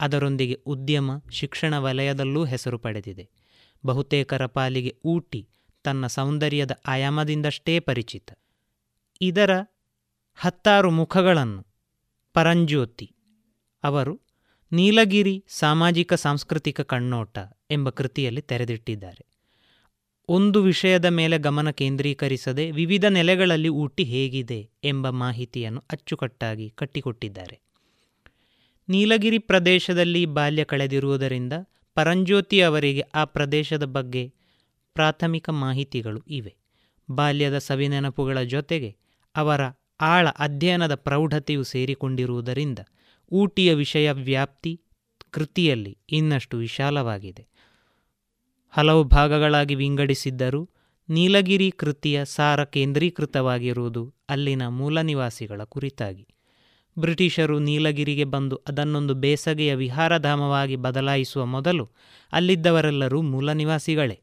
ಅದರೊಂದಿಗೆ ಉದ್ಯಮ, ಶಿಕ್ಷಣ ವಲಯದಲ್ಲೂ ಹೆಸರು ಪಡೆದಿದೆ. ಬಹುತೇಕರ ಪಾಲಿಗೆ ಊಟಿ ತನ್ನ ಸೌಂದರ್ಯದ ಆಯಾಮದಿಂದಷ್ಟೇ ಪರಿಚಿತ. ಇದರ ಹತ್ತಾರು ಮುಖಗಳನ್ನು ಪರಂಜ್ಯೋತಿ, ಅವರು ನೀಲಗಿರಿ ಸಾಮಾಜಿಕ ಸಾಂಸ್ಕೃತಿಕ ಕಣ್ಣೋಟ ಎಂಬ ಕೃತಿಯಲ್ಲಿ ತೆರೆದಿಟ್ಟಿದ್ದಾರೆ. ಒಂದು ವಿಷಯದ ಮೇಲೆ ಗಮನ ಕೇಂದ್ರೀಕರಿಸದೆ ವಿವಿಧ ನೆಲೆಗಳಲ್ಲಿ ಊಟಿ ಹೇಗಿದೆ ಎಂಬ ಮಾಹಿತಿಯನ್ನು ಅಚ್ಚುಕಟ್ಟಾಗಿ ಕಟ್ಟಿಕೊಟ್ಟಿದ್ದಾರೆ. ನೀಲಗಿರಿ ಪ್ರದೇಶದಲ್ಲಿ ಬಾಲ್ಯ ಕಳೆದಿರುವುದರಿಂದ ಪರಂಜ್ಯೋತಿ ಅವರಿಗೆ ಆ ಪ್ರದೇಶದ ಬಗ್ಗೆ ಪ್ರಾಥಮಿಕ ಮಾಹಿತಿಗಳು ಇವೆ. ಬಾಲ್ಯದ ಸವಿನೆನಪುಗಳ ಜೊತೆಗೆ ಅವರ ಆಳ ಅಧ್ಯಯನದ ಪ್ರೌಢತೆಯು ಸೇರಿಕೊಂಡಿರುವುದರಿಂದ ಊಟಿಯ ವಿಷಯ ವ್ಯಾಪ್ತಿ ಕೃತಿಯಲ್ಲಿ ಇನ್ನಷ್ಟು ವಿಶಾಲವಾಗಿದೆ. ಹಲವು ಭಾಗಗಳಾಗಿ ವಿಂಗಡಿಸಿದ್ದರೂ ನೀಲಗಿರಿ ಕೃತಿಯ ಸಾರ ಕೇಂದ್ರೀಕೃತವಾಗಿರುವುದು ಅಲ್ಲಿನ ಮೂಲ ನಿವಾಸಿಗಳ ಕುರಿತಾಗಿ. ಬ್ರಿಟಿಷರು ನೀಲಗಿರಿಗೆ ಬಂದು ಅದನ್ನೊಂದು ಬೇಸಗೆಯ ವಿಹಾರಧಾಮವಾಗಿ ಬದಲಾಯಿಸುವ ಮೊದಲು ಅಲ್ಲಿದ್ದವರೆಲ್ಲರೂ ಮೂಲ ನಿವಾಸಿಗಳೇ.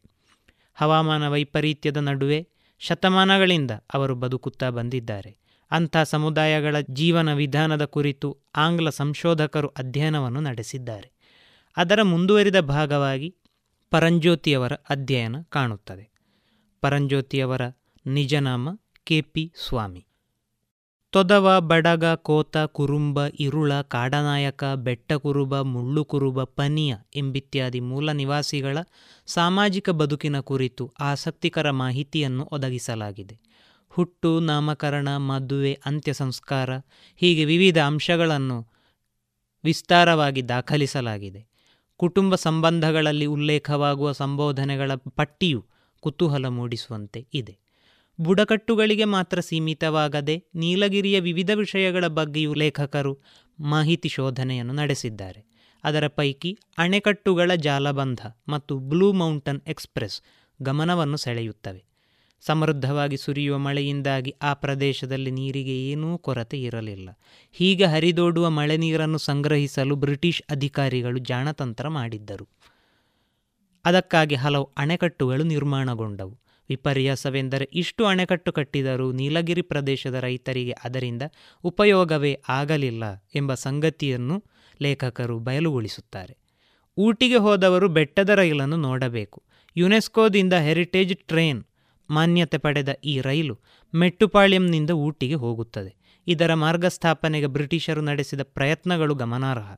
ಹವಾಮಾನ ವೈಪರೀತ್ಯದ ನಡುವೆ ಶತಮಾನಗಳಿಂದ ಅವರು ಬದುಕುತ್ತಾ ಬಂದಿದ್ದಾರೆ. ಅಂಥ ಸಮುದಾಯಗಳ ಜೀವನ ವಿಧಾನದ ಕುರಿತು ಆಂಗ್ಲ ಸಂಶೋಧಕರು ಅಧ್ಯಯನವನ್ನು ನಡೆಸಿದ್ದಾರೆ. ಅದರ ಮುಂದುವರಿದ ಭಾಗವಾಗಿ ಪರಂಜ್ಯೋತಿಯವರ ಅಧ್ಯಯನ ಕಾಣುತ್ತದೆ. ಪರಂಜ್ಯೋತಿಯವರ ನಿಜನಾಮ ಕೆ. ಪಿ. ಸ್ವಾಮಿ. ತೊದವ, ಬಡಗ, ಕೋತ, ಕುರುಂಬ, ಇರುಳ, ಕಾಡನಾಯಕ, ಬೆಟ್ಟಕುರುಬ, ಮುಳ್ಳುಕುರುಬ, ಪನಿಯ ಎಂಬಿತ್ಯಾದಿ ಮೂಲ ನಿವಾಸಿಗಳ ಸಾಮಾಜಿಕ ಬದುಕಿನ ಕುರಿತು ಆಸಕ್ತಿಕರ ಮಾಹಿತಿಯನ್ನು ಒದಗಿಸಲಾಗಿದೆ. ಹುಟ್ಟು, ನಾಮಕರಣ, ಮದುವೆ ಅಂತ್ಯ ಸಂಸ್ಕಾರ ಹೀಗೆ ವಿವಿಧ ಅಂಶಗಳನ್ನು ವಿಸ್ತಾರವಾಗಿ ದಾಖಲಿಸಲಾಗಿದೆ. ಕುಟುಂಬ ಸಂಬಂಧಗಳಲ್ಲಿ ಉಲ್ಲೇಖವಾಗುವ ಸಂಬೋಧನೆಗಳ ಪಟ್ಟಿಯು ಕುತೂಹಲ ಮೂಡಿಸುವಂತೆ ಇದೆ. ಬುಡಕಟ್ಟುಗಳಿಗೆ ಮಾತ್ರ ಸೀಮಿತವಾಗದೆ ನೀಲಗಿರಿಯ ವಿವಿಧ ವಿಷಯಗಳ ಬಗ್ಗೆಯೂ ಲೇಖಕರು ಮಾಹಿತಿ ಶೋಧನೆಯನ್ನು ನಡೆಸಿದ್ದಾರೆ. ಅದರ ಪೈಕಿ ಅಣೆಕಟ್ಟುಗಳ ಜಾಲಬಂಧ ಮತ್ತು ಬ್ಲೂ ಮೌಂಟನ್ ಎಕ್ಸ್ಪ್ರೆಸ್ ಗಮನವನ್ನು ಸೆಳೆಯುತ್ತವೆ. ಸಮೃದ್ಧವಾಗಿ ಸುರಿಯುವ ಮಳೆಯಿಂದಾಗಿ ಆ ಪ್ರದೇಶದಲ್ಲಿ ನೀರಿಗೆ ಏನೂ ಕೊರತೆ ಇರಲಿಲ್ಲ. ಹೀಗೆ ಹರಿದೋಡುವ ಮಳೆ ನೀರನ್ನು ಸಂಗ್ರಹಿಸಲು ಬ್ರಿಟಿಷ್ ಅಧಿಕಾರಿಗಳು ಜಾಣತಂತ್ರ ಮಾಡಿದ್ದರು. ಅದಕ್ಕಾಗಿ ಹಲವು ಅಣೆಕಟ್ಟುಗಳು ನಿರ್ಮಾಣಗೊಂಡವು. ವಿಪರ್ಯಾಸವೆಂದರೆ ಇಷ್ಟು ಅಣೆಕಟ್ಟು ಕಟ್ಟಿದರೂ ನೀಲಗಿರಿ ಪ್ರದೇಶದ ರೈತರಿಗೆ ಅದರಿಂದ ಉಪಯೋಗವೇ ಆಗಲಿಲ್ಲ ಎಂಬ ಸಂಗತಿಯನ್ನು ಲೇಖಕರು ಬಯಲುಗೊಳಿಸುತ್ತಾರೆ. ಊಟಿಗೆ ಹೋದವರು ಬೆಟ್ಟದ ರೈಲನ್ನು ನೋಡಬೇಕು. ಯುನೆಸ್ಕೋದಿಂದ ಹೆರಿಟೇಜ್ ಟ್ರೈನ್ ಮಾನ್ಯತೆ ಪಡೆದ ಈ ರೈಲು ಮೆಟ್ಟುಪಾಳ್ಯಂನಿಂದ ಊಟಿಗೆ ಹೋಗುತ್ತದೆ. ಇದರ ಮಾರ್ಗಸ್ಥಾಪನೆಗೆ ಬ್ರಿಟಿಷರು ನಡೆಸಿದ ಪ್ರಯತ್ನಗಳು ಗಮನಾರ್ಹ.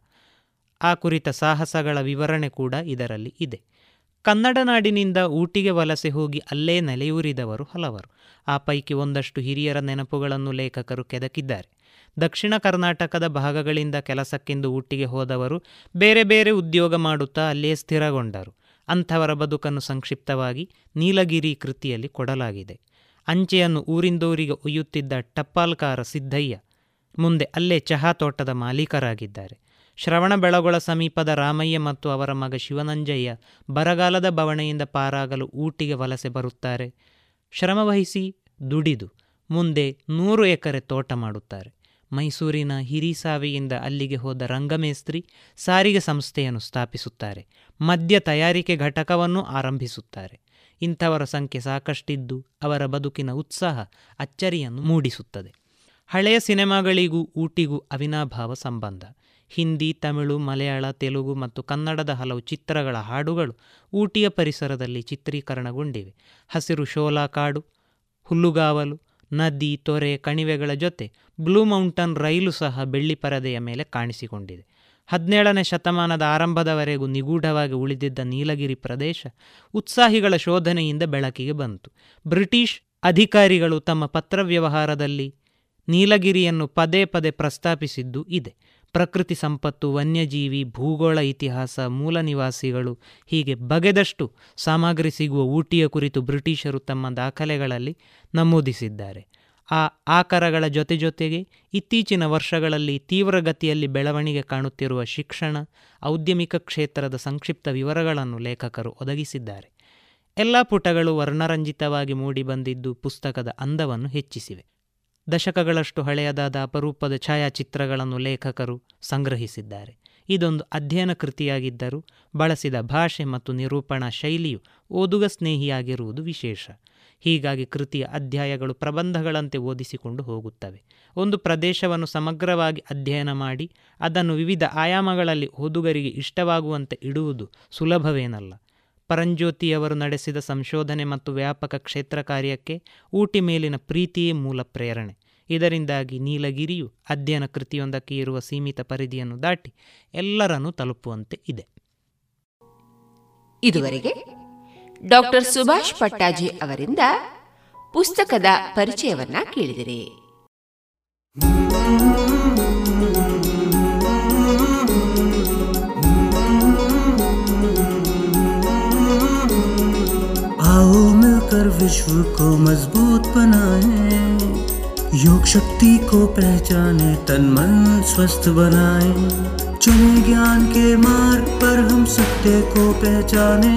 ಆ ಕುರಿತ ಸಾಹಸಗಳ ವಿವರಣೆ ಕೂಡ ಇದರಲ್ಲಿ ಇದೆ. ಕನ್ನಡ ನಾಡಿನಿಂದ ಊಟಿಗೆ ವಲಸೆ ಹೋಗಿ ಅಲ್ಲೇ ನೆಲೆಯೂರಿದವರು ಹಲವರು. ಆ ಪೈಕಿ ಒಂದಷ್ಟು ಹಿರಿಯರ ನೆನಪುಗಳನ್ನು ಲೇಖಕರು ಕೆದಕಿದ್ದಾರೆ. ದಕ್ಷಿಣ ಕರ್ನಾಟಕದ ಭಾಗಗಳಿಂದ ಕೆಲಸಕ್ಕೆಂದು ಊಟಿಗೆ ಹೋದವರು ಬೇರೆ ಬೇರೆ ಉದ್ಯೋಗ ಮಾಡುತ್ತಾ ಅಲ್ಲೇ ಸ್ಥಿರಗೊಂಡರು. ಅಂಥವರ ಬದುಕನ್ನು ಸಂಕ್ಷಿಪ್ತವಾಗಿ ನೀಲಗಿರಿ ಕೃತಿಯಲ್ಲಿ ಕೊಡಲಾಗಿದೆ. ಅಂಚೆಯನ್ನು ಊರಿಂದೂರಿಗೆ ಒಯ್ಯುತ್ತಿದ್ದ ಟಪ್ಪಾಲ್ಕಾರ ಸಿದ್ದಯ್ಯ ಮುಂದೆ ಅಲ್ಲೇ ಚಹಾ ತೋಟದ ಮಾಲೀಕರಾಗಿದ್ದಾರೆ. ಶ್ರವಣ ಬೆಳಗೊಳ ಸಮೀಪದ ರಾಮಯ್ಯ ಮತ್ತು ಅವರ ಮಗ ಶಿವನಂಜಯ್ಯ ಬರಗಾಲದ ಬವಣೆಯಿಂದ ಪಾರಾಗಲು ಊಟಿಗೆ ವಲಸೆ ಬರುತ್ತಾರೆ. ಶ್ರಮವಹಿಸಿ ದುಡಿದು ಮುಂದೆ ನೂರು ಎಕರೆ ತೋಟ ಮಾಡುತ್ತಾರೆ. ಮೈಸೂರಿನ ಹಿರಿಸಾವಿಯಿಂದ ಅಲ್ಲಿಗೆ ಹೋದ ರಂಗಮೇಸ್ತ್ರಿ ಸಾರಿಗೆ ಸಂಸ್ಥೆಯನ್ನು ಸ್ಥಾಪಿಸುತ್ತಾರೆ. ಮದ್ಯ ತಯಾರಿಕೆ ಘಟಕವನ್ನು ಆರಂಭಿಸುತ್ತಾರೆ. ಇಂಥವರ ಸಂಖ್ಯೆ ಸಾಕಷ್ಟಿದ್ದು ಅವರ ಬದುಕಿನ ಉತ್ಸಾಹ ಅಚ್ಚರಿಯನ್ನು ಮೂಡಿಸುತ್ತದೆ. ಹಳೆಯ ಸಿನಿಮಾಗಳಿಗೂ ಊಟಿಗೂ ಅವಿನಾಭಾವ ಸಂಬಂಧ. ಹಿಂದಿ, ತಮಿಳು, ಮಲಯಾಳ, ತೆಲುಗು ಮತ್ತು ಕನ್ನಡದ ಹಲವು ಚಿತ್ರಗಳ ಹಾಡುಗಳು ಊಟಿಯ ಪರಿಸರದಲ್ಲಿ ಚಿತ್ರೀಕರಣಗೊಂಡಿವೆ. ಹಸಿರು ಶೋಲಾ ಕಾಡು, ಹುಲ್ಲುಗಾವಲು, ನದಿ, ತೊರೆ, ಕಣಿವೆಗಳ ಜೊತೆ ಬ್ಲೂ ಮೌಂಟನ್ ರೈಲು ಸಹ ಬೆಳ್ಳಿ ಪರದೆಯ ಮೇಲೆ ಕಾಣಿಸಿಕೊಂಡಿದೆ. ಹದಿನೇಳನೇ ಶತಮಾನದ ಆರಂಭದವರೆಗೂ ನಿಗೂಢವಾಗಿ ಉಳಿದಿದ್ದ ನೀಲಗಿರಿ ಪ್ರದೇಶ ಉತ್ಸಾಹಿಗಳ ಶೋಧನೆಯಿಂದ ಬೆಳಕಿಗೆ ಬಂತು. ಬ್ರಿಟಿಷ್ ಅಧಿಕಾರಿಗಳು ತಮ್ಮ ಪತ್ರವ್ಯವಹಾರದಲ್ಲಿ ನೀಲಗಿರಿಯನ್ನು ಪದೇ ಪದೇ ಪ್ರಸ್ತಾಪಿಸಿದ್ದು ಇದೆ. ಪ್ರಕೃತಿ ಸಂಪತ್ತು, ವನ್ಯಜೀವಿ, ಭೂಗೋಳ ಇತಿಹಾಸ, ಮೂಲ ನಿವಾಸಿಗಳು ಹೀಗೆ ಬಗೆದಷ್ಟು ಸಾಮಗ್ರಿ ಸಿಗುವ ಊಟಿಯ ಕುರಿತು ಬ್ರಿಟಿಷರು ತಮ್ಮ ದಾಖಲೆಗಳಲ್ಲಿ ನಮೂದಿಸಿದ್ದಾರೆ. ಆ ಆಕರಗಳ ಜೊತೆ ಜೊತೆಗೆ ಇತ್ತೀಚಿನ ವರ್ಷಗಳಲ್ಲಿ ತೀವ್ರಗತಿಯಲ್ಲಿ ಬೆಳವಣಿಗೆ ಕಾಣುತ್ತಿರುವ ಶಿಕ್ಷಣ, ಔದ್ಯಮಿಕ ಕ್ಷೇತ್ರದ ಸಂಕ್ಷಿಪ್ತ ವಿವರಗಳನ್ನು ಲೇಖಕರು ಒದಗಿಸಿದ್ದಾರೆ. ಎಲ್ಲ ಪುಟಗಳು ವರ್ಣರಂಜಿತವಾಗಿ ಮೂಡಿಬಂದಿದ್ದು ಪುಸ್ತಕದ ಅಂದವನ್ನು ಹೆಚ್ಚಿಸಿವೆ. ದಶಕಗಳಷ್ಟು ಹಳೆಯದಾದ ಅಪರೂಪದ ಛಾಯಾಚಿತ್ರಗಳನ್ನು ಲೇಖಕರು ಸಂಗ್ರಹಿಸಿದ್ದಾರೆ. ಇದೊಂದು ಅಧ್ಯಯನ ಕೃತಿಯಾಗಿದ್ದರೂ ಬಳಸಿದ ಭಾಷೆ ಮತ್ತು ನಿರೂಪಣಾ ಶೈಲಿಯು ಓದುಗ ಸ್ನೇಹಿಯಾಗಿರುವುದು ವಿಶೇಷ. ಹೀಗಾಗಿ ಕೃತಿಯ ಅಧ್ಯಾಯಗಳು ಪ್ರಬಂಧಗಳಂತೆ ಓದಿಸಿಕೊಂಡು ಹೋಗುತ್ತವೆ. ಒಂದು ಪ್ರದೇಶವನ್ನು ಸಮಗ್ರವಾಗಿ ಅಧ್ಯಯನ ಮಾಡಿ, ಅದನ್ನು ವಿವಿಧ ಆಯಾಮಗಳಲ್ಲಿ ಓದುಗರಿಗೆ ಇಷ್ಟವಾಗುವಂತೆ ಇಡುವುದು ಸುಲಭವೇನಲ್ಲ. ಪರಂಜ್ಯೋತಿಯವರು ನಡೆಸಿದ ಸಂಶೋಧನೆ ಮತ್ತು ವ್ಯಾಪಕ ಕ್ಷೇತ್ರ ಕಾರ್ಯಕ್ಕೆ ಊಟಿ ಮೇಲಿನ ಪ್ರೀತಿಯೇ ಮೂಲ ಪ್ರೇರಣೆ. ಇದರಿಂದಾಗಿ ನೀಲಗಿರಿಯು ಅಧ್ಯಯನ ಕೃತಿಯೊಂದಕ್ಕೆ ಇರುವ ಸೀಮಿತ ಪರಿಧಿಯನ್ನು ದಾಟಿ ಎಲ್ಲರನ್ನೂ ತಲುಪುವಂತೆ ಇದೆ. ಇದುವರೆಗೆ ಡಾಕ್ಟರ್ ಸುಭಾಷ್ ಪಟ್ಟಾಜಿ ಅವರಿಂದ ಪುಸ್ತಕದ ಪರಿಚಯವನ್ನ ಕೇಳಿದಿರಿ आओ मिलकर विश्व को मजबूत बनाए योग शक्ति को पहचाने तन मन स्वस्थ बनाए चले ज्ञान के मार्ग पर हम सत्य को पहचाने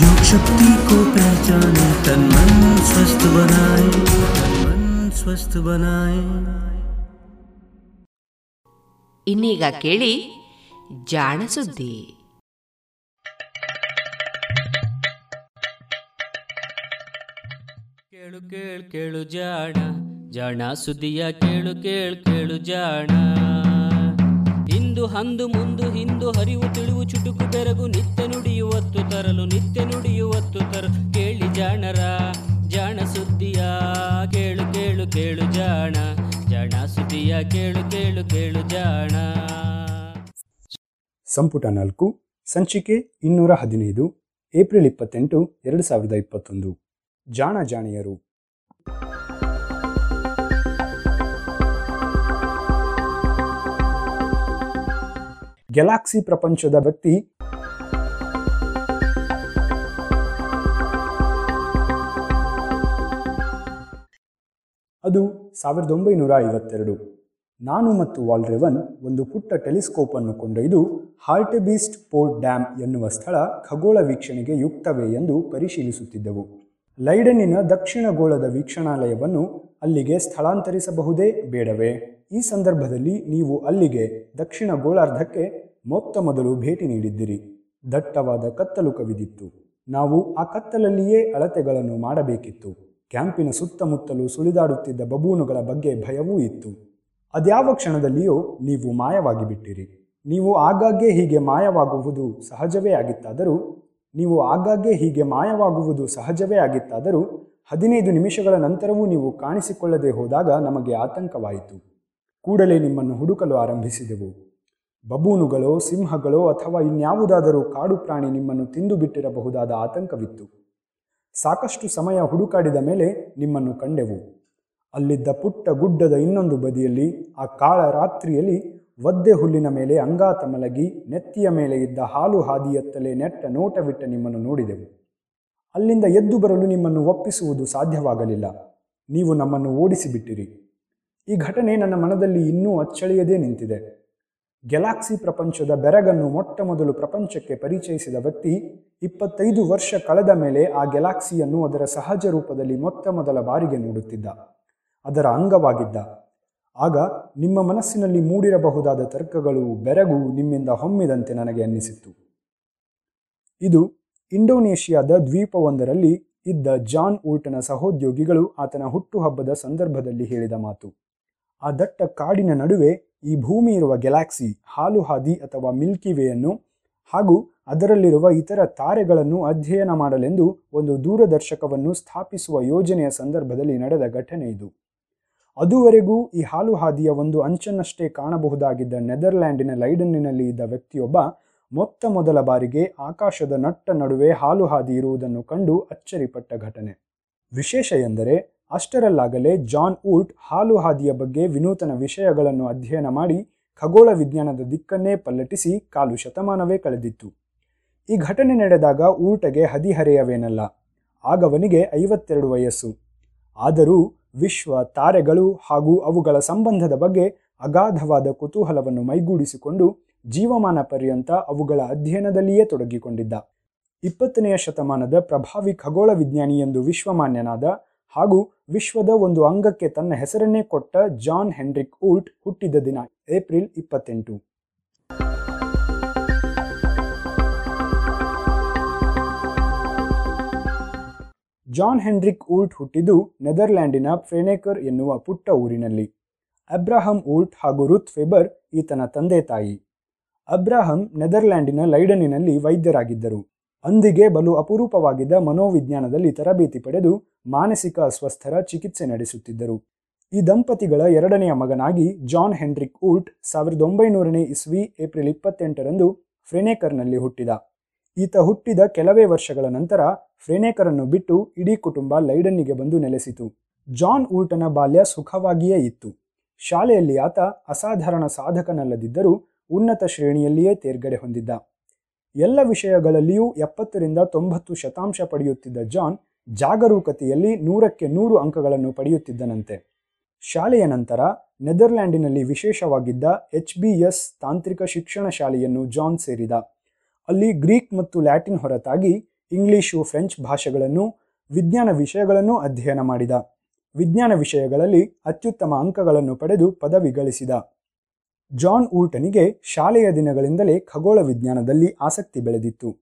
योग शक्ति को पहचाने तन मन स्वस्थ बनाए तन मन स्वस्थ बनाए ಇನ್ನೀಗ ಕೇಳಿ ಜಾಣ ಸುದ್ದಿ ಕೇಳು ಕೇಳು ಕೇಳು ಜಾಣ ಜಾಣ ಸುದ್ದಿಯ ಕೇಳು ಕೇಳು ಕೇಳು ಜಾಣ ಇಂದು ಹಂದು ಮುಂದು ಹಿಂದು ಹರಿವು ತಿಳಿವು ಚುಟುಕು ಬೆರಗು ನಿತ್ಯ ನುಡಿಯುವತ್ತು ತರಲು ನಿತ್ಯ ನುಡಿಯುವತ್ತು ತರಲು ಕೇಳಿ ಜಾಣರ, ಜಾಣ ಸುದ್ದಿಯ, ಕೇಳು ಕೇಳು ಕೇಳು ಜಾಣ. ಜಾಣ ಸುದ್ದಿಯ, ಕೇಳು ಕೇಳು ಕೇಳು ಜಾಣ. ಸಂಪುಟ ನಾಲ್ಕು, ಸಂಚಿಕೆ ಇನ್ನೂರ ಹದಿನೈದು, ಏಪ್ರಿಲ್ ಇಪ್ಪತ್ತೆಂಟು, ಎರಡು ಸಾವಿರದ ಇಪ್ಪತ್ತೊಂದು. ಜಾಣ ಜಾಣಿಯರು. ಗ್ಯಾಲಾಕ್ಸಿ ಪ್ರಪಂಚದ ವ್ಯಕ್ತಿ. ಅದು ಸಾವಿರದ ಒಂಬೈನೂರ ಐವತ್ತೆರಡು. ನಾನು ಮತ್ತು ವಾಲ್ರೆವನ್ ಒಂದು ಪುಟ್ಟ ಟೆಲಿಸ್ಕೋಪ್ ಅನ್ನು ಕೊಂಡೊಯ್ದು ಹಾರ್ಟೆಬೀಸ್ಟ್ ಪೋರ್ಟ್ ಡ್ಯಾಮ್ ಎನ್ನುವ ಸ್ಥಳ ಖಗೋಳ ವೀಕ್ಷಣೆಗೆ ಯುಕ್ತವೇ ಎಂದು ಪರಿಶೀಲಿಸುತ್ತಿದ್ದೆವು. ಲೈಡನ್ನಿನ ದಕ್ಷಿಣ ಗೋಳದ ವೀಕ್ಷಣಾಲಯವನ್ನು ಅಲ್ಲಿಗೆ ಸ್ಥಳಾಂತರಿಸಬಹುದೇ ಬೇಡವೇ? ಈ ಸಂದರ್ಭದಲ್ಲಿ ನೀವು ಅಲ್ಲಿಗೆ ದಕ್ಷಿಣ ಗೋಳಾರ್ಧಕ್ಕೆ ಮೊತ್ತ ಮೊದಲು ಭೇಟಿ ನೀಡಿದ್ದಿರಿ. ದಟ್ಟವಾದ ಕತ್ತಲು ಕವಿದಿತ್ತು. ನಾವು ಆ ಕತ್ತಲಲ್ಲಿಯೇ ಅಳತೆಗಳನ್ನು ಮಾಡಬೇಕಿತ್ತು. ಕ್ಯಾಂಪಿನ ಸುತ್ತಮುತ್ತಲು ಸುಳಿದಾಡುತ್ತಿದ್ದ ಬಬೂನುಗಳ ಬಗ್ಗೆ ಭಯವೂ ಇತ್ತು. ಅದ್ಯಾವ ಕ್ಷಣದಲ್ಲಿಯೂ ನೀವು ಮಾಯವಾಗಿ ಬಿಟ್ಟಿರಿ ನೀವು ಆಗಾಗ್ಗೆ ಹೀಗೆ ಮಾಯವಾಗುವುದು ಸಹಜವೇ ಆಗಿತ್ತಾದರೂ, ನೀವು ಆಗಾಗ್ಗೆ ಹೀಗೆ ಮಾಯವಾಗುವುದು ಸಹಜವೇ ಆಗಿತ್ತಾದರೂ, ಹದಿನೈದು ನಿಮಿಷಗಳ ನಂತರವೂ ನೀವು ಕಾಣಿಸಿಕೊಳ್ಳದೆ ಹೋದಾಗ ನಮಗೆ ಆತಂಕವಾಯಿತು. ಕೂಡಲೇ ನಿಮ್ಮನ್ನು ಹುಡುಕಲು ಆರಂಭಿಸಿದೆವು. ಬಬೂನುಗಳೋ, ಸಿಂಹಗಳೋ ಅಥವಾ ಇನ್ಯಾವುದಾದರೂ ಕಾಡು ಪ್ರಾಣಿ ನಿಮ್ಮನ್ನು ತಿಂದು ಬಿಟ್ಟಿರಬಹುದಾದ ಆತಂಕವಿತ್ತು. ಸಾಕಷ್ಟು ಸಮಯ ಹುಡುಕಾಡಿದ ಮೇಲೆ ನಿಮ್ಮನ್ನು ಕಂಡೆವು. ಅಲ್ಲಿದ್ದ ಪುಟ್ಟ ಗುಡ್ಡದ ಇನ್ನೊಂದು ಬದಿಯಲ್ಲಿ, ಆ ಕಾಳ ರಾತ್ರಿಯಲ್ಲಿ ಒದ್ದೆ ಹುಲ್ಲಿನ ಮೇಲೆ ಅಂಗಾತ ಮಲಗಿ ನೆತ್ತಿಯ ಮೇಲೆ ಇದ್ದ ಹಾಲು ಹಾದಿಯತ್ತಲೇ ನೆಟ್ಟ ನೋಟವಿಟ್ಟ ನಿಮ್ಮನ್ನು ನೋಡಿದೆವು. ಅಲ್ಲಿಂದ ಎದ್ದು ಬರಲು ನಿಮ್ಮನ್ನು ಒಪ್ಪಿಸುವುದು ಸಾಧ್ಯವಾಗಲಿಲ್ಲ. ನೀವು ನಮ್ಮನ್ನು ಓಡಿಸಿಬಿಟ್ಟಿರಿ. ಈ ಘಟನೆ ನನ್ನ ಮನದಲ್ಲಿ ಇನ್ನೂ ಅಚ್ಚಳಿಯದೇ ನಿಂತಿದೆ. ಗ್ಯಾಲಾಕ್ಸಿ ಪ್ರಪಂಚದ ಬೆರಗನ್ನು ಮೊಟ್ಟ ಮೊದಲು ಪ್ರಪಂಚಕ್ಕೆ ಪರಿಚಯಿಸಿದ ವ್ಯಕ್ತಿ ಇಪ್ಪತ್ತೈದು ವರ್ಷ ಕಳೆದ ಮೇಲೆ ಆ ಗ್ಯಾಲಾಕ್ಸಿಯನ್ನು ಅದರ ಸಹಜ ರೂಪದಲ್ಲಿ ಮೊತ್ತ ಮೊದಲ ಬಾರಿಗೆ ನೋಡುತ್ತಿದ್ದ. ಅದರ ಅಂಗವಾಗಿದ್ದ. ಆಗ ನಿಮ್ಮ ಮನಸ್ಸಿನಲ್ಲಿ ಮೂಡಿರಬಹುದಾದ ತರ್ಕಗಳು, ಬೆರಗು ನಿಮ್ಮಿಂದ ಹೊಮ್ಮಿದಂತೆ ನನಗೆ ಅನ್ನಿಸಿತ್ತು. ಇದು ಇಂಡೋನೇಷ್ಯಾದ ದ್ವೀಪವೊಂದರಲ್ಲಿ ಇದ್ದ ಜಾನ್ ಊಲ್ಟನ ಸಹೋದ್ಯೋಗಿಗಳು ಆತನ ಹುಟ್ಟುಹಬ್ಬದ ಸಂದರ್ಭದಲ್ಲಿ ಹೇಳಿದ ಮಾತು. ಆ ದಟ್ಟ ಕಾಡಿನ ನಡುವೆ ಈ ಭೂಮಿ ಇರುವ ಗ್ಯಾಲಾಕ್ಸಿ, ಹಾಲು ಹಾದಿ ಅಥವಾ ಮಿಲ್ಕಿ ವೇಯನ್ನು ಹಾಗೂ ಅದರಲ್ಲಿರುವ ಇತರ ತಾರೆಗಳನ್ನು ಅಧ್ಯಯನ ಮಾಡಲೆಂದು ಒಂದು ದೂರದರ್ಶಕವನ್ನು ಸ್ಥಾಪಿಸುವ ಯೋಜನೆಯ ಸಂದರ್ಭದಲ್ಲಿ ನಡೆದ ಘಟನೆ ಇದು. ಅದುವರೆಗೂ ಈ ಹಾಲು ಹಾದಿಯ ಒಂದು ಅಂಚನ್ನಷ್ಟೇ ಕಾಣಬಹುದಾಗಿದ್ದ ನೆದರ್ಲ್ಯಾಂಡಿನ ಲೈಡನ್ನಿನಲ್ಲಿ ಇದ್ದ ವ್ಯಕ್ತಿಯೊಬ್ಬ ಮೊತ್ತ ಮೊದಲ ಬಾರಿಗೆ ಆಕಾಶದ ನಟ್ಟ ನಡುವೆ ಹಾಲು ಹಾದಿ ಇರುವುದನ್ನು ಕಂಡು ಅಚ್ಚರಿಪಟ್ಟ ಘಟನೆ. ವಿಶೇಷ ಎಂದರೆ ಅಷ್ಟರಲ್ಲಾಗಲೇ ಜಾನ್ ಊಲ್ಟ್ ಹಾಲು ಹಾದಿಯ ಬಗ್ಗೆ ವಿನೂತನ ವಿಷಯಗಳನ್ನು ಅಧ್ಯಯನ ಮಾಡಿ ಖಗೋಳ ವಿಜ್ಞಾನದ ದಿಕ್ಕನ್ನೇ ಪಲ್ಲಟಿಸಿ ಕಾಲು ಶತಮಾನವೇ ಕಳೆದಿತ್ತು. ಈ ಘಟನೆ ನಡೆದಾಗ ಊಟಗೆ ಹದಿಹರೆಯವೇನಲ್ಲ ಆಗವನಿಗೆ ಐವತ್ತೆರಡು ವಯಸ್ಸು. ಆದರೂ ವಿಶ್ವ ತಾರೆಗಳು ಹಾಗೂ ಅವುಗಳ ಸಂಬಂಧದ ಬಗ್ಗೆ ಅಗಾಧವಾದ ಕುತೂಹಲವನ್ನು ಮೈಗೂಡಿಸಿಕೊಂಡು ಜೀವಮಾನ ಪರ್ಯಂತ ಅವುಗಳ ಅಧ್ಯಯನದಲ್ಲಿಯೇ ತೊಡಗಿಕೊಂಡಿದ್ದ. ಇಪ್ಪತ್ತನೆಯ ಶತಮಾನದ ಪ್ರಭಾವಿ ಖಗೋಳ ವಿಜ್ಞಾನಿ ಎಂದು ವಿಶ್ವಮಾನ್ಯನಾದ ಹಾಗೂ ವಿಶ್ವದ ಒಂದು ಅಂಗಕ್ಕೆ ತನ್ನ ಹೆಸರನ್ನೇ ಕೊಟ್ಟ ಜಾನ್ ಹೆನ್ರಿಕ್ ಊಲ್ಟ್ ಹುಟ್ಟಿದ ದಿನ, ಏಪ್ರಿಲ್ ಇಪ್ಪತ್ತೆಂಟು. ಜಾನ್ ಹೆನ್ರಿಕ್ ಊಲ್ಟ್ ಹುಟ್ಟಿದ್ದು ನೆದರ್ಲ್ಯಾಂಡಿನ ಫ್ರೆನೇಕರ್ ಎನ್ನುವ ಪುಟ್ಟ ಊರಿನಲ್ಲಿ. ಅಬ್ರಾಹಂ ಊಲ್ಟ್ ಹಾಗೂ ರುತ್ ಫೆಬರ್ ಈತನ ತಂದೆ ತಾಯಿ. ಅಬ್ರಾಹಂ ನೆದರ್ಲ್ಯಾಂಡಿನ ಲೈಡನಿನಲ್ಲಿ ವೈದ್ಯರಾಗಿದ್ದರು. ಅಂದಿಗೆ ಬಲು ಅಪರೂಪವಾಗಿದ್ದ ಮನೋವಿಜ್ಞಾನದಲ್ಲಿ ತರಬೇತಿ ಪಡೆದು ಮಾನಸಿಕ ಅಸ್ವಸ್ಥರ ಚಿಕಿತ್ಸೆ ನಡೆಸುತ್ತಿದ್ದರು. ಈ ದಂಪತಿಗಳ ಎರಡನೆಯ ಮಗನಾಗಿ ಜಾನ್ ಹೆನ್ರಿಕ್ ಊಲ್ಟ್ ಸಾವಿರದ ಒಂಬೈನೂರನೇ ಇಸ್ವಿ ಏಪ್ರಿಲ್ ಇಪ್ಪತ್ತೆಂಟರಂದು ಫ್ರೆನೇಕರ್ನಲ್ಲಿ ಹುಟ್ಟಿದ. ಈತ ಹುಟ್ಟಿದ ಕೆಲವೇ ವರ್ಷಗಳ ನಂತರ ಫ್ರೆನೇಕರನ್ನು ಬಿಟ್ಟು ಇಡೀ ಕುಟುಂಬ ಲೈಡನ್ನಿಗೆ ಬಂದು ನೆಲೆಸಿತು. ಜಾನ್ ಊಲ್ಟನ ಬಾಲ್ಯ ಸುಖವಾಗಿಯೇ ಇತ್ತು. ಶಾಲೆಯಲ್ಲಿ ಆತ ಅಸಾಧಾರಣ ಸಾಧಕನಲ್ಲದಿದ್ದರೂ ಉನ್ನತ ಶ್ರೇಣಿಯಲ್ಲಿಯೇ ತೇರ್ಗಡೆ ಹೊಂದಿದ್ದ. ಎಲ್ಲ ವಿಷಯಗಳಲ್ಲಿಯೂ ಎಪ್ಪತ್ತರಿಂದ ತೊಂಬತ್ತು ಶತಾಂಶ ಪಡೆಯುತ್ತಿದ್ದ ಜಾನ್ ಜಾಗರೂಕತೆಯಲ್ಲಿ ನೂರಕ್ಕೆ ನೂರು ಅಂಕಗಳನ್ನು ಪಡೆಯುತ್ತಿದ್ದನಂತೆ. ಶಾಲೆಯ ನಂತರ ನೆದರ್ಲ್ಯಾಂಡಿನಲ್ಲಿ ವಿಶೇಷವಾಗಿದ್ದ ಎಚ್ ಬಿ ಎಸ್ ತಾಂತ್ರಿಕ ಶಿಕ್ಷಣ ಶಾಲೆಯನ್ನು ಜಾನ್ ಸೇರಿದ. ಅಲ್ಲಿ ಗ್ರೀಕ್ ಮತ್ತು ಲ್ಯಾಟಿನ್ ಹೊರತಾಗಿ ಇಂಗ್ಲಿಷು ಫ್ರೆಂಚ್ ಭಾಷೆಗಳನ್ನು, ವಿಜ್ಞಾನ ವಿಷಯಗಳನ್ನು ಅಧ್ಯಯನ ಮಾಡಿದ. ವಿಜ್ಞಾನ ವಿಷಯಗಳಲ್ಲಿ ಅತ್ಯುತ್ತಮ ಅಂಕಗಳನ್ನು ಪಡೆದು ಪದವಿ ಗಳಿಸಿದ. ಜಾನ್ ಊಲ್ಟನಿಗೆ ಶಾಲೆಯ ದಿನಗಳಿಂದಲೇ ಖಗೋಳ ವಿಜ್ಞಾನದಲ್ಲಿ ಆಸಕ್ತಿ ಬೆಳೆದಿತ್ತು.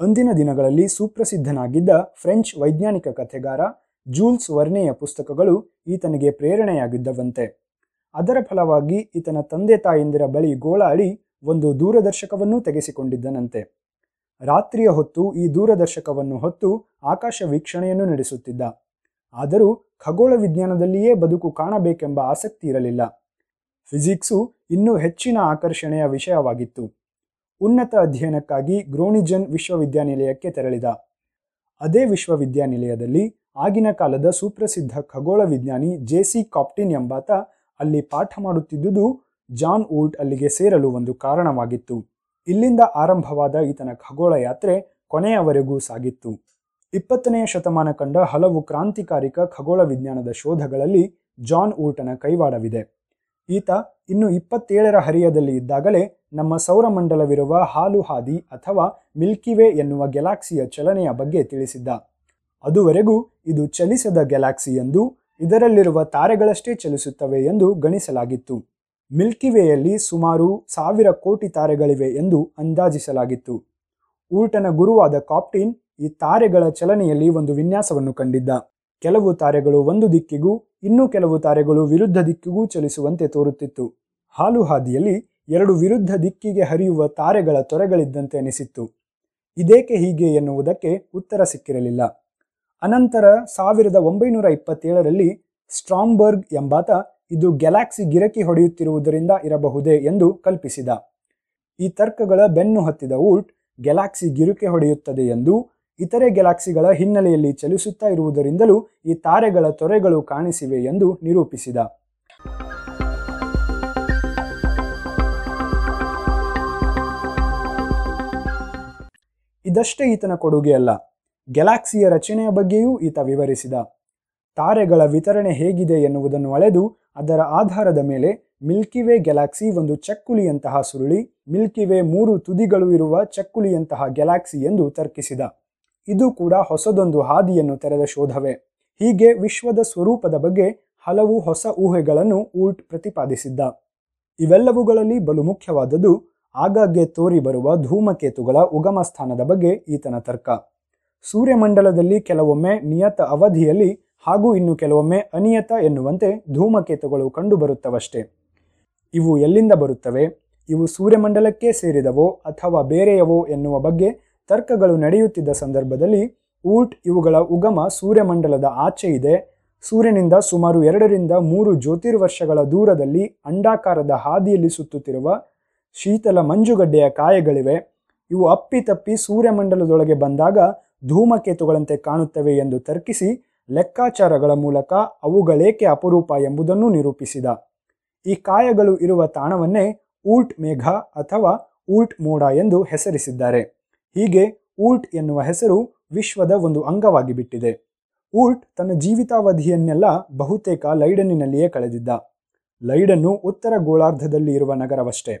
ಅಂದಿನ ದಿನಗಳಲ್ಲಿ ಸುಪ್ರಸಿದ್ಧನಾಗಿದ್ದ ಫ್ರೆಂಚ್ ವೈಜ್ಞಾನಿಕ ಕಥೆಗಾರ ಜೂಲ್ಸ್ ವರ್ನೆಯ ಪುಸ್ತಕಗಳು ಈತನಿಗೆ ಪ್ರೇರಣೆಯಾಗಿದ್ದವಂತೆ. ಅದರ ಫಲವಾಗಿ ಈತನ ತಂದೆ ತಾಯಂದಿರ ಬಳಿ ಗೋಳಾಡಿ ಒಂದು ದೂರದರ್ಶಕವನ್ನೂ ತೆಗೆಸಿಕೊಂಡಿದ್ದನಂತೆ. ರಾತ್ರಿಯ ಹೊತ್ತು ಈ ದೂರದರ್ಶಕವನ್ನು ಹೊತ್ತು ಆಕಾಶ ವೀಕ್ಷಣೆಯನ್ನು ನಡೆಸುತ್ತಿದ್ದ. ಆದರೂ ಖಗೋಳ ವಿಜ್ಞಾನದಲ್ಲಿಯೇ ಬದುಕು ಕಾಣಬೇಕೆಂಬ ಆಸಕ್ತಿ ಇರಲಿಲ್ಲ. ಫಿಸಿಕ್ಸು ಇನ್ನೂ ಹೆಚ್ಚಿನ ಆಕರ್ಷಣೆಯ ವಿಷಯವಾಗಿತ್ತು. ಉನ್ನತ ಅಧ್ಯಯನಕ್ಕಾಗಿ ಗ್ರೋನಿಜನ್ ವಿಶ್ವವಿದ್ಯಾನಿಲಯಕ್ಕೆ ತೆರಳಿದ. ಅದೇ ವಿಶ್ವವಿದ್ಯಾನಿಲಯದಲ್ಲಿ ಆಗಿನ ಕಾಲದ ಸುಪ್ರಸಿದ್ಧ ಖಗೋಳ ವಿಜ್ಞಾನಿ ಜೆ ಸಿ ಕಾಪ್ಟಿನ್ ಎಂಬಾತ ಅಲ್ಲಿ ಪಾಠ ಮಾಡುತ್ತಿದ್ದುದು ಜಾನ್ ಊಲ್ಟ್ ಅಲ್ಲಿಗೆ ಸೇರಲು ಒಂದು ಕಾರಣವಾಗಿತ್ತು. ಇಲ್ಲಿಂದ ಆರಂಭವಾದ ಈತನ ಖಗೋಳ ಯಾತ್ರೆ ಕೊನೆಯವರೆಗೂ ಸಾಗಿತ್ತು. ಇಪ್ಪತ್ತನೆಯ ಶತಮಾನ ಕಂಡ ಹಲವು ಕ್ರಾಂತಿಕಾರಿಕ ಖಗೋಳ ವಿಜ್ಞಾನದ ಶೋಧಗಳಲ್ಲಿ ಜಾನ್ ಊಲ್ಟನ ಕೈವಾಡವಿದೆ. ಈತ ಇನ್ನು ಇಪ್ಪತ್ತೇಳರ ಹರಿಯದಲ್ಲಿ ಇದ್ದಾಗಲೇ ನಮ್ಮ ಸೌರಮಂಡಲವಿರುವ ಹಾಲು ಹಾದಿ ಅಥವಾ ಮಿಲ್ಕಿವೇ ಎನ್ನುವ ಗ್ಯಾಲಾಕ್ಸಿಯ ಚಲನೆಯ ಬಗ್ಗೆ ತಿಳಿಸಿದ್ದ. ಅದುವರೆಗೂ ಇದು ಚಲಿಸದ ಗ್ಯಾಲಾಕ್ಸಿ ಎಂದು ಇದರಲ್ಲಿರುವ ತಾರೆಗಳಷ್ಟೇ ಚಲಿಸುತ್ತವೆ ಎಂದು ಗಣಿಸಲಾಗಿತ್ತು. ಮಿಲ್ಕಿವೇಯಲ್ಲಿ ಸುಮಾರು ಸಾವಿರ ಕೋಟಿ ತಾರೆಗಳಿವೆ ಎಂದು ಅಂದಾಜಿಸಲಾಗಿತ್ತು. ಊಟನ ಗುರುವಾದ ಕಾಪ್ಟಿನ್ ಈ ತಾರೆಗಳ ಚಲನೆಯಲ್ಲಿ ಒಂದು ವಿನ್ಯಾಸವನ್ನು ಕಂಡಿದ್ದ. ಕೆಲವು ತಾರೆಗಳು ಒಂದು ದಿಕ್ಕಿಗೂ, ಇನ್ನೂ ಕೆಲವು ತಾರೆಗಳು ವಿರುದ್ಧ ದಿಕ್ಕಿಗೂ ಚಲಿಸುವಂತೆ ತೋರುತ್ತಿತ್ತು. ಹಾಲು ಹಾದಿಯಲ್ಲಿ ಎರಡು ವಿರುದ್ಧ ದಿಕ್ಕಿಗೆ ಹರಿಯುವ ತಾರೆಗಳ ತೊರೆಗಳಿದ್ದಂತೆ ಅನಿಸಿತ್ತು. ಇದೇಕೆ ಹೀಗೆ ಎನ್ನುವುದಕ್ಕೆ ಉತ್ತರ ಸಿಕ್ಕಿರಲಿಲ್ಲ. ಅನಂತರ ಸಾವಿರದ ಒಂಬೈನೂರ ಇಪ್ಪತ್ತೇಳರಲ್ಲಿ ಸ್ಟ್ರಾಂಬರ್ಗ್ ಎಂಬಾತ ಇದು ಗ್ಯಾಲಾಕ್ಸಿ ಗಿರಕಿ ಹೊಡೆಯುತ್ತಿರುವುದರಿಂದ ಇರಬಹುದೇ ಎಂದು ಕಲ್ಪಿಸಿದ. ಈ ತರ್ಕಗಳ ಬೆನ್ನು ಹತ್ತಿದ ಊಟ್ ಗ್ಯಾಲಾಕ್ಸಿ ಗಿರುಕೆ ಹೊಡೆಯುತ್ತದೆ ಎಂದು ಇತರೆ ಗ್ಯಾಲಾಕ್ಸಿಗಳ ಹಿನ್ನೆಲೆಯಲ್ಲಿ ಚಲಿಸುತ್ತಾ ಇರುವುದರಿಂದಲೂ ಈ ತಾರೆಗಳ ತೊರೆಗಳು ಕಾಣಿಸಿವೆ ಎಂದು ನಿರೂಪಿಸಿದ. ಇದಷ್ಟೇ ಈತನ ಕೊಡುಗೆ ಅಲ್ಲ, ಗ್ಯಾಲಾಕ್ಸಿಯ ರಚನೆಯ ಬಗ್ಗೆಯೂ ಈತ ವಿವರಿಸಿದ. ತಾರೆಗಳ ವಿತರಣೆ ಹೇಗಿದೆ ಎನ್ನುವುದನ್ನು ಅಳೆದು ಅದರ ಆಧಾರದ ಮೇಲೆ ಮಿಲ್ಕಿವೇ ಗ್ಯಾಲಾಕ್ಸಿ ಒಂದು ಚಕ್ಕುಲಿಯಂತಹ ಸುರುಳಿ, ಮಿಲ್ಕಿವೇ ಮೂರು ತುದಿಗಳು ಇರುವ ಚಕ್ಕುಲಿಯಂತಹ ಗ್ಯಾಲಾಕ್ಸಿ ಎಂದು ತರ್ಕಿಸಿದ. ಇದು ಕೂಡ ಹೊಸದೊಂದು ಹಾದಿಯನ್ನು ತೆರೆದ ಶೋಧವೇ. ಹೀಗೆ ವಿಶ್ವದ ಸ್ವರೂಪದ ಬಗ್ಗೆ ಹಲವು ಹೊಸ ಊಹೆಗಳನ್ನು ಊಲ್ಟ್ ಪ್ರತಿಪಾದಿಸಿದ್ದ. ಇವೆಲ್ಲವುಗಳಲ್ಲಿ ಬಲು ಮುಖ್ಯವಾದದ್ದು ಆಗಾಗ್ಗೆ ತೋರಿ ಬರುವ ಧೂಮಕೇತುಗಳ ಉಗಮ ಸ್ಥಾನದ ಬಗ್ಗೆ ಈತನ ತರ್ಕ. ಸೂರ್ಯಮಂಡಲದಲ್ಲಿ ಕೆಲವೊಮ್ಮೆ ನಿಯತ ಅವಧಿಯಲ್ಲಿ ಹಾಗೂ ಇನ್ನು ಕೆಲವೊಮ್ಮೆ ಅನಿಯತ ಎನ್ನುವಂತೆ ಧೂಮಕೇತುಗಳು ಕಂಡುಬರುತ್ತವಷ್ಟೇ. ಇವು ಎಲ್ಲಿಂದ ಬರುತ್ತವೆ? ಇವು ಸೂರ್ಯಮಂಡಲಕ್ಕೆ ಸೇರಿದವೋ ಅಥವಾ ಬೇರೆಯವೋ ಎನ್ನುವ ಬಗ್ಗೆ ತರ್ಕಗಳು ನಡೆಯುತ್ತಿದ್ದ ಸಂದರ್ಭದಲ್ಲಿ ಊಟ್, ಇವುಗಳ ಉಗಮ ಸೂರ್ಯಮಂಡಲದ ಆಚೆ ಇದೆ. ಸೂರ್ಯನಿಂದ ಸುಮಾರು ಎರಡರಿಂದ ಮೂರು ಜ್ಯೋತಿರ್ವರ್ಷಗಳ ದೂರದಲ್ಲಿ ಅಂಡಾಕಾರದ ಹಾದಿಯಲ್ಲಿ ಸುತ್ತುತ್ತಿರುವ ಶೀತಲ ಮಂಜುಗಡ್ಡೆಯ ಕಾಯಗಳಿವೆ. ಇವು ಅಪ್ಪಿತಪ್ಪಿ ಸೂರ್ಯಮಂಡಲದೊಳಗೆ ಬಂದಾಗ ಧೂಮಕೇತುಗಳಂತೆ ಕಾಣುತ್ತವೆ ಎಂದು ತರ್ಕಿಸಿ ಲೆಕ್ಕಾಚಾರಗಳ ಮೂಲಕ ಅವುಗಳೇಕೆ ಅಪರೂಪ ಎಂಬುದನ್ನು ನಿರೂಪಿಸಿದ. ಈ ಕಾಯಗಳು ಇರುವ ತಾಣವನ್ನೇ ಊಲ್ಟ್ ಮೇಘ ಅಥವಾ ಊಲ್ಟ್ ಮೋಡ ಎಂದು ಹೆಸರಿಸಿದ್ದಾರೆ. ಹೀಗೆ ಊಲ್ಟ್ ಎನ್ನುವ ಹೆಸರು ವಿಶ್ವದ ಒಂದು ಅಂಗವಾಗಿ ಬಿಟ್ಟಿದೆ. ಊಲ್ಟ್ ತನ್ನ ಜೀವಿತಾವಧಿಯನ್ನೆಲ್ಲ ಬಹುತೇಕ ಲೈಡನ್ನಿನಲ್ಲಿಯೇ ಕಳೆದಿದ್ದ. ಲೈಡನ್ನು ಉತ್ತರ ಗೋಳಾರ್ಧದಲ್ಲಿ ಇರುವ ನಗರವಷ್ಟೇ.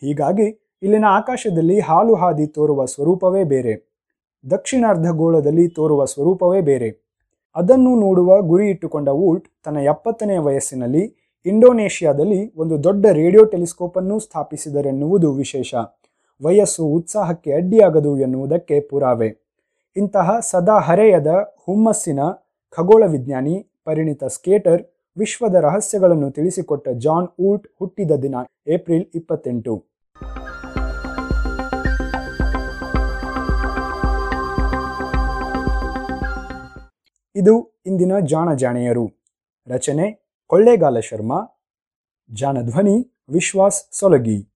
ಹೀಗಾಗಿ ಇಲ್ಲಿನ ಆಕಾಶದಲ್ಲಿ ಹಾಲು ಹಾದಿ ತೋರುವ ಸ್ವರೂಪವೇ ಬೇರೆ. ದಕ್ಷಿಣಾರ್ಧ ಗೋಳದಲ್ಲಿ ತೋರುವ ಸ್ವರೂಪವೇ ಬೇರೆ. ಅದನ್ನು ನೋಡುವ ಗುರಿ ಇಟ್ಟುಕೊಂಡ ಊಲ್ಟ್ ತನ್ನ ಎಪ್ಪತ್ತನೆಯ ವಯಸ್ಸಿನಲ್ಲಿ ಇಂಡೋನೇಷ್ಯಾದಲ್ಲಿ ಒಂದು ದೊಡ್ಡ ರೇಡಿಯೋ ಟೆಲಿಸ್ಕೋಪ್ ಅನ್ನು ಸ್ಥಾಪಿಸಿದರೆನ್ನುವುದು ವಿಶೇಷ. ವಯಸ್ಸು ಉತ್ಸಾಹಕ್ಕೆ ಅಡ್ಡಿಯಾಗದು ಎನ್ನುವುದಕ್ಕೆ ಪುರಾವೆ. ಇಂತಹ ಸದಾ ಹರೆಯದ ಹುಮ್ಮಸ್ಸಿನ ಖಗೋಳ ವಿಜ್ಞಾನಿ, ಪರಿಣಿತ ಸ್ಕೇಟರ್, ವಿಶ್ವದ ರಹಸ್ಯಗಳನ್ನು ತಿಳಿಸಿಕೊಟ್ಟ ಜಾನ್ ಊಲ್ಟ್ ಹುಟ್ಟಿದ ದಿನ, ಏಪ್ರಿಲ್ ಇಪ್ಪತ್ತೆಂಟು. ಇದು ಇಂದಿನ ಜಾಣ ಜಾಣೆಯರು. ರಚನೆ, ಕೊಳ್ಳೇಗಾಲ ಶರ್ಮಾ ಜಾಣಧ್ವನಿ ವಿಶ್ವಾಸ್ ಸೊಲಗಿ.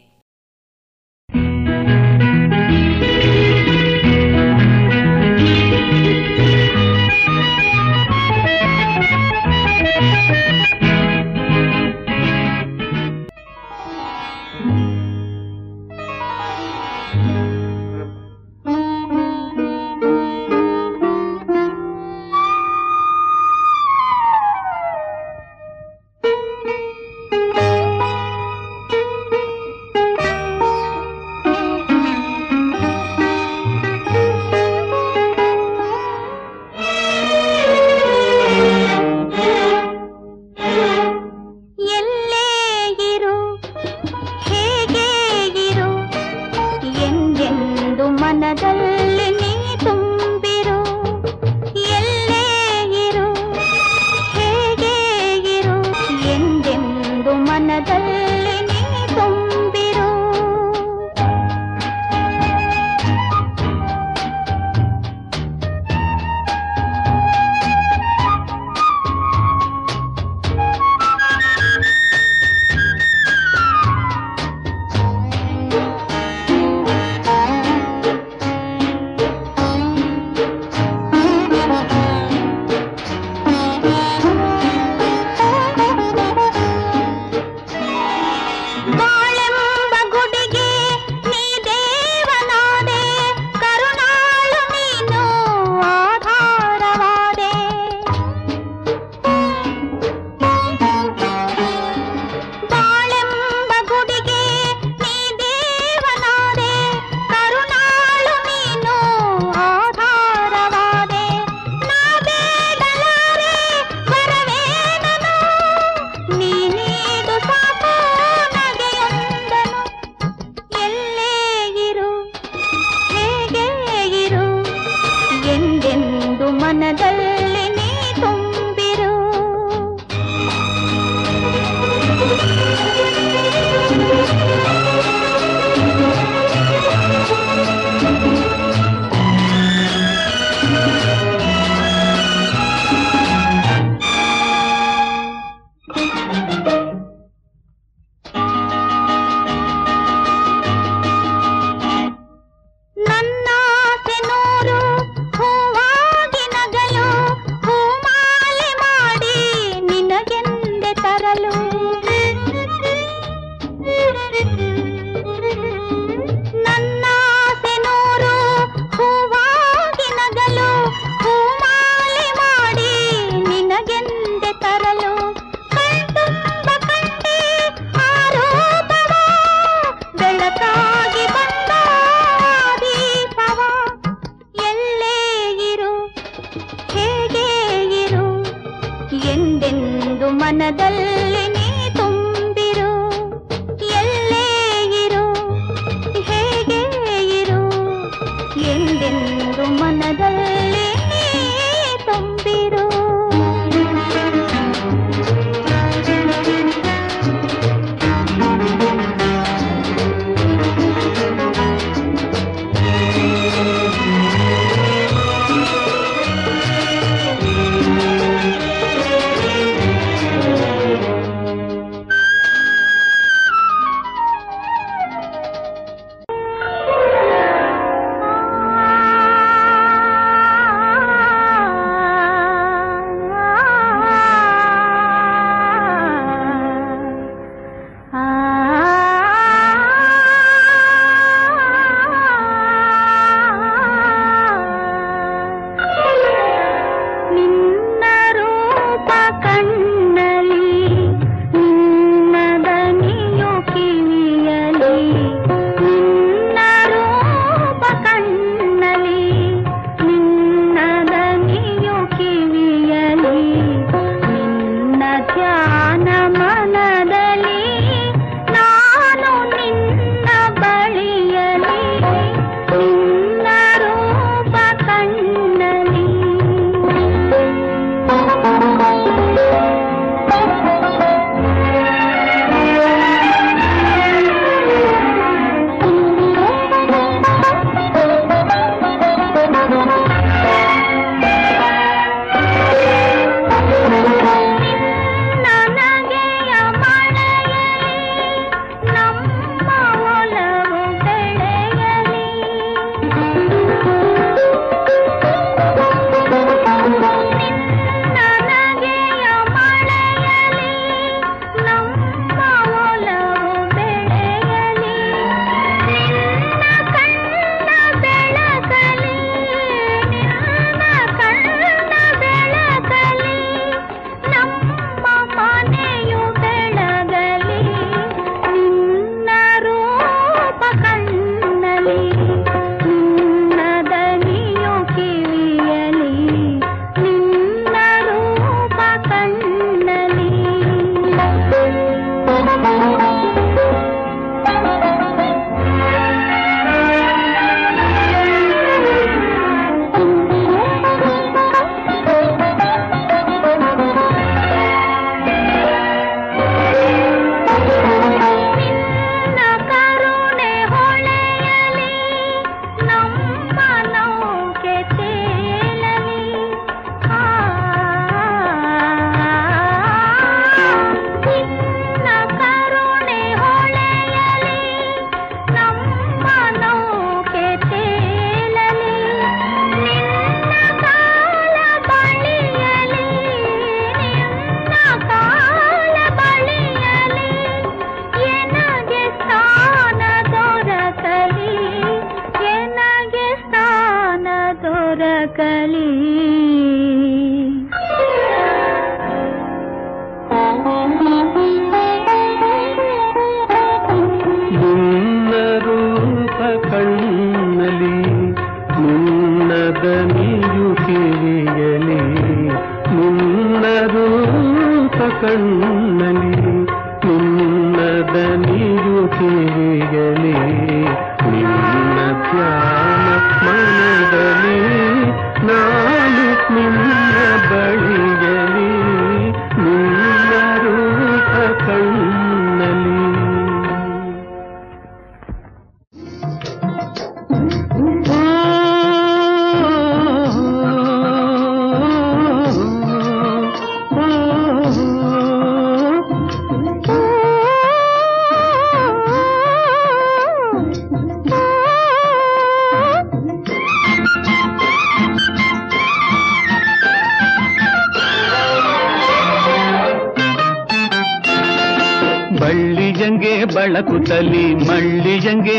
ನಿಜಂಗೆ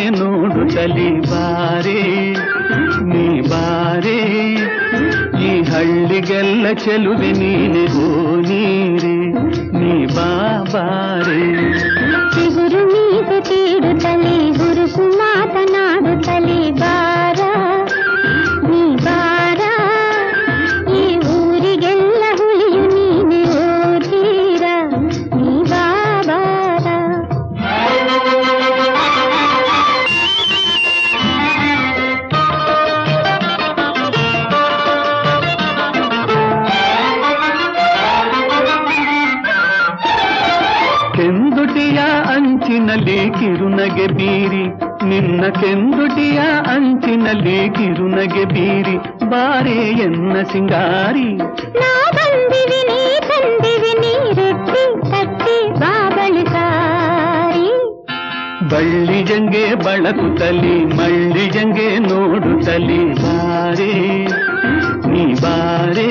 ಚಲಿ ಬಾರೆ ನೀ ಬಾರೆ ಈ ಹಳ್ಳಿಗೆಲ್ಲ ಚೆಲುವೆ ನೀನೆ ಓ ನೀರೆ ನೀ ಬಾಬಾರೆ ಕಿರುನಗೆ ಬೀರಿ ನಿನ್ನ ಕೆಂದುಟಿಯ ಅಂಚಿನಲ್ಲಿ ಕಿರುನಗೆ ಬೀರಿ ಬಾರೆ ಎನ್ನ ಸಿಂಗಾರಿ ಬಳ್ಳಿ ಜಂಗೆ ಬಳಕುತ್ತಲಿ ಮಳ್ಳಿ ಜಂಗೆ ನೋಡುತ್ತಲಿ ಬಾರೆ ನೀ ಬಾರೇ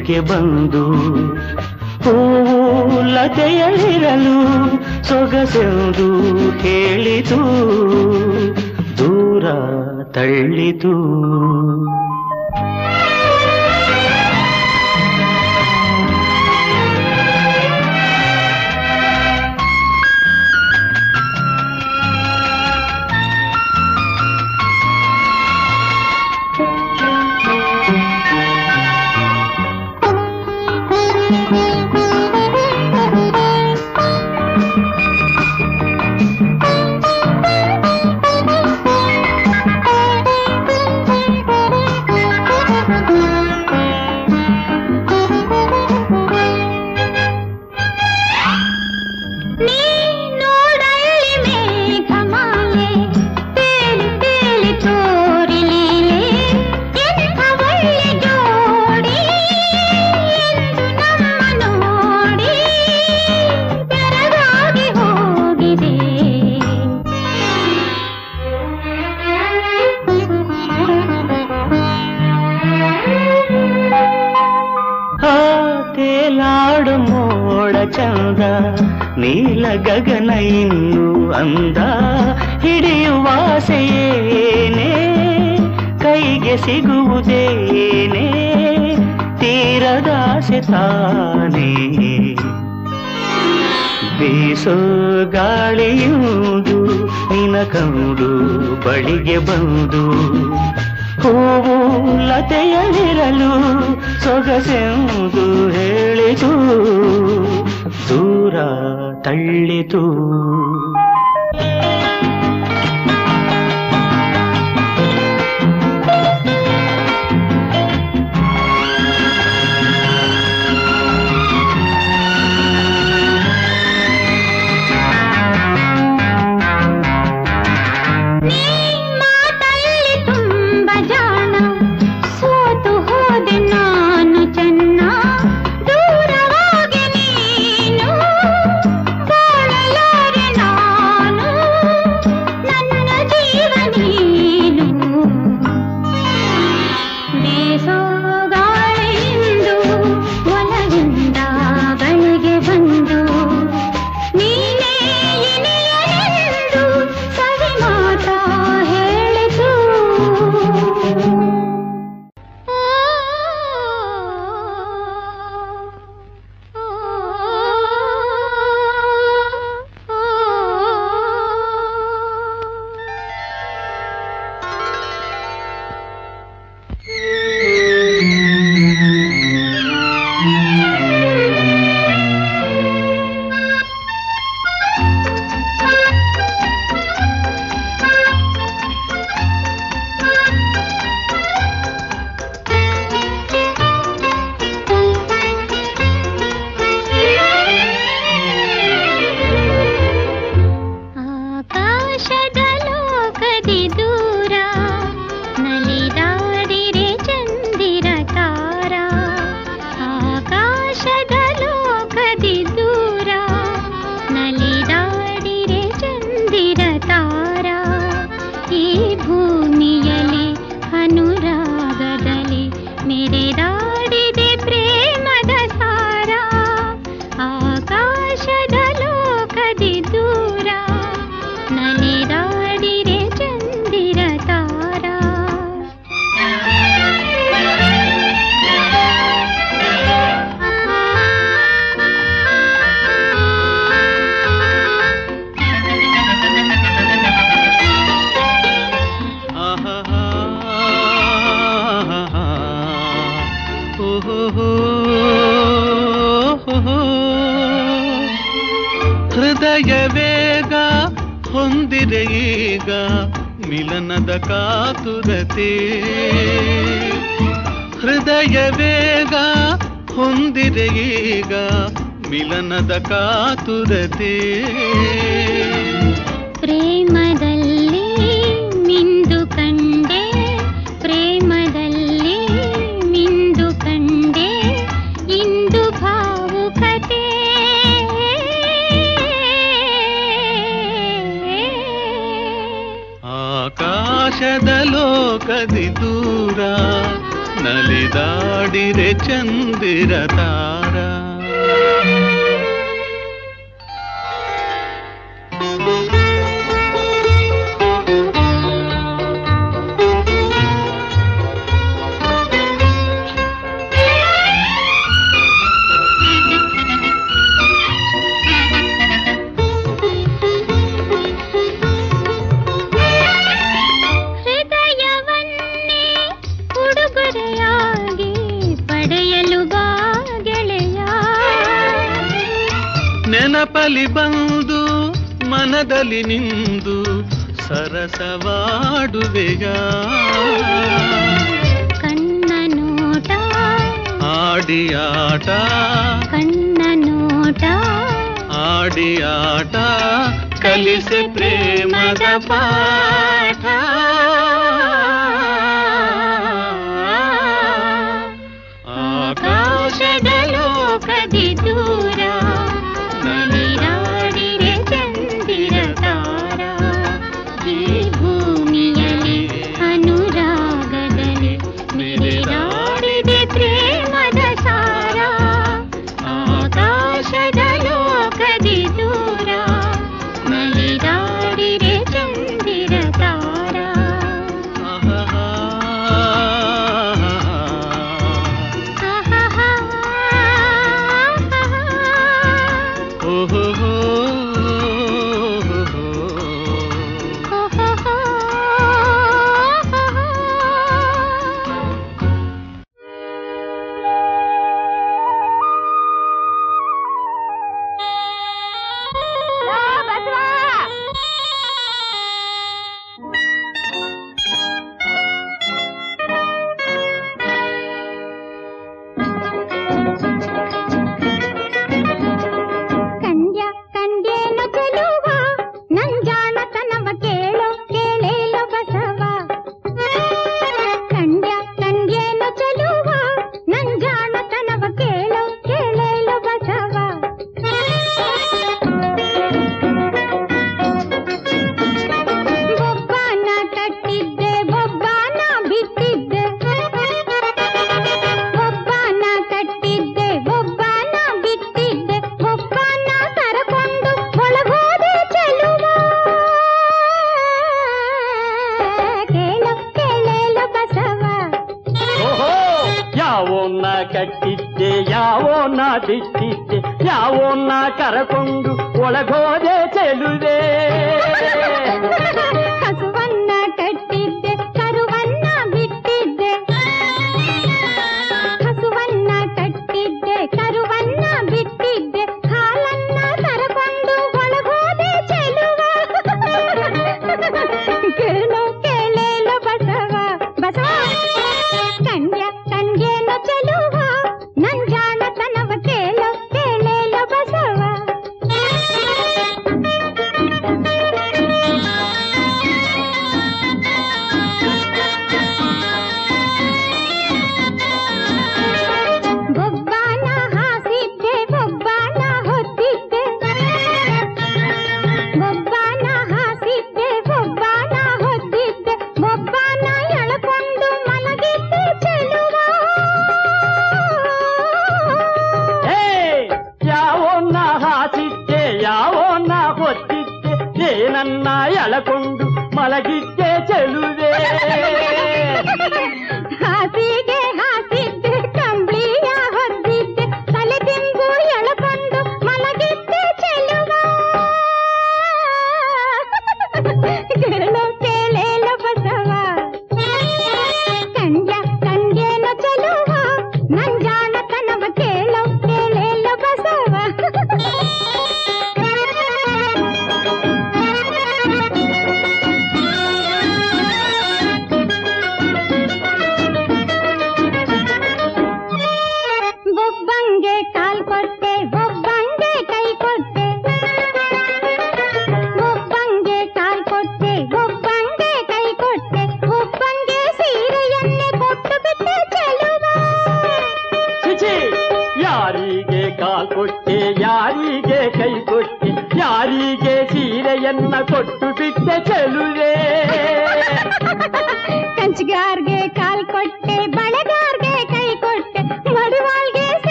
ನಂಬಿಕೆ ಬಂದು చందిరతా